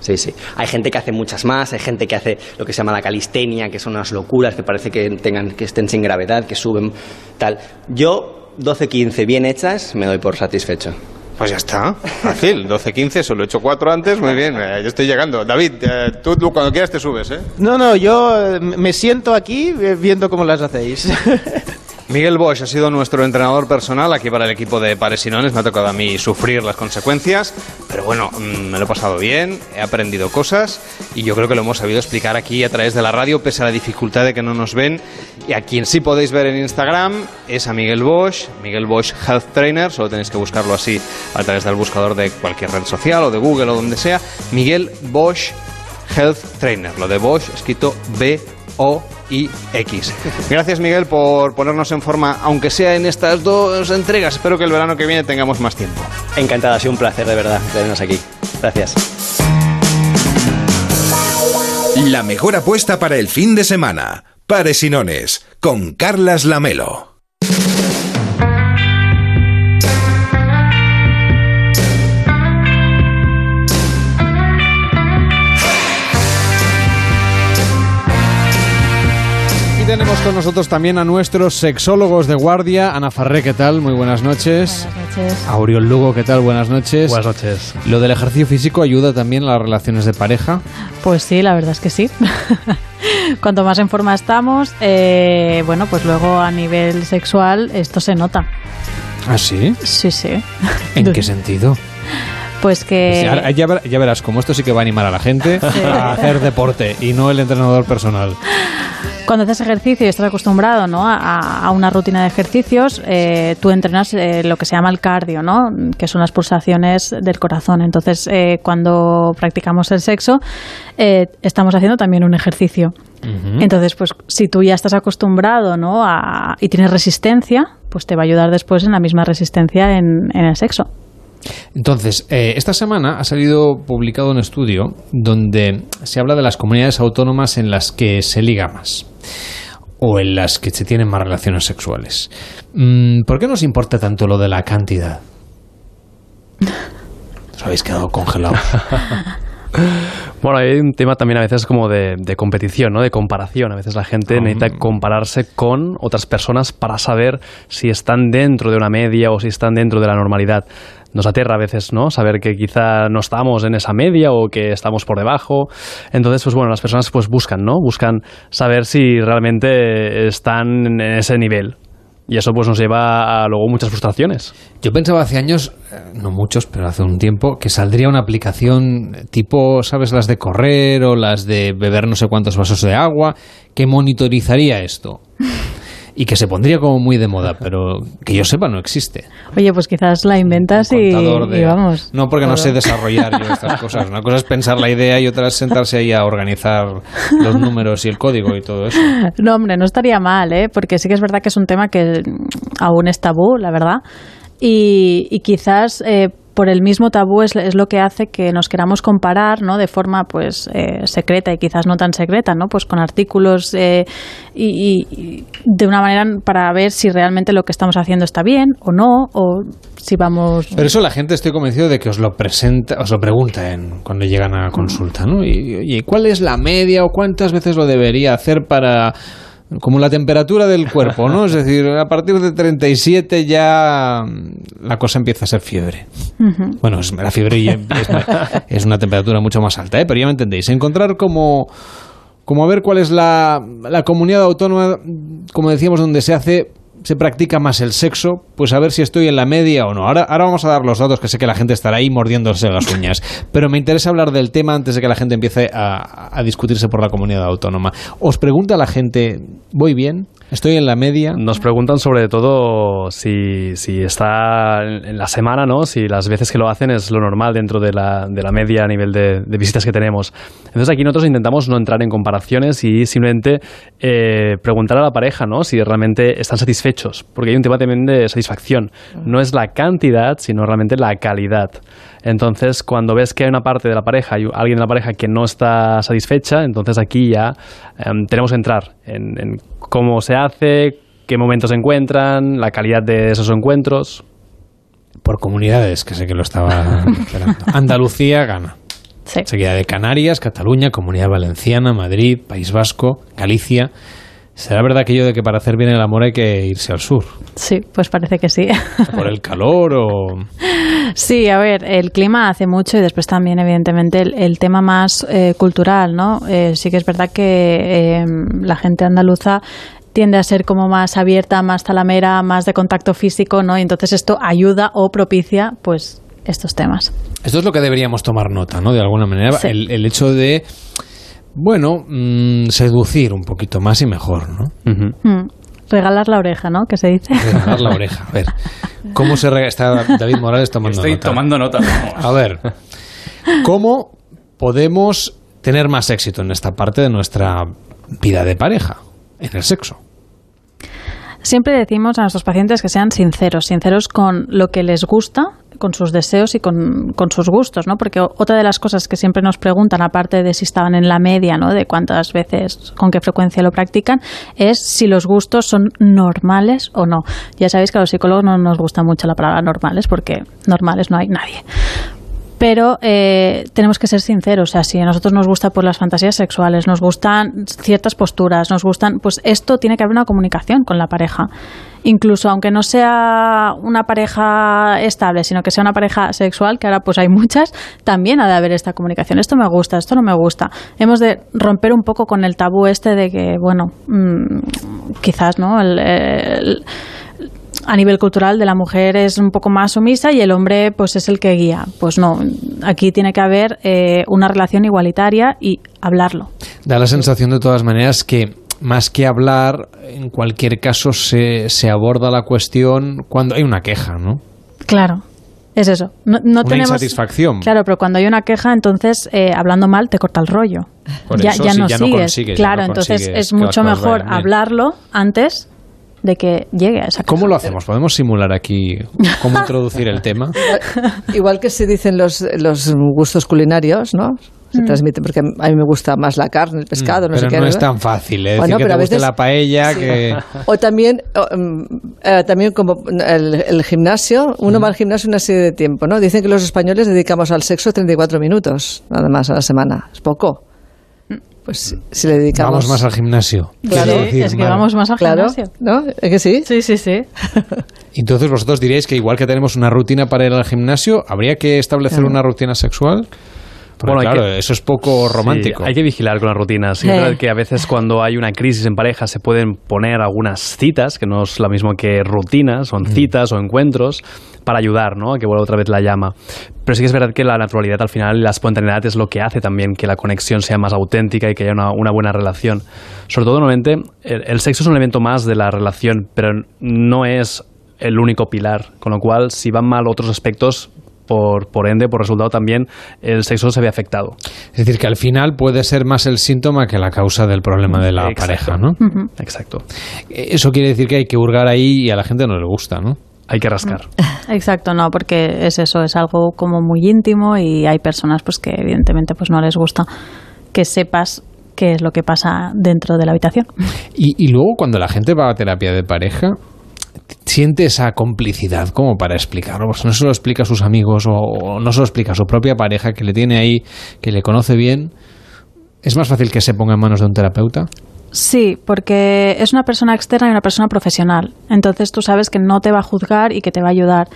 [SPEAKER 63] Sí, sí. Hay gente que hace muchas más, hay gente que hace lo que se llama la calistenia, que son unas locuras que parece que tengan que estén sin gravedad, que suben tal. Yo 12, 15 bien hechas me doy por satisfecho.
[SPEAKER 62] Pues ya está, fácil. 12-15, solo he hecho 4 antes, muy bien, eh, yo estoy llegando. David, eh, tú, tú cuando quieras te subes, ¿eh?
[SPEAKER 65] No, no, yo eh, me siento aquí viendo cómo las hacéis.
[SPEAKER 62] Miguel Bosch ha sido nuestro entrenador personal aquí para el equipo de Pares y Nones. Me ha tocado a mí sufrir las consecuencias, pero bueno, mm, me lo he pasado bien, he aprendido cosas y yo creo que lo hemos sabido explicar aquí a través de la radio, pese a la dificultad de que no nos ven. Y a quien sí podéis ver en Instagram es a Miguel Bosch, Miguel Bosch Health Trainer, solo tenéis que buscarlo así a través del buscador de cualquier red social o de Google o donde sea. Miguel Bosch Health Trainer, lo de Bosch escrito B O I X. Gracias Miguel por ponernos en forma, aunque sea en estas dos entregas. Espero que el verano que viene tengamos más tiempo.
[SPEAKER 63] Encantado, ha sido un placer de verdad tenernos aquí. Gracias.
[SPEAKER 1] La mejor apuesta para el fin de semana. Pares y Nones, con Carlas Lamelo.
[SPEAKER 2] Tenemos con nosotros también a nuestros sexólogos de guardia. Ana Farré, ¿qué tal? Muy buenas noches.
[SPEAKER 66] Buenas noches.
[SPEAKER 2] Auriol Lugo, ¿qué tal? Buenas noches.
[SPEAKER 66] Buenas noches.
[SPEAKER 2] ¿Lo del ejercicio físico ayuda también a las relaciones de pareja?
[SPEAKER 66] Pues sí, la verdad es que sí. Cuanto más en forma estamos, eh, bueno, pues luego a nivel sexual esto se nota.
[SPEAKER 2] ¿Ah, sí?
[SPEAKER 66] Sí, sí.
[SPEAKER 2] ¿En qué sentido?
[SPEAKER 66] Pues que...
[SPEAKER 2] Ya, ver- ya verás, como esto sí que va a animar a la gente a hacer deporte y no el entrenador personal.
[SPEAKER 66] Cuando haces ejercicio y estás acostumbrado ¿no? a, a una rutina de ejercicios, eh, tú entrenas eh, lo que se llama el cardio, ¿no? que son las pulsaciones del corazón. Entonces, eh, cuando practicamos el sexo, eh, estamos haciendo también un ejercicio. Entonces, pues si tú ya estás acostumbrado ¿no? a, y tienes resistencia, pues te va a ayudar después en la misma resistencia en, en el sexo.
[SPEAKER 2] Entonces, eh, esta semana ha salido publicado un estudio donde se habla de las comunidades autónomas en las que se liga más o en las que se tienen más relaciones sexuales. Mm, ¿Por qué nos importa tanto lo de la cantidad? Os habéis quedado congelados.
[SPEAKER 67] Bueno, hay un tema también a veces como de, de competición, ¿no? De comparación. A veces la gente necesita compararse con otras personas para saber si están dentro de una media o si están dentro de la normalidad. Nos aterra a veces, ¿no? Saber que quizá no estamos en esa media o que estamos por debajo. Entonces, pues bueno, las personas pues buscan, ¿no? Buscan saber si realmente están en ese nivel. Y eso pues nos lleva a luego muchas frustraciones.
[SPEAKER 2] Yo pensaba hace años, eh, no muchos, pero hace un tiempo, que saldría una aplicación tipo, ¿sabes? Las de correr o las de beber no sé cuántos vasos de agua, que monitorizaría esto. Y que se pondría como muy de moda, pero que yo sepa no existe.
[SPEAKER 66] Oye, pues quizás la inventas y,
[SPEAKER 2] de-
[SPEAKER 66] y vamos.
[SPEAKER 2] No, porque no sé desarrollar yo estas cosas. Una cosa es pensar la idea y otra es sentarse ahí a organizar los números y el código y todo eso.
[SPEAKER 66] No, hombre, no estaría mal, ¿eh? porque sí que es verdad que es un tema que aún es tabú, la verdad. Y, y quizás eh, por el mismo tabú es, es lo que hace que nos queramos comparar, ¿no? De forma, pues, eh, secreta y quizás no tan secreta, ¿no? Pues con artículos eh, y, y- de una manera para ver si realmente lo que estamos haciendo está bien o no, o si vamos...
[SPEAKER 2] Pero eso la gente estoy convencido de que os lo presenta, os lo pregunta en- cuando llegan a consulta, ¿no? Y, y ¿cuál es la media o cuántas veces lo debería hacer para como la temperatura del cuerpo, ¿no? Es decir, a partir de 37 ya la cosa empieza a ser fiebre. Bueno, es, la fiebre ya es, es una temperatura mucho más alta, ¿eh? pero ya me entendéis. Encontrar como, como a ver cuál es la, la comunidad autónoma, como decíamos, donde se hace se practica más el sexo, pues a ver si estoy en la media o no. Ahora, ahora vamos a dar los datos, que sé que la gente estará ahí mordiéndose las uñas. Pero me interesa hablar del tema antes de que la gente empiece a, a discutirse por la comunidad autónoma. ¿Os pregunta la gente, ¿voy bien? ¿Estoy en la media?
[SPEAKER 67] Nos preguntan sobre todo si, si está en la semana, ¿no? Si las veces que lo hacen es lo normal dentro de la, de la media a nivel de, visitas que tenemos. Entonces aquí nosotros intentamos no entrar en comparaciones y simplemente eh, preguntar a la pareja, ¿no? Si realmente están satisfechos. Porque hay un tema también de satisfacción. No es la cantidad, sino realmente la calidad. Entonces, cuando ves que hay una parte de la pareja, hay alguien de la pareja que no está satisfecha, entonces aquí ya em, tenemos que entrar en, en cómo se hace, qué momentos se encuentran, la calidad de esos encuentros.
[SPEAKER 2] Por comunidades, que sé que lo estaba esperando. Andalucía gana.
[SPEAKER 66] Sí.
[SPEAKER 2] Seguida de Canarias, Cataluña, Comunidad Valenciana, Madrid, País Vasco, Galicia. ¿Será verdad aquello de que para hacer bien el amor hay que irse al sur?
[SPEAKER 66] Sí, pues parece que sí.
[SPEAKER 2] ¿Por el calor o...?
[SPEAKER 66] Sí, a ver, el clima hace mucho y después también, evidentemente, el, el tema más eh, cultural, ¿no? Eh, sí que es verdad que eh, la gente andaluza tiende a ser como más abierta, más talamera, más de contacto físico, ¿no? Y entonces esto ayuda o propicia, pues, estos temas.
[SPEAKER 2] Esto es lo que deberíamos tomar nota, ¿no? De alguna manera,
[SPEAKER 66] Sí.
[SPEAKER 2] el, el hecho de, bueno, mm, seducir un poquito más y mejor, ¿no?
[SPEAKER 66] Mm, Regalar la oreja, ¿no? Que se dice.
[SPEAKER 2] Regalar la oreja. A ver, ¿cómo se rega- Está David Morales tomando
[SPEAKER 55] Estoy
[SPEAKER 2] nota.
[SPEAKER 55] tomando nota. vamos.
[SPEAKER 2] A ver, ¿cómo podemos tener más éxito en esta parte de nuestra vida de pareja, en el sexo?
[SPEAKER 66] Siempre decimos a nuestros pacientes que sean sinceros, sinceros con lo que les gusta, con sus deseos y con, con sus gustos, ¿no? Porque otra de las cosas que siempre nos preguntan, aparte de si estaban en la media, ¿no? De cuántas veces, con qué frecuencia lo practican, es si los gustos son normales o no. Ya sabéis que a los psicólogos no nos gusta mucho la palabra normales, porque normales no hay nadie. Pero eh, tenemos que ser sinceros, o sea, si a nosotros nos gusta pues, las fantasías sexuales, nos gustan ciertas posturas, nos gustan, pues esto tiene que haber una comunicación con la pareja. Incluso aunque no sea una pareja estable, sino que sea una pareja sexual, que ahora pues hay muchas, también ha de haber esta comunicación. Esto me gusta, esto no me gusta. Hemos de romper un poco con el tabú este de que, bueno, mm, quizás, ¿no? El- a nivel cultural de la mujer es un poco más sumisa y el hombre pues es el que guía. Pues no, aquí tiene que haber eh, una relación igualitaria y hablarlo.
[SPEAKER 2] Da la sensación de todas maneras que más que hablar, en cualquier caso se, se aborda la cuestión cuando hay una queja, ¿no?
[SPEAKER 66] Claro, es eso. No, no
[SPEAKER 2] Una
[SPEAKER 66] tenemos
[SPEAKER 2] insatisfacción.
[SPEAKER 66] Claro, pero cuando hay una queja, entonces eh, hablando mal te corta el rollo.
[SPEAKER 2] Por
[SPEAKER 66] ya,
[SPEAKER 2] eso,
[SPEAKER 66] ya no
[SPEAKER 2] ya no
[SPEAKER 66] sigues.
[SPEAKER 2] consigues,
[SPEAKER 66] claro,
[SPEAKER 2] no
[SPEAKER 66] entonces es mucho mejor hablarlo antes de que llegue a esa queja.
[SPEAKER 2] ¿Cómo lo hacemos? ¿Podemos simular aquí cómo introducir el tema?
[SPEAKER 68] Igual que se dicen los, los gustos culinarios, ¿no? Se
[SPEAKER 66] Mm.
[SPEAKER 68] transmiten, porque a mí me gusta más la carne, el pescado, no
[SPEAKER 2] pero
[SPEAKER 68] sé qué.
[SPEAKER 2] no es tan fácil, ¿eh?
[SPEAKER 68] Bueno,
[SPEAKER 2] Decir que
[SPEAKER 68] pero
[SPEAKER 2] te
[SPEAKER 68] a veces-
[SPEAKER 2] la paella,
[SPEAKER 68] Sí.
[SPEAKER 2] que...
[SPEAKER 68] O también, o, mm, eh, también como el, el gimnasio, uno va al gimnasio una serie de tiempo, ¿no? Dicen que los españoles dedicamos al sexo 34 minutos, nada más a la semana. Es poco. Pues si- le dedicamos...
[SPEAKER 2] Vamos más al gimnasio.
[SPEAKER 68] Claro.
[SPEAKER 2] Decir,
[SPEAKER 66] es que vamos más al
[SPEAKER 68] Claro,
[SPEAKER 66] gimnasio.
[SPEAKER 68] ¿no? ¿Es que sí?
[SPEAKER 66] Sí, sí, sí.
[SPEAKER 2] Entonces vosotros diréis que igual que tenemos una rutina para ir al gimnasio, ¿habría que establecer
[SPEAKER 68] Claro.
[SPEAKER 2] una rutina sexual? Porque,
[SPEAKER 67] Bueno, hay
[SPEAKER 2] claro,
[SPEAKER 67] que-
[SPEAKER 2] eso es poco romántico.
[SPEAKER 67] Sí, hay que vigilar con las rutinas. Sí, es
[SPEAKER 68] Eh.
[SPEAKER 67] verdad que a veces cuando hay una crisis en pareja se pueden poner algunas citas, que no es lo mismo que rutinas, son citas o encuentros, para ayudar ¿no? a que vuelva otra vez la llama. Pero sí que es verdad que la naturalidad al final y la espontaneidad es lo que hace también que la conexión sea más auténtica y que haya una, una buena relación. Sobre todo, normalmente, el, el sexo es un elemento más de la relación, pero no es el único pilar. Con lo cual, si van mal otros aspectos, por, por ende, por resultado también, el sexo se ve afectado.
[SPEAKER 2] Es decir, que al final puede ser más el síntoma que la causa del problema de la
[SPEAKER 67] Exacto.
[SPEAKER 2] pareja, ¿no?
[SPEAKER 67] Exacto.
[SPEAKER 2] Eso quiere decir que hay que hurgar ahí y a la gente no le gusta, ¿no?
[SPEAKER 67] Hay que rascar.
[SPEAKER 66] Exacto, no, porque es eso, es algo como muy íntimo y hay personas pues que evidentemente pues no les gusta que sepas qué es lo que pasa dentro de la habitación.
[SPEAKER 2] Y, y luego cuando la gente va a terapia de pareja, siente esa complicidad como para explicarlo. Pues no se lo explica a sus amigos o, o no se lo explica a su propia pareja que le tiene ahí, que le conoce bien. ¿Es más fácil que se ponga en manos de un terapeuta?
[SPEAKER 66] Sí, porque es una persona externa y una persona profesional. Entonces tú sabes que no te va a juzgar y que te va a ayudar.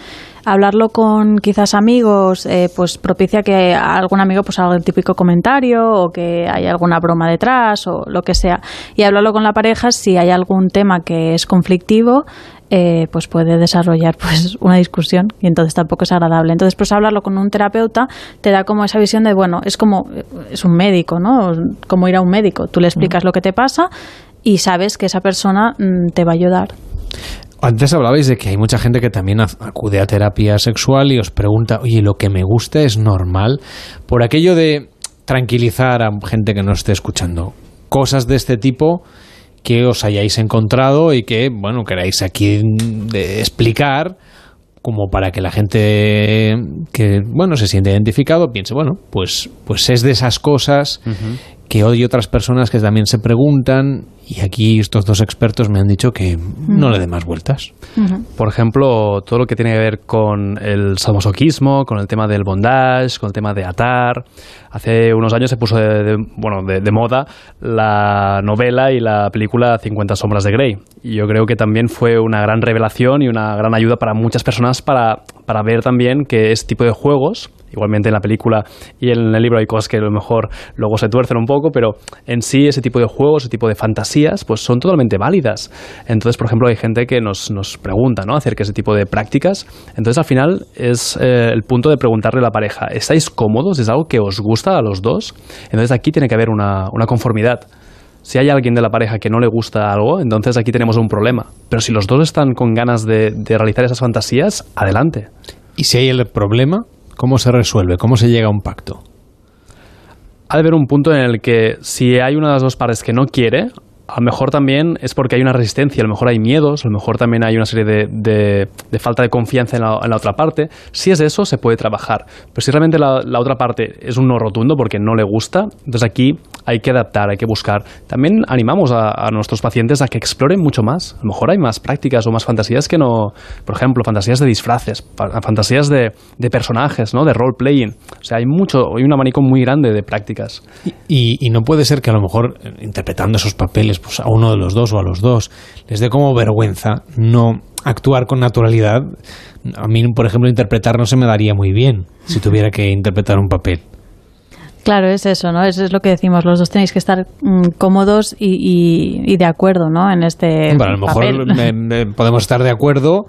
[SPEAKER 66] Hablarlo con quizás amigos, eh, pues propicia que algún amigo pues haga el típico comentario o que haya alguna broma detrás o lo que sea. Y hablarlo con la pareja si hay algún tema que es conflictivo, eh, pues puede desarrollar pues una discusión y entonces tampoco es agradable. Entonces, pues hablarlo con un terapeuta te da como esa visión de, bueno, es como, es un médico, ¿no? Como ir a un médico. Tú le explicas lo que te pasa y sabes que esa persona mm, te va a ayudar.
[SPEAKER 2] Antes hablabais de que hay mucha gente que también acude a terapia sexual y os pregunta, oye, ¿lo que me gusta es normal? Por aquello de tranquilizar a gente que no esté escuchando. Cosas de este tipo que os hayáis encontrado y que, bueno, queráis aquí de explicar como para que la gente que, bueno, se siente identificado piense, bueno, pues, pues es de esas cosas que hoy otras personas que también se preguntan y aquí estos dos expertos me han dicho que no le dé más vueltas.
[SPEAKER 67] Por ejemplo, todo lo que tiene que ver con el sadomasoquismo, con el tema del bondage, con el tema de atar. Hace unos años se puso de, bueno, de, moda la novela y la película 50 sombras de Grey. Y yo creo que también fue una gran revelación y una gran ayuda para muchas personas para, para ver también que este tipo de juegos Igualmente en la película y en el libro hay cosas que a lo mejor luego se tuercen un poco, pero en sí ese tipo de juegos, ese tipo de pues son totalmente válidas. Entonces, por ejemplo, hay gente que nos, nos pregunta ¿no? acerca de ese tipo de prácticas. Entonces, al final es eh, el punto de preguntarle a la pareja, ¿estáis cómodos? ¿Es algo que os gusta a los dos? Entonces, aquí tiene que haber una, una conformidad. Si hay alguien de la pareja que no le gusta algo, entonces aquí tenemos un problema. Pero si los dos están con ganas de, de realizar esas fantasías, adelante.
[SPEAKER 2] ¿Y si hay el problema? ¿Cómo se resuelve? ¿Cómo se llega a un pacto?
[SPEAKER 67] Ha de haber un punto en el que si hay una de las dos partes que no quiere, a lo mejor también es porque hay una resistencia, a lo mejor hay miedos, a lo mejor también hay una serie de, falta de confianza en la, otra parte. Si es eso, se puede trabajar. Pero si realmente la, otra parte es un no rotundo porque no le gusta, entonces aquí hay que adaptar, hay que buscar. También animamos a, nuestros pacientes a que exploren mucho más. A lo mejor hay más prácticas o más fantasías que no, por ejemplo, fantasías de disfraces, fantasías de, personajes, ¿no? de role-playing. O sea, hay mucho, hay un abanico muy grande de prácticas.
[SPEAKER 2] y, y no puede ser que a lo mejor eh, interpretando esos papeles pues, a uno de los dos o a los dos les dé como vergüenza no actuar con naturalidad. A mí, por ejemplo, interpretar no se me daría muy bien si tuviera que interpretar un papel.
[SPEAKER 66] Claro, es eso, ¿no? Eso es lo que decimos. Los dos tenéis que estar mm, cómodos y, de acuerdo, ¿no? En este.
[SPEAKER 2] Bueno, a lo mejor podemos estar de acuerdo,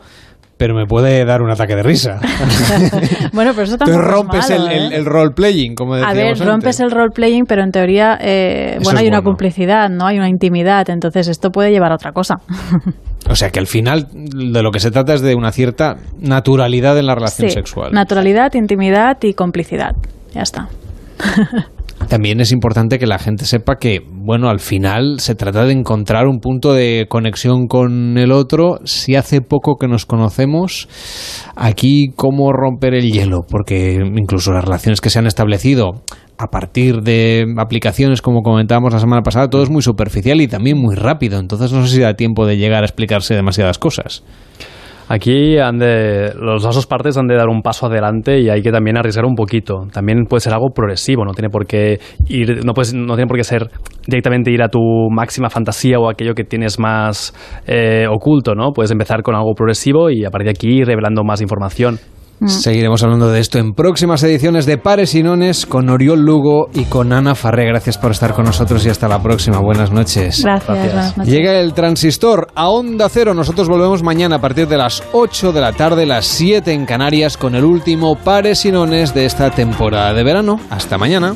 [SPEAKER 2] pero me puede dar un ataque de risa.
[SPEAKER 66] bueno, pero eso también
[SPEAKER 2] rompes el, ¿eh? el, role-playing, como decíamos
[SPEAKER 66] A ver, rompes el role-playing, pero en teoría, eh, bueno, hay una complicidad, ¿no? Hay una intimidad, entonces esto puede llevar a otra cosa.
[SPEAKER 2] o sea, que al final de lo que se trata es de una cierta naturalidad en la relación
[SPEAKER 66] sí,
[SPEAKER 2] sexual.
[SPEAKER 66] Naturalidad, intimidad y complicidad. Ya está.
[SPEAKER 2] También es importante que la gente sepa que, bueno, al final se trata de encontrar un punto de conexión con el otro. Si hace poco que nos conocemos, aquí cómo romper el hielo, porque incluso las relaciones que se han establecido a partir de aplicaciones, como comentábamos la semana pasada, todo es muy superficial y también muy rápido. Entonces no sé si da tiempo de llegar a explicarse demasiadas cosas.
[SPEAKER 67] Aquí han de, los dos partes han de dar un paso adelante y hay que también arriesgar un poquito. También puede ser algo progresivo, no tiene por qué ir, no, no tiene por qué ser directamente ir a tu máxima fantasía o aquello que tienes más eh, oculto, ¿no? Puedes empezar con algo progresivo y a partir de aquí ir revelando más información.
[SPEAKER 2] Mm. Seguiremos hablando de esto en próximas ediciones de Pares y Nones con Oriol Lugo y con Ana Farré. Gracias por estar con nosotros y hasta la próxima. Buenas noches.
[SPEAKER 66] Gracias.
[SPEAKER 2] Llega el transistor a Onda Cero. Nosotros volvemos mañana a partir de las 8 de la tarde, las 7 en Canarias, con el último Pares y Nones de esta temporada de verano. Hasta mañana.